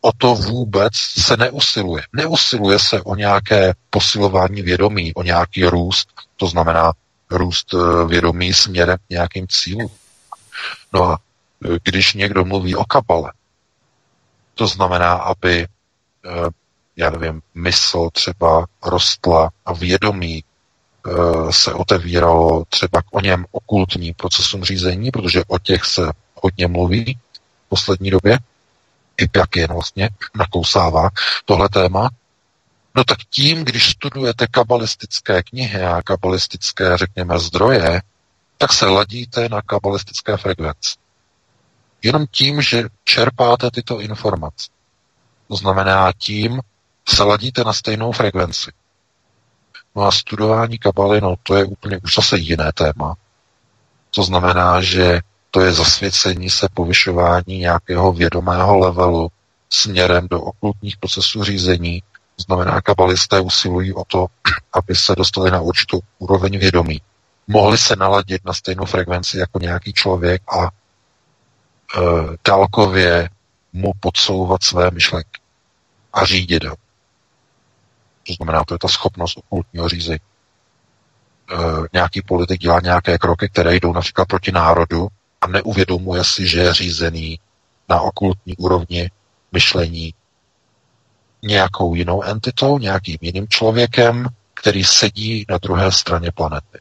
o to vůbec se neusiluje. Neusiluje se o nějaké posilování vědomí, o nějaký růst, to znamená růst eh, vědomí směrem k nějakým cílům. No a eh, když někdo mluví o kabale, to znamená, aby, já nevím, mysl třeba rostla a vědomí se otevíralo třeba k o něm okultním procesům řízení, protože o těch se hodně mluví v poslední době. I jak je vlastně nakousává tohle téma. No tak tím, když studujete kabalistické knihy a kabalistické, řekněme, zdroje, tak se ladíte na kabalistické frekvenci. Jenom tím, že čerpáte tyto informace. To znamená tím, se ladíte na stejnou frekvenci. No a studování kabaly, no to je úplně už zase jiné téma. To znamená, že to je zasvěcení se povyšování nějakého vědomého levelu směrem do okultních procesů řízení. To znamená, kabalisté usilují o to, aby se dostali na určitou úroveň vědomí. Mohli se naladit na stejnou frekvenci jako nějaký člověk a e, dálkově mu podsouvat své myšlenky a řídit ho. To znamená, to je ta schopnost okultního řízení. E, nějaký politik dělá nějaké kroky, které jdou například proti národu a neuvědomuje si, že je řízený na okultní úrovni myšlení nějakou jinou entitou, nějakým jiným člověkem, který sedí na druhé straně planety.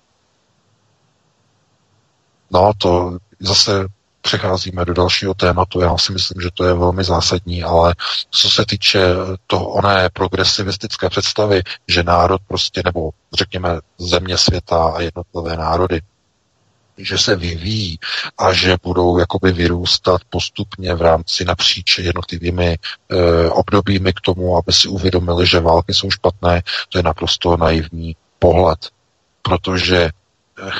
No, to zase přecházíme do dalšího tématu. Já si myslím, že to je velmi zásadní, ale co se týče toho oné progresivistické představy, že národ prostě, nebo řekněme země světa a jednotlivé národy, že se vyvíjí a že budou jakoby vyrůstat postupně v rámci napříč jednotlivými e, obdobími k tomu, aby si uvědomili, že války jsou špatné, to je naprosto naivní pohled, protože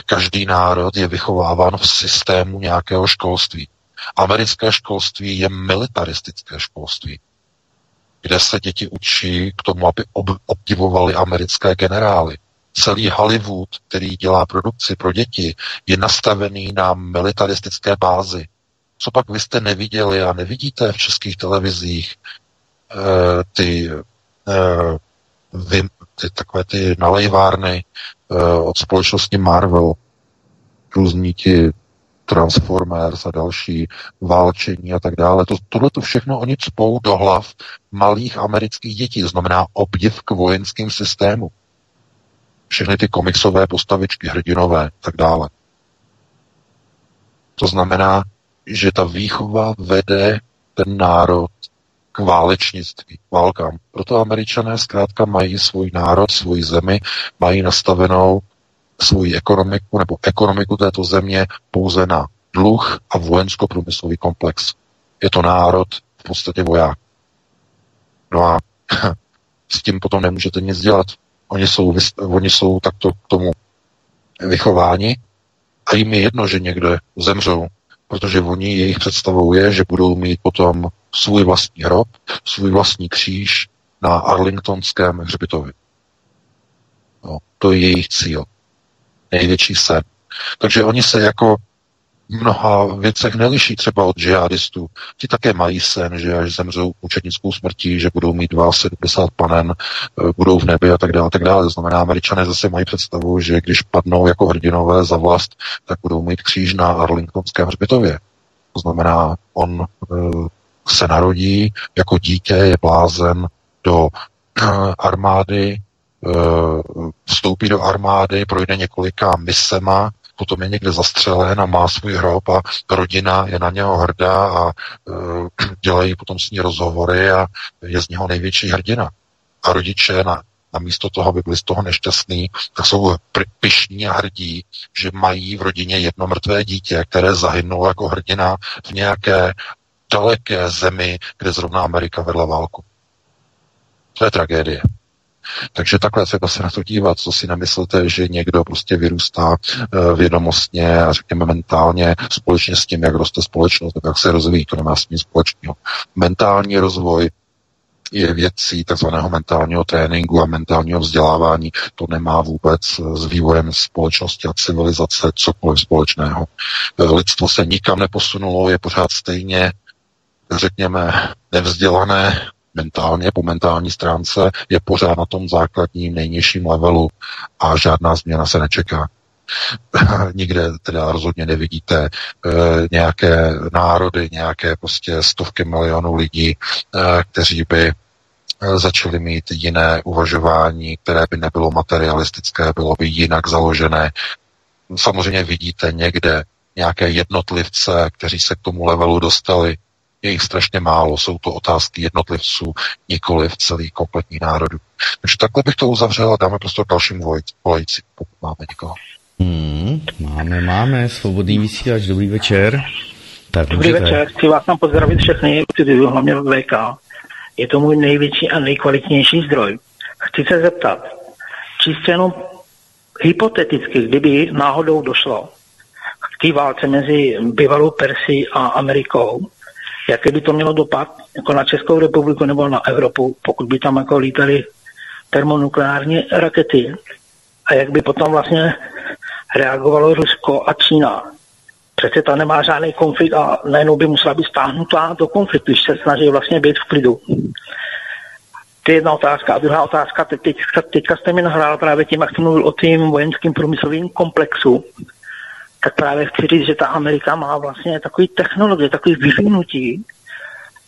každý národ je vychováván v systému nějakého školství. Americké školství je militaristické školství, kde se děti učí k tomu, aby obdivovali americké generály. Celý Hollywood, který dělá produkci pro děti, je nastavený na militaristické bázi. Co pak vy jste neviděli a nevidíte v českých televizích e, ty, e, vy, ty takové ty nalejvárny od společnosti Marvel, různí ti Transformers a další válčení a tak dále. To, tohle to všechno oni cpou do hlav malých amerických dětí, znamená obdiv k vojenským systému. Všechny ty komiksové postavičky, hrdinové a tak dále. To znamená, že ta výchova vede ten národ k válečnictví, k válkám. Proto američané zkrátka mají svůj národ, svůj zemi, mají nastavenou svoji ekonomiku nebo ekonomiku této země pouze na dluh a vojensko-průmyslový komplex. Je to národ v podstatě voják. No a [laughs] s tím potom nemůžete nic dělat. Oni jsou, oni jsou takto k tomu vychováni a jim je jedno, že někde zemřou, protože oni jejich představou je, že budou mít potom svůj vlastní hrob, svůj vlastní kříž na Arlingtonském hřbitově. No, to je jejich cíl. Největší sen. Takže oni se jako mnoha věcech neliší třeba od džihadistů. Ti také mají sen, že až zemřou učetnickou smrtí, že budou mít 72 panen, eh, budou v nebi a tak dále. tak dále. To znamená, američané zase mají představu, že když padnou jako hrdinové za vlast, tak budou mít kříž na Arlingtonském hřbitově. To znamená, on uh, se narodí jako dítě, je blázen do uh, armády, uh, vstoupí do armády, projde několika misema, potom je někde zastřelen a má svůj hrob a rodina je na něho hrdá a uh, [clears throat] dělají potom s ní rozhovory a je z něho největší hrdina. A rodiče na, na místo toho, aby byli z toho nešťastní, tak jsou pišní a hrdí, že mají v rodině jedno mrtvé dítě, které zahynulo jako hrdina v nějaké daleké zemi, kde zrovna Amerika vedla válku. To je tragédie. Takže takhle třeba se na to dívat, co si nemyslíte, že někdo prostě vyrůstá uh, vědomostně a řekněme mentálně společně s tím, jak roste společnost, jak se rozvíjí, to nemá s tím společného. Mentální rozvoj je věcí takzvaného mentálního tréninku a mentálního vzdělávání. To nemá vůbec s vývojem společnosti a civilizace cokoliv společného. Eh, lidstvo se nikam neposunulo, je pořád stejně, řekněme, nevzdělané, mentálně, po mentální stránce, je pořád na tom základním nejnižším levelu a žádná změna se nečeká. [laughs] Nikde teda rozhodně nevidíte e, nějaké národy, nějaké prostě stovky milionů lidí, e, kteří by eh, začali mít jiné uvažování, které by nebylo materialistické, bylo by jinak založené. Samozřejmě vidíte někde nějaké jednotlivce, kteří se k tomu levelu dostali, Je jich strašně málo, jsou to otázky jednotlivců, nikoli v celý kompletní národu. Takže takhle bych to uzavřel a dáme prostě dalšímu volající, pokud máme někoho. Hmm, máme, máme, svobodný vysílač, dobrý večer. Tak dobrý můžete. večer, chci vás tam pozdravit všechny, hlavně VK. Je to můj největší a nejkvalitnější zdroj. Chci se zeptat, čistě jenom hypoteticky, kdyby náhodou došlo k té válce mezi bývalou Persí a Amerikou, jaký by to mělo dopad jako na Českou republiku nebo na Evropu, pokud by tam jako lítali termonukleární rakety a jak by potom vlastně reagovalo Rusko a Čína. Přece ta nemá žádný konflikt a najednou by musela být stáhnutá do konfliktu, když se snaží vlastně být v klidu. To je jedna otázka. A druhá otázka, teď, teď, teďka jste mi nahrál právě tím, jak jste mluvil o tím vojenským průmyslovým komplexu, tak právě chci říct, že ta Amerika má vlastně takový technologie, takový vyvinutí,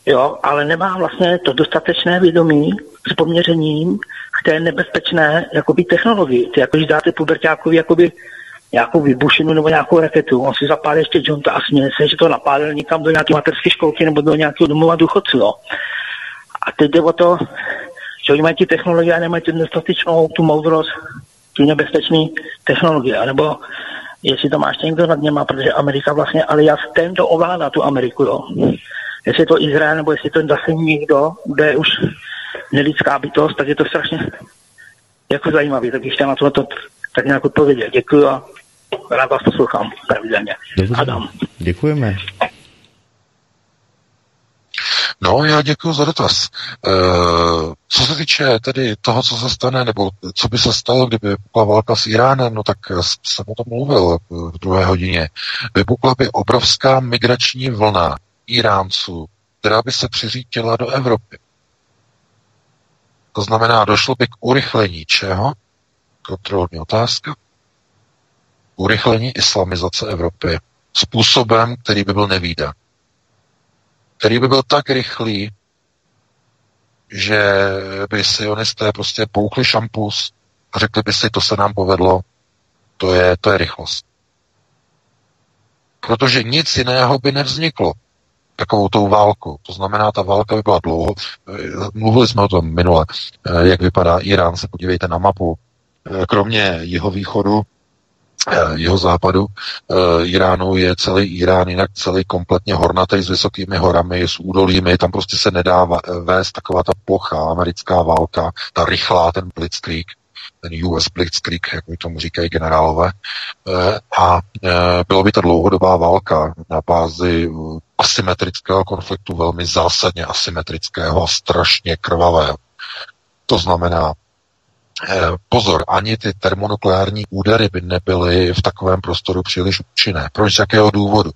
jo, ale nemá vlastně to dostatečné vědomí s poměřením k té nebezpečné jakoby, technologii. Ty jako když dáte pubertákovi jakoby, nějakou vybušinu nebo nějakou raketu, on si zapálí ještě džunta a směje se, že to napálil někam do nějaké materské školky nebo do nějakého domova důchodců. A teď jde o to, že oni mají ty technologie a nemají tu dostatečnou tu moudrost, ty nebezpečné technologie, nebo jestli to má ještě někdo nad něma, protože Amerika vlastně, ale já ten, to ovládá tu Ameriku, jo. Jestli je to Izrael, nebo jestli to zase někdo, kde je už nelidská bytost, tak je to strašně jako zajímavý, tak ještě na to, to tak nějak odpovědět. Děkuji a rád vás poslouchám pravidelně. Adam. Děkujeme. No, já děkuji za dotaz. E, co se týče tedy toho, co se stane, nebo co by se stalo, kdyby vypukla válka s Iránem, no tak jsem o tom mluvil v druhé hodině. Vypukla by obrovská migrační vlna Iránců, která by se přiřítila do Evropy. To znamená, došlo by k urychlení čeho? Kontrolní otázka. Urychlení islamizace Evropy způsobem, který by byl nevýdaný který by byl tak rychlý, že by sionisté prostě pouchli šampus a řekli by si, to se nám povedlo, to je, to je rychlost. Protože nic jiného by nevzniklo takovou tou válkou. To znamená, ta válka by byla dlouho. Mluvili jsme o tom minule, jak vypadá Irán, se podívejte na mapu. Kromě jeho východu Eh, jeho západu eh, Iránu je celý Irán jinak celý kompletně hornatý s vysokými horami, s údolími, tam prostě se nedá vést taková ta plocha, americká válka, ta rychlá, ten blitzkrieg, ten US Blitzkrieg, jak mi tomu říkají generálové. Eh, a bylo by to dlouhodobá válka na bázi asymetrického konfliktu, velmi zásadně asymetrického a strašně krvavého. To znamená, Eh, pozor, ani ty termonukleární údery by nebyly v takovém prostoru příliš účinné. Proč? Z jakého důvodu?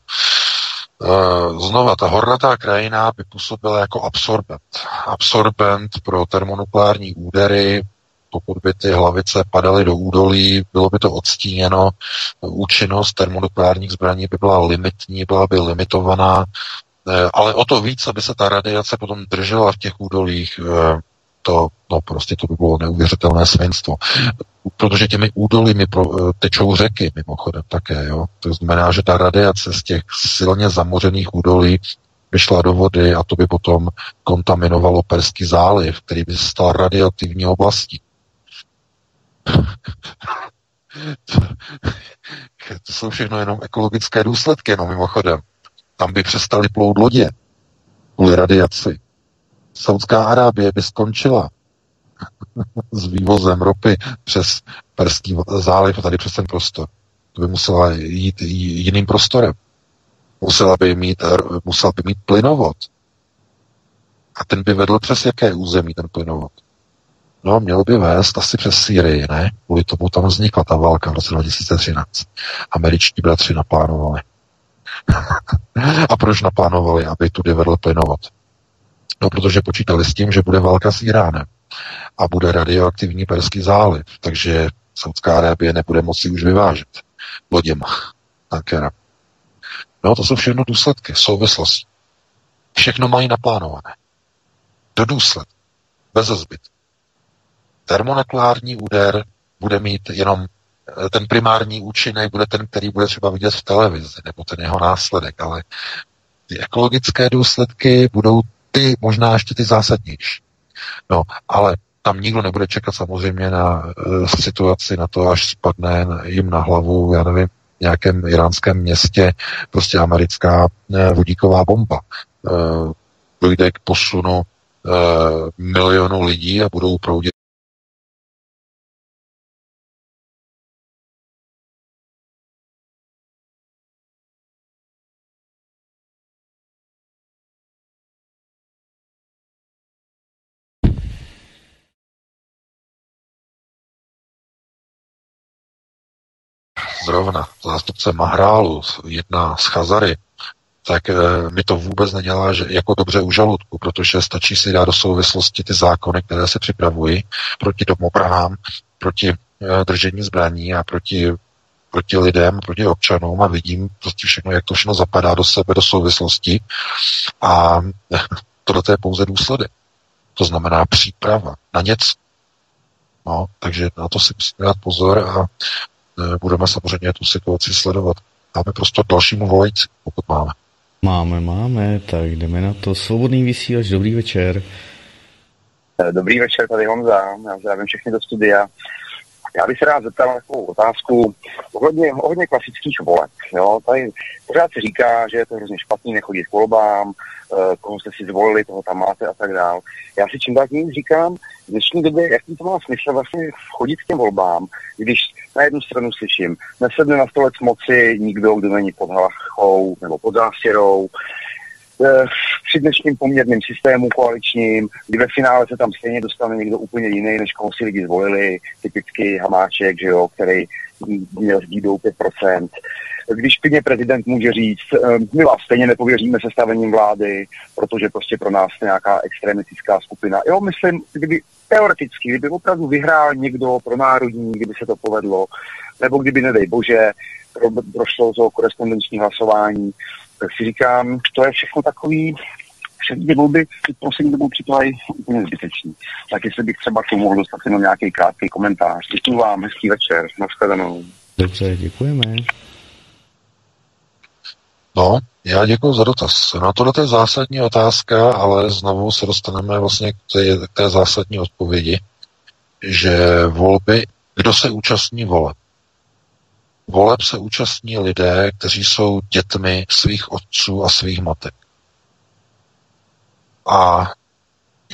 Eh, znova, ta hornatá krajina by působila jako absorbent. Absorbent pro termonukleární údery, pokud by ty hlavice padaly do údolí, bylo by to odstíněno, účinnost termonukleárních zbraní by byla limitní, byla by limitovaná, eh, ale o to víc, aby se ta radiace potom držela v těch údolích, to, no prostě to by bylo neuvěřitelné svinstvo. Protože těmi údoly mi pro, eh, tečou řeky mimochodem také, jo. To znamená, že ta radiace z těch silně zamořených údolí by šla do vody a to by potom kontaminovalo Perský záliv, který by stal radioaktivní oblastí. [laughs] to jsou všechno jenom ekologické důsledky, no mimochodem. Tam by přestali plout lodě kvůli radiaci. Saudská Arábie by skončila [laughs] s vývozem ropy přes Perský záliv a tady přes ten prostor. To by musela jít jiným prostorem. Musela by mít, musela by mít plynovod. A ten by vedl přes jaké území ten plynovod? No, měl by vést asi přes Syrii, ne? Kvůli tomu tam vznikla ta válka v roce 2013. Američtí bratři naplánovali. [laughs] a proč naplánovali, aby tudy vedl plynovod? No, protože počítali s tím, že bude válka s Iránem a bude radioaktivní Perský záliv, takže Saudská Arábie nebude moci už vyvážet loděma tankera. No, to jsou všechno důsledky, souvislosti. Všechno mají naplánované. Do důsled. Bez zbyt. Termonukleární úder bude mít jenom eh, ten primární účinek bude ten, který bude třeba vidět v televizi, nebo ten jeho následek, ale ty ekologické důsledky budou ty možná ještě ty zásadnější. No, ale tam nikdo nebude čekat samozřejmě na uh, situaci, na to, až spadne jim na hlavu, já nevím, nějakém iránském městě prostě americká uh, vodíková bomba. Uh, dojde k posunu uh, milionu lidí a budou proudit zrovna zástupce Mahrálu, jedna z Chazary, tak e, mi to vůbec nedělá že jako dobře u žaludku, protože stačí si dát do souvislosti ty zákony, které se připravují proti domobranám, proti e, držení zbraní a proti, proti lidem, proti občanům a vidím prostě všechno, jak to všechno zapadá do sebe, do souvislosti a [laughs] tohle je pouze důsledek. To znamená příprava na něco. No, takže na to si musíme dát pozor a Eh, budeme samozřejmě tu situaci sledovat. Máme prostě dalšímu volající, pokud máme. Máme, máme, tak jdeme na to. Svobodný vysílač, dobrý večer. Eh, dobrý večer, tady Honza, já zdravím všechny do studia. Já bych se rád zeptal na takovou otázku ohledně, ohledně klasických voleb. Jo? Tady pořád se říká, že je to hrozně špatný nechodit k volbám, eh, koho jste si zvolili, toho tam máte a tak dál. Já si čím dál tím říkám, v dnešní době, jaký to má smysl vlastně chodit k těm volbám, když na jednu stranu slyším, nesedne na stolec moci nikdo, kdo není pod hlachou nebo pod zástěrou, Eh, při dnešním poměrným systému koaličním, kdy ve finále se tam stejně dostane někdo úplně jiný, než koho si lidi zvolili, typicky Hamáček, že jo, který měl s dídou 5%. Když klidně prezident může říct, eh, my vás stejně nepověříme sestavením vlády, protože prostě pro nás je nějaká extremistická skupina. Jo, myslím, kdyby teoreticky, kdyby opravdu vyhrál někdo pro národní, kdyby se to povedlo, nebo kdyby, nedej bože, prošlo to korespondenční hlasování, tak si říkám, to je všechno takový, všechny ty volby poslední dobou připadají úplně zbytečný. Tak jestli bych třeba k tomu mohl dostat jenom nějaký krátký komentář. Děkuji vám, hezký večer, nashledanou. Dobře, děkujeme. No, já děkuji za dotaz. No tohle je zásadní otázka, ale znovu se dostaneme vlastně k té, k té zásadní odpovědi, že volby, kdo se účastní voleb? Voleb se účastní lidé, kteří jsou dětmi svých otců a svých matek. A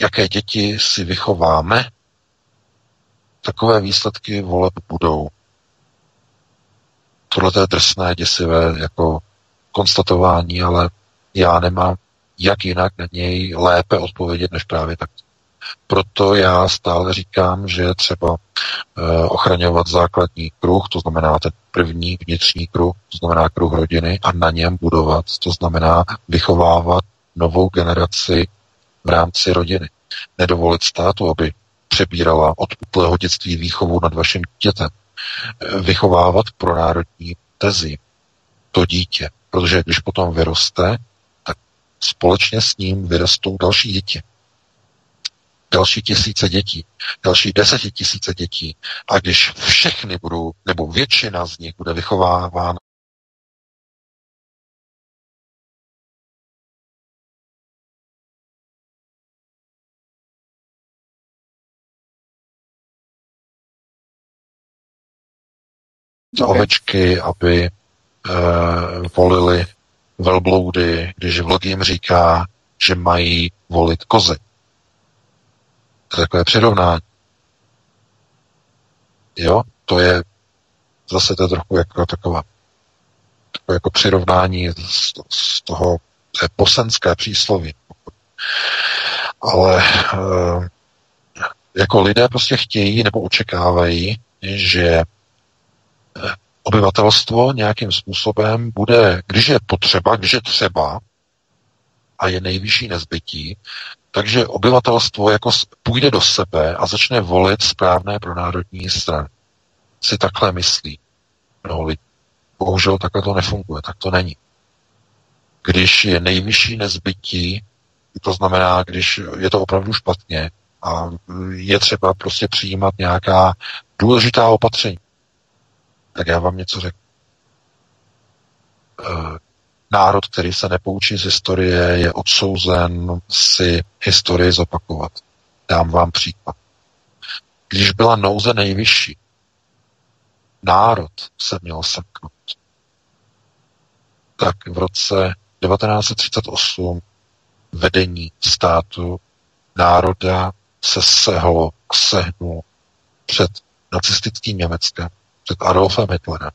jaké děti si vychováme, takové výsledky voleb budou. Tohle je drsné, děsivé jako konstatování, ale já nemám jak jinak na něj lépe odpovědět, než právě tak. Proto já stále říkám, že je třeba eh, ochraňovat základní kruh, to znamená ten první vnitřní kruh, to znamená kruh rodiny a na něm budovat, to znamená vychovávat novou generaci v rámci rodiny. Nedovolit státu, aby přebírala od útlého dětství výchovu nad vaším dítětem. Eh, vychovávat pro národní tezi to dítě, protože když potom vyroste, tak společně s ním vyrostou další děti další tisíce dětí, další desetitisíce dětí. A když všechny budou, nebo většina z nich bude vychovávána ovečky, aby uh, volili velbloudy, když vlog jim říká, že mají volit kozy. To je takové přirovnání. Jo, to je zase to je trochu jako taková takové jako přirovnání z, z toho je posenské přísloví. Ale e, jako lidé prostě chtějí nebo očekávají, že eh, obyvatelstvo nějakým způsobem bude, když je potřeba, když je třeba a je nejvyšší nezbytí, takže obyvatelstvo jako půjde do sebe a začne volit správné pro národní strany. Si takhle myslí mnoho lidí. Bohužel takhle to nefunguje, tak to není. Když je nejvyšší nezbytí, to znamená, když je to opravdu špatně a je třeba prostě přijímat nějaká důležitá opatření, tak já vám něco řeknu. Národ, který se nepoučí z historie, je odsouzen si historii zopakovat. Dám vám příklad. Když byla nouze nejvyšší, národ se měl semknout. Tak v roce 1938 vedení státu národa se sehlo sehnulo před nacistickým Německem, před Adolfem Hitlerem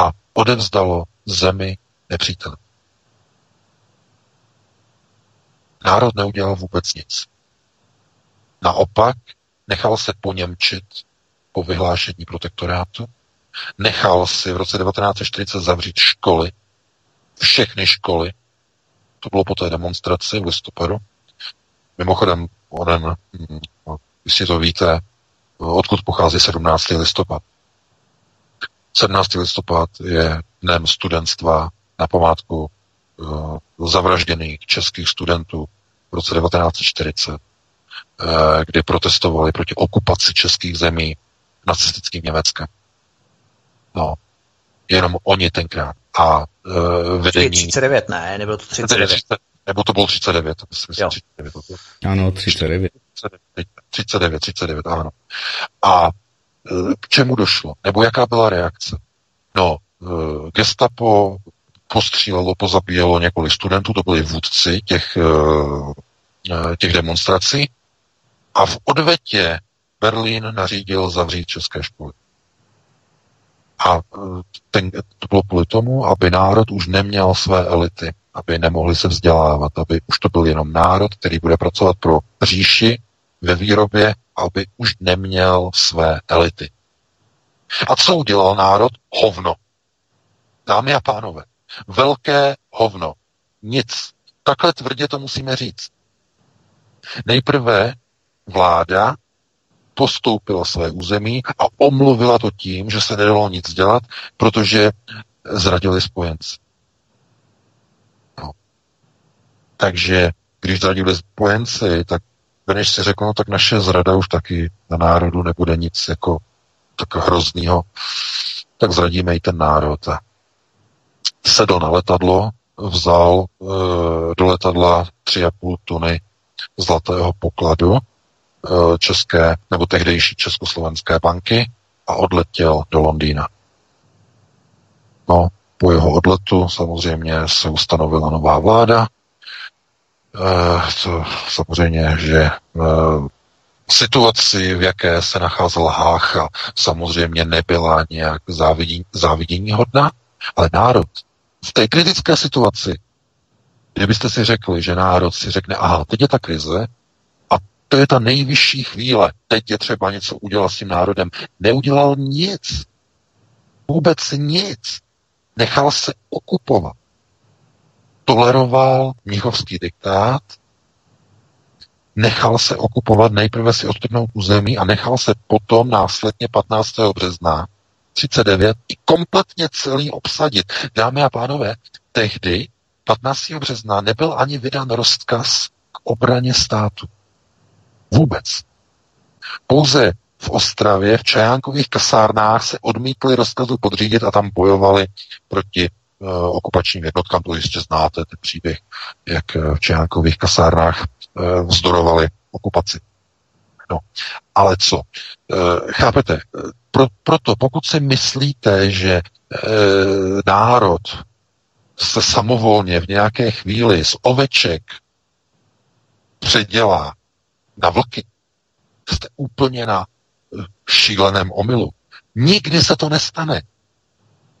a odevzdalo zemi nepříteli. Národ neudělal vůbec nic. Naopak nechal se poněmčit po vyhlášení protektorátu, nechal si v roce 1940 zavřít školy, všechny školy, to bylo po té demonstraci v listopadu. Mimochodem, onen, jestli to víte, odkud pochází 17. listopad. 17. listopad je dnem studentstva na památku uh, zavražděných českých studentů v roce 1940, uh, eh, kdy protestovali proti okupaci českých zemí nacistickým Německem. No, jenom oni tenkrát. A uh, vedení... 39, ne? Nebylo to 39. 30, nebo to bylo 39, myslím, 39. Ano, 39. 39, 39, ano. A k čemu došlo? Nebo jaká byla reakce? No, gestapo postřílelo, pozabíjelo několik studentů, to byli vůdci těch, těch demonstrací a v odvetě Berlín nařídil zavřít české školy. A e, ten, to bylo kvůli tomu, aby národ už neměl své elity, aby nemohli se vzdělávat, aby už to byl jenom národ, který bude pracovat pro říši ve výrobě, aby už neměl své elity. A co udělal národ? Hovno. Dámy a pánové, velké hovno. Nic. Takhle tvrdě to musíme říct. Nejprve vláda postoupila své území a omluvila to tím, že se nedalo nic dělat, protože zradili spojenci. No. Takže když zradili spojenci, tak než si řekl, no tak naše zrada už taky na národu nebude nic jako tak hroznýho, tak zradíme i ten národ. A sedl na letadlo, vzal e, do letadla 3,5 tuny zlatého pokladu Eh, české nebo tehdejší československé banky a odletěl do Londýna. No, po jeho odletu samozřejmě se ustanovila nová vláda. E, to, samozřejmě, že e, situaci, v jaké se nacházel Hácha, samozřejmě nebyla nějak závidění, závidění hodná, ale národ v té kritické situaci, kdybyste si řekli, že národ si řekne, aha, teď je ta krize, to je ta nejvyšší chvíle. Teď je třeba něco udělat s tím národem. Neudělal nic. Vůbec nic. Nechal se okupovat. Toleroval mnichovský diktát, nechal se okupovat, nejprve si odtrhnout území a nechal se potom následně 15. března 39 i kompletně celý obsadit. Dámy a pánové, tehdy 15. března nebyl ani vydán rozkaz k obraně státu. Vůbec. Pouze v Ostravě, v Čajánkových kasárnách se odmítli rozkazu podřídit a tam bojovali proti uh, okupačním jednotkám. To jistě znáte, ten příběh, jak eh, v Čajánkových kasárnách uh, vzdorovali okupaci. No, ale co? Uh, chápete? Pro, proto, pokud si myslíte, že uh, národ se samovolně v nějaké chvíli z oveček předělá na vlky. Jste úplně na eh, šíleném omylu. Nikdy se to nestane.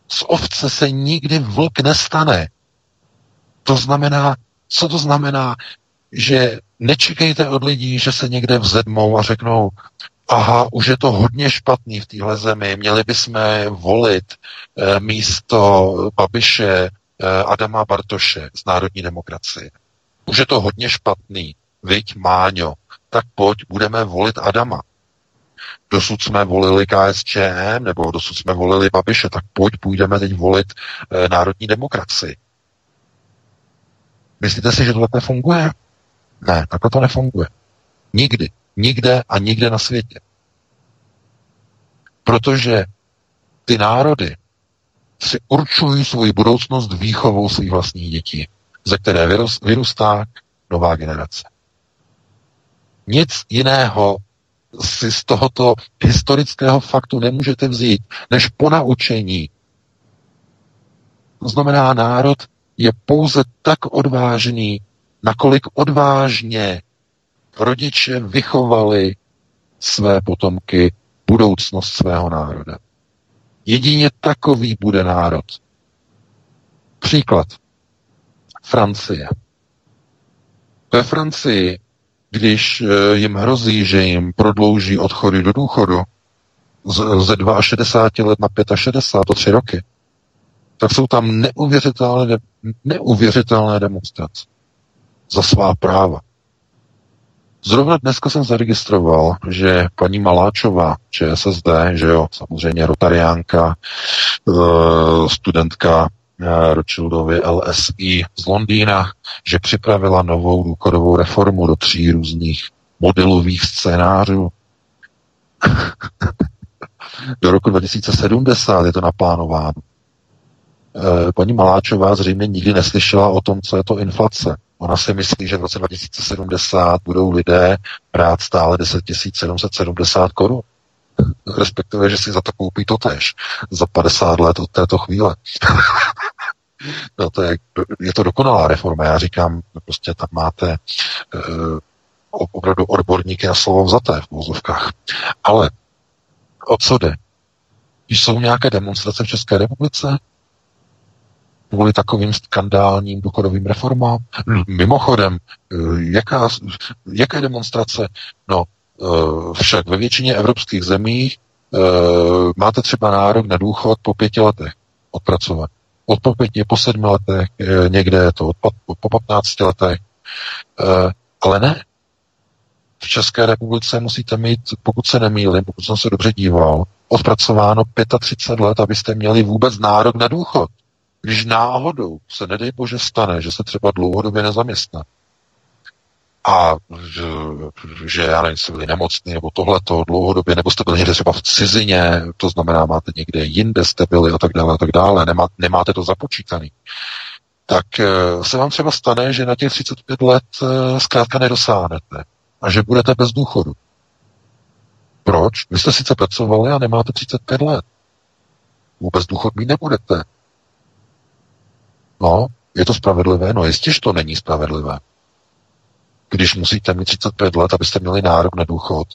Z ovce se nikdy vlk nestane. To znamená, co to znamená? Že nečekejte od lidí, že se někde vzedmou a řeknou, aha, už je to hodně špatný v téhle zemi, měli bychom volit eh, místo Babiše eh, Adama Bartoše z Národní demokracie. Už je to hodně špatný, viď Máňo, tak pojď, budeme volit Adama. Dosud jsme volili KSČM, nebo dosud jsme volili Babiše, tak pojď, půjdeme teď volit e, národní demokracii. Myslíte si, že to funguje? Ne, takhle to nefunguje. Nikdy. Nikde a nikde na světě. Protože ty národy si určují svou budoucnost výchovou svých vlastních dětí, ze které vyrůstá nová generace. Nic jiného si z tohoto historického faktu nemůžete vzít, než ponaučení. To znamená, národ je pouze tak odvážný, nakolik odvážně rodiče vychovali své potomky budoucnost svého národa. Jedině takový bude národ. Příklad. Francie. Ve Francii, když eh, jim hrozí, že jim prodlouží odchody do důchodu ze 62 let na 65, to tři roky, tak jsou tam neuvěřitelné, neuvěřitelné demonstrace za svá práva. Zrovna dneska jsem zaregistroval, že paní Maláčová, ČSSD, že jo, samozřejmě rotariánka, eh, studentka eh, Rothschildovy LSI z Londýna, že připravila novou důchodovou reformu do tří různých modelových scénářů. [laughs] do roku 2070 je to naplánováno. Eh, paní Maláčová zřejmě nikdy neslyšela o tom, co je to inflace. Ona si myslí, že v roce 2070 budou lidé brát stále 10 770 korun. Respektive, že si za to koupí to tež za 50 let od této chvíle. [laughs] no to je, je to dokonalá reforma. Já říkám, prostě tam máte uh, opravdu odborníky na slovo vzaté v vozovkách. Ale o co jde? Jsou nějaké demonstrace v České republice? Kvůli takovým skandálním důchodovým reformám. Mimochodem, eh, jaká, jaké demonstrace? No, eh, však ve většině evropských zemí eh, máte třeba nárok na důchod po pěti letech odpracovat. Od po pěti, po sedmi letech, někde je to po patnácti letech. Ale ne. V České republice musíte mít, pokud se nemýlím, pokud jsem se dobře díval, odpracováno 35 let, abyste měli vůbec nárok na důchod. Když náhodou se, nedej bože, stane, že se třeba dlouhodobě nezaměstná, a že, já nevím, jste byli nemocní, nebo tohleto dlouhodobě, nebo jste byli někde třeba v cizině, to znamená, máte někde jinde jste byli a tak dále a tak dále, nemá, nemáte to započítaný, tak eh, se vám třeba stane, že na těch 35 let eh, zkrátka nedosáhnete a že budete bez důchodu. Proč? Vy jste sice pracovali a nemáte 35 let. Vůbec důchod mít nebudete. No, je to spravedlivé? No jistě, že to není spravedlivé. Když musíte mít 35 let, abyste měli nárok na důchod,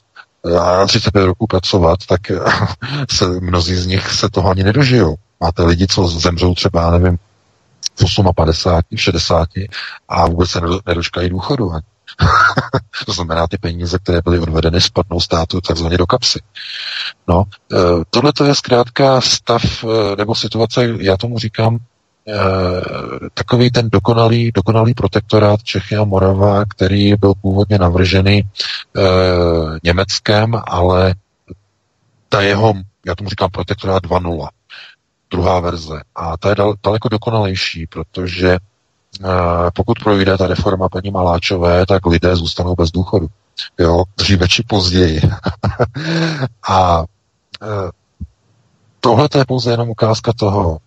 a na 35 roků pracovat, tak [laughs] se, mnozí z nich se toho ani nedožijou. Máte lidi, co zemřou třeba, nevím, v 58, v 60 a vůbec se nedočkají důchodu. [laughs] to znamená, ty peníze, které byly odvedeny, spadnou státu takzvaně do kapsy. No, e, tohle to je zkrátka stav e, nebo situace, já tomu říkám, Eh, takový ten dokonalý, dokonalý protektorát Čechy a Morava, který byl původně navržený e, Německem, ale ta jeho, já tomu říkám protektorát 2.0, druhá verze. A ta je dal, daleko dokonalejší, protože e, pokud projde ta reforma paní Maláčové, tak lidé zůstanou bez důchodu. Jo, dříve či později. [laughs] a e, tohle je pouze jenom ukázka toho,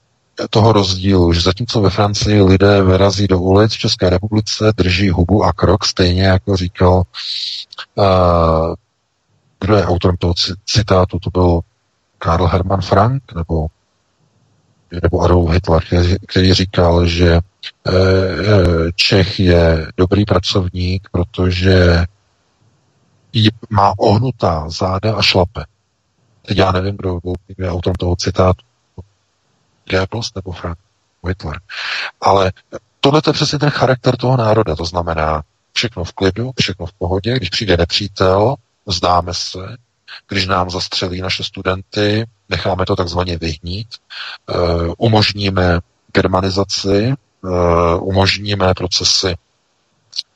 toho rozdílu, že zatímco ve Francii lidé vyrazí do ulic, v České republice drží hubu a krok, stejně jako říkal, uh, kdo je autorem toho citátu, to byl Karl Hermann Frank, nebo, nebo Adolf Hitler, který, říkal, že uh, Čech je dobrý pracovník, protože má ohnutá záda a šlape. Teď já nevím, kdo, je autorem toho citátu. Goebbels nebo Frank Hitler. Ale tohle je přesně ten charakter toho národa, to znamená všechno v klidu, všechno v pohodě, když přijde nepřítel, zdáme se, když nám zastřelí naše studenty, necháme to takzvaně vyhnít, uh, umožníme germanizaci, uh, umožníme procesy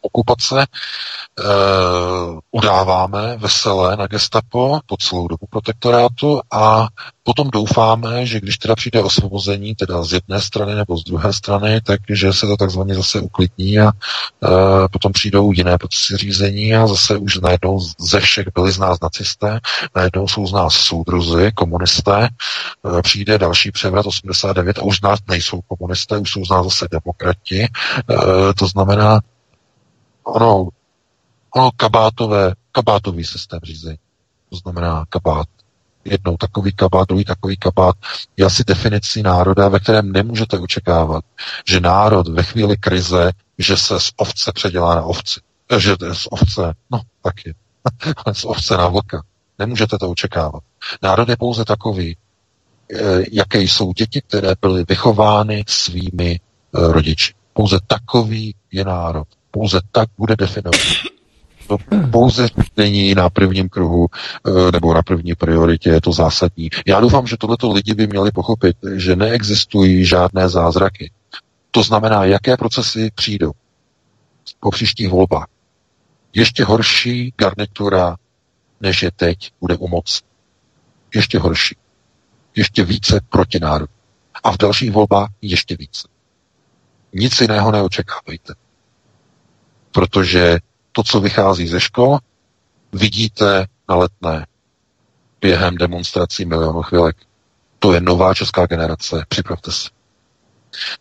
okupace, uh, udáváme veselé na gestapo po celou dobu protektorátu a potom doufáme, že když teda přijde osvobození, teda z jedné strany nebo z druhé strany, takže se to takzvaně zase uklidní a uh, potom přijdou jiné procesy řízení a zase už najednou ze všech byli z nás nacisté, najednou jsou z nás soudruzy, komunisté, uh, přijde další převrat 89 a už z nás nejsou komunisté, už jsou z nás zase demokrati, uh, to znamená, ono Ono kabátové, kabátový systém řízení. To znamená kabát. Jednou takový kabát, druhý takový kabát je asi definicí národa, ve kterém nemůžete očekávat, že národ ve chvíli krize, že se z ovce předělá na ovci. Eh, že z ovce, no taky, [laughs] ale z ovce na vlka. Nemůžete to očekávat. Národ je pouze takový, eh, jaké jsou děti, které byly vychovány svými eh, rodiči. Pouze takový je národ. Pouze tak bude definovat. To pouze není na prvním kruhu eh, nebo na první prioritě, je to zásadní. Já doufám, že tohleto lidi by měli pochopit, že neexistují žádné zázraky. To znamená, jaké procesy přijdou po příštích volbách. Ještě horší garnitura, než je teď, bude u moci. Ještě horší. Ještě více proti národu. A v dalších volbách ještě více. Nic jiného neočekávejte. Protože to, co vychází ze škol, vidíte na letné během demonstrací milionů chvilek. To je nová česká generace, připravte se.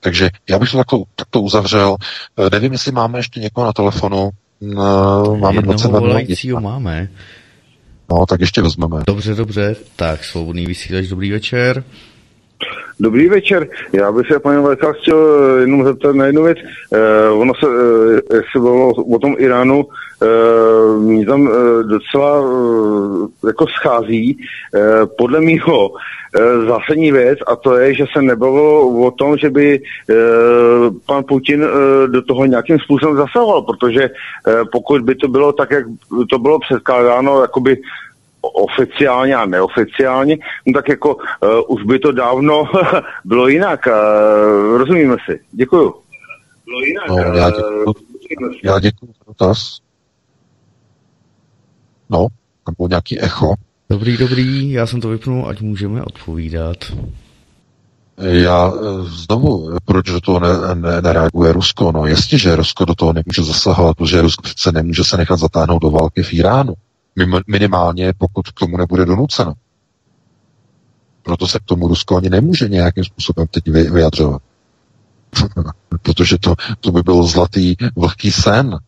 Takže já bych to takto, takto uzavřel. Eh, nevím, jestli máme ještě někoho na telefonu. No, máme 22 volajícího máme. No, tak ještě vezmeme. Dobře, dobře. Tak, svobodný vysílač, dobrý večer. Dobrý večer. Já bych se, paní Vajka, chtěl jenom zeptat na jednu věc. Eh, ono se, eh, jak se bylo o tom Iránu, eh, mě tam eh, docela eh, jako schází. Eh, podle mýho eh, zásadní věc a to je, že se nebylo o tom, že by eh, pan Putin eh, do toho nějakým způsobem zasahoval, protože eh, pokud by to bylo tak, jak to bylo předkládáno, jakoby oficiálně a neoficiálně, no tak jako uh, už by to dávno [laughs] bylo jinak. Uh, rozumíme si. Děkuju. Bylo jinak. No, já děkuju, já děkuju za dotaz. No, tam bylo nějaký echo. Dobrý, dobrý, já jsem to vypnul, ať můžeme odpovídat. Já znovu, proč do toho ne, ne, nereaguje Rusko? No jasně, že Rusko do toho nemůže zasahovat, protože Rusko přece nemůže se nechat zatáhnout do války v Iránu. Minimálně, pokud k tomu nebude donuceno. Proto se k tomu Rusko ani nemůže nějakým způsobem teď vyjadřovat. [laughs] Protože to, to by byl zlatý vlhký sen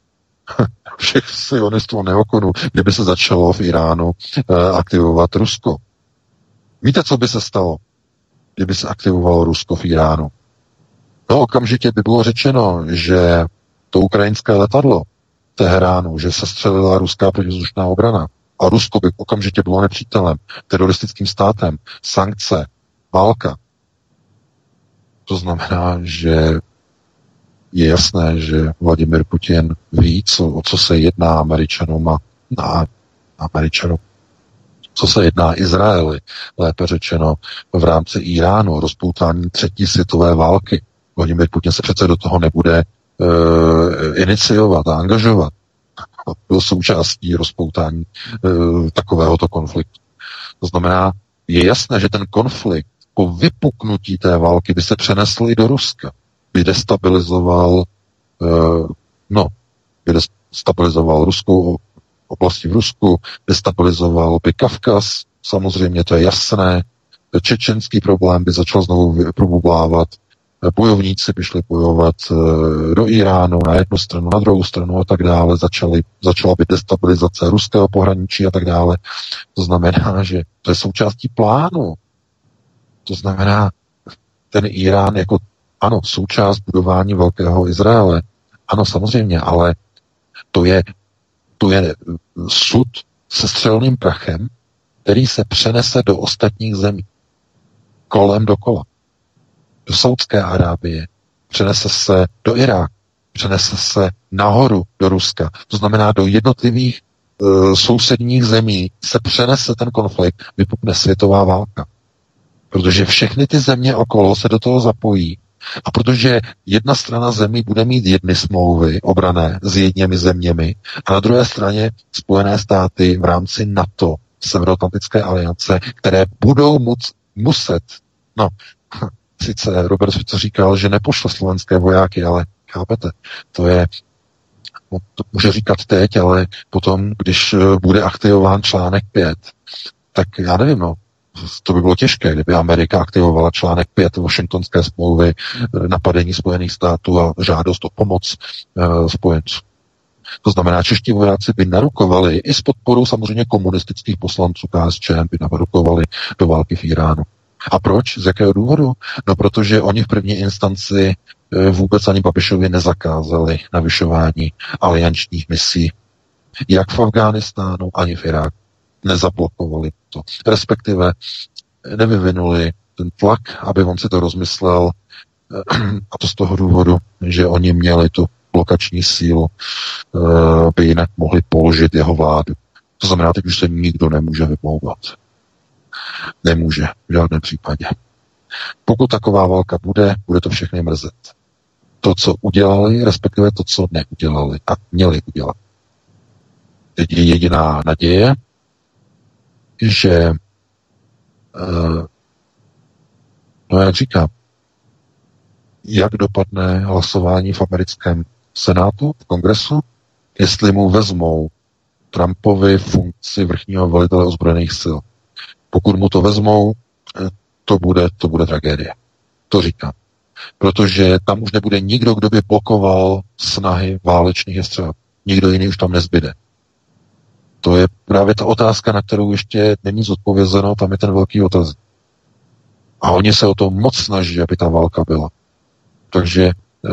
[laughs] všech sionistů neokonů, kdyby se začalo v Iránu uh, aktivovat Rusko. Víte, co by se stalo, kdyby se aktivovalo Rusko v Iránu? No, okamžitě by bylo řečeno, že to ukrajinské letadlo Teheránu, že se střelila ruská protivzdušná obrana. A Rusko by okamžitě bylo nepřítelem, teroristickým státem, sankce, válka. To znamená, že je jasné, že Vladimir Putin ví, co, o co se jedná Američanům a na Američanům, co se jedná Izraeli, lépe řečeno v rámci Iránu, rozpoutání třetí světové války. Vladimir Putin se přece do toho nebude uh, iniciovat a angažovat. Byl součástí rozpoutání uh, takovéhoto konfliktu. To znamená, je jasné, že ten konflikt po vypuknutí té války by se přenesl i do Ruska. By destabilizoval, uh, no, by destabilizoval ruskou oblasti v Rusku, destabilizoval by Kavkaz, samozřejmě to je jasné, čečenský problém by začal znovu probublávat, bojovníci by šli bojovat eh, do Iránu na jednu stranu, na druhou stranu a tak dále. Začaly, začala by destabilizace ruského pohraničí a tak dále. To znamená, [laughs] že to je součástí plánu. To znamená, ten Irán jako, ano, součást budování velkého Izraele. Ano, samozřejmě, ale to je, to je sud se střelným prachem, který se přenese do ostatních zemí. Kolem dokola do Saudské Arábie, přenese se do Iráku, přenese se nahoru do Ruska, to znamená do jednotlivých e, sousedních zemí se přenese ten konflikt, vypukne světová válka. Protože všechny ty země okolo se do toho zapojí A protože jedna strana zemí bude mít jedny smlouvy obrané s jedněmi zeměmi a na druhé straně Spojené státy v rámci NATO, Severoatlantické aliance, které budou muc, muset, no, sice Robert Fico říkal, že nepošle slovenské vojáky, ale chápete, to je to může říkat teď, ale potom, když bude aktivován článek 5, tak já nevím, no, to by bylo těžké, kdyby Amerika aktivovala článek 5 Washingtonské smlouvy, eh, napadení Spojených států a žádost o pomoc uh, spojenců. To znamená, čeští vojáci by narukovali i s podporou samozřejmě komunistických poslanců KSČM by narukovali do války v Iránu. A proč? Z jakého důvodu? No, protože oni v první instanci eh, vůbec ani Babišovi nezakázali navyšování aliančních misí, jak v Afghánistánu, ani v Iráku nezablokovali to. Respektive nevyvinuli ten tlak, aby on si to rozmyslel, [clears throat] a to z toho důvodu, že oni měli tu blokační sílu, eh, by jinak mohli položit jeho vládu. To znamená, teď už se nikdo nemůže vymlouvat. Nemůže v žádném případě. Pokud taková válka bude, bude to všechny mrzet. To, co udělali, respektive to, co neudělali a měli udělat. Teď je jediná naděje, že uh, no jak říkám, jak dopadne hlasování v americkém senátu, v kongresu, jestli mu vezmou Trumpovi funkci vrchního velitele ozbrojených sil. Pokud mu to vezmou, eh, to bude, to bude tragédie. To říkám. Protože tam už nebude nikdo, kdo by blokoval snahy válečných jestřáb. Nikdo jiný už tam nezbyde. To je právě ta otázka, na kterou ještě není zodpovězeno, tam je ten velký otaz. A oni se o to moc snaží, aby ta válka byla. Takže eh,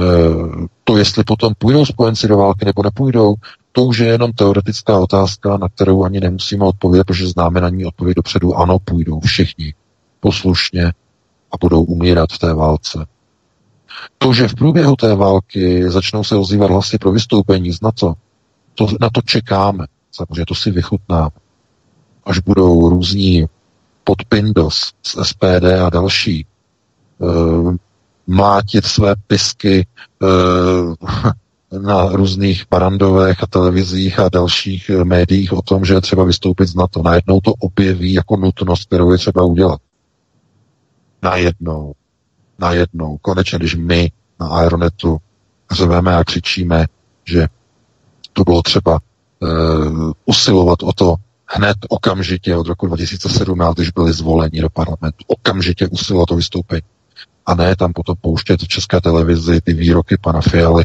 to, jestli potom půjdou spojenci do války nebo nepůjdou, to už je jenom teoretická otázka, na kterou ani nemusíme odpovědět, protože známe na ní odpověď dopředu. Ano, půjdou všichni poslušně a budou umírat v té válce. To, že v průběhu té války začnou se ozývat hlasy pro vystoupení z NATO, to, na to čekáme. Samozřejmě to si vychutná. Až budou různí podpindos z SPD a další uh, mlátit své pisky uh, na různých parandovech a televizích a dalších eh, médiích o tom, že je třeba vystoupit z NATO. Najednou to objeví jako nutnost, kterou je třeba udělat. Najednou. Najednou. Konečně, když my na Aeronetu řveme a křičíme, že to bylo třeba uh, usilovat o to hned okamžitě od roku 2017, když byli zvoleni do parlamentu, okamžitě usilovat o vystoupení a ne tam potom pouštět v české televizi ty výroky pana Fialy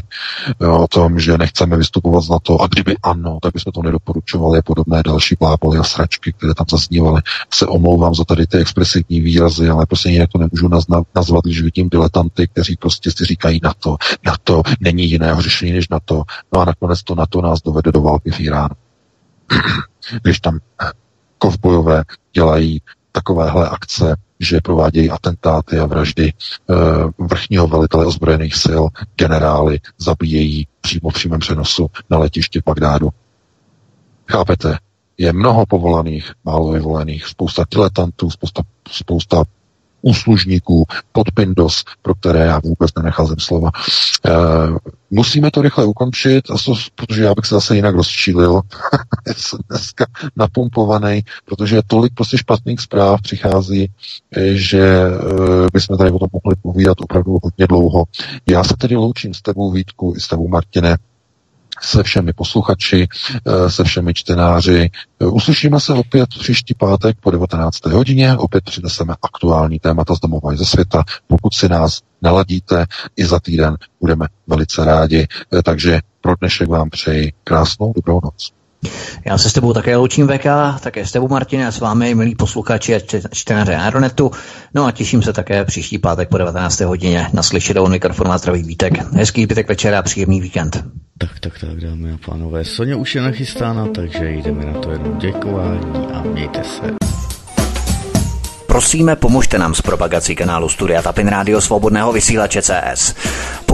jo, o tom, že nechceme vystupovat z NATO a kdyby ano, tak bychom to nedoporučovali a podobné další bláboly a sračky, které tam zaznívaly. Se omlouvám za tady ty expresivní výrazy, ale prostě jinak to nemůžu nazvat, když vidím diletanty, kteří prostě si říkají NATO. NATO není jiného řešení než NATO. No a nakonec to NATO nás dovede do války v Iránu. [clears throat] když tam kovbojové dělají takovéhle akce, že provádějí atentáty a vraždy e, vrchního velitele ozbrojených sil, generály, zabíjejí přímo v přímém přenosu na letiště Bagdádu. Chápete? Je mnoho povolaných, málo vyvolených, spousta diletantů, spousta, spousta úslužníků, podpindos, pro které já vůbec nenecházím slova. E, musíme to rychle ukončit, protože já bych se zase jinak rozčílil. [laughs] jsem dneska napumpovaný, protože tolik prostě špatných zpráv přichází, eh, že e, bychom tady o tom mohli povídat opravdu hodně dlouho. Já se tedy loučím s tebou Vítku i s tebou Martine se všemi posluchači, eh, se všemi čtenáři. Eh, uslyšíme se opět příští pátek po 19. hodině, opět přineseme aktuální témata z domova i ze světa. Pokud si nás naladíte, i za týden budeme velice rádi. Eh, takže pro dnešek vám přeji krásnou dobrou noc. Já se s tebou také loučím VK, také s tebou Martin a s vámi, milí posluchači a čtenáři Aeronetu. No a těším se také příští pátek po 19. hodině na slyšenou mikrofonu a zdravý vítek. Hezký zbytek večera a příjemný víkend. Tak, tak, tak, dámy a pánové, Soně už je nachystána, takže jdeme na to jenom děkování a mějte se. Prosíme, pomožte nám s propagací kanálu Studia Tapin Rádio Svobodného vysílače CS.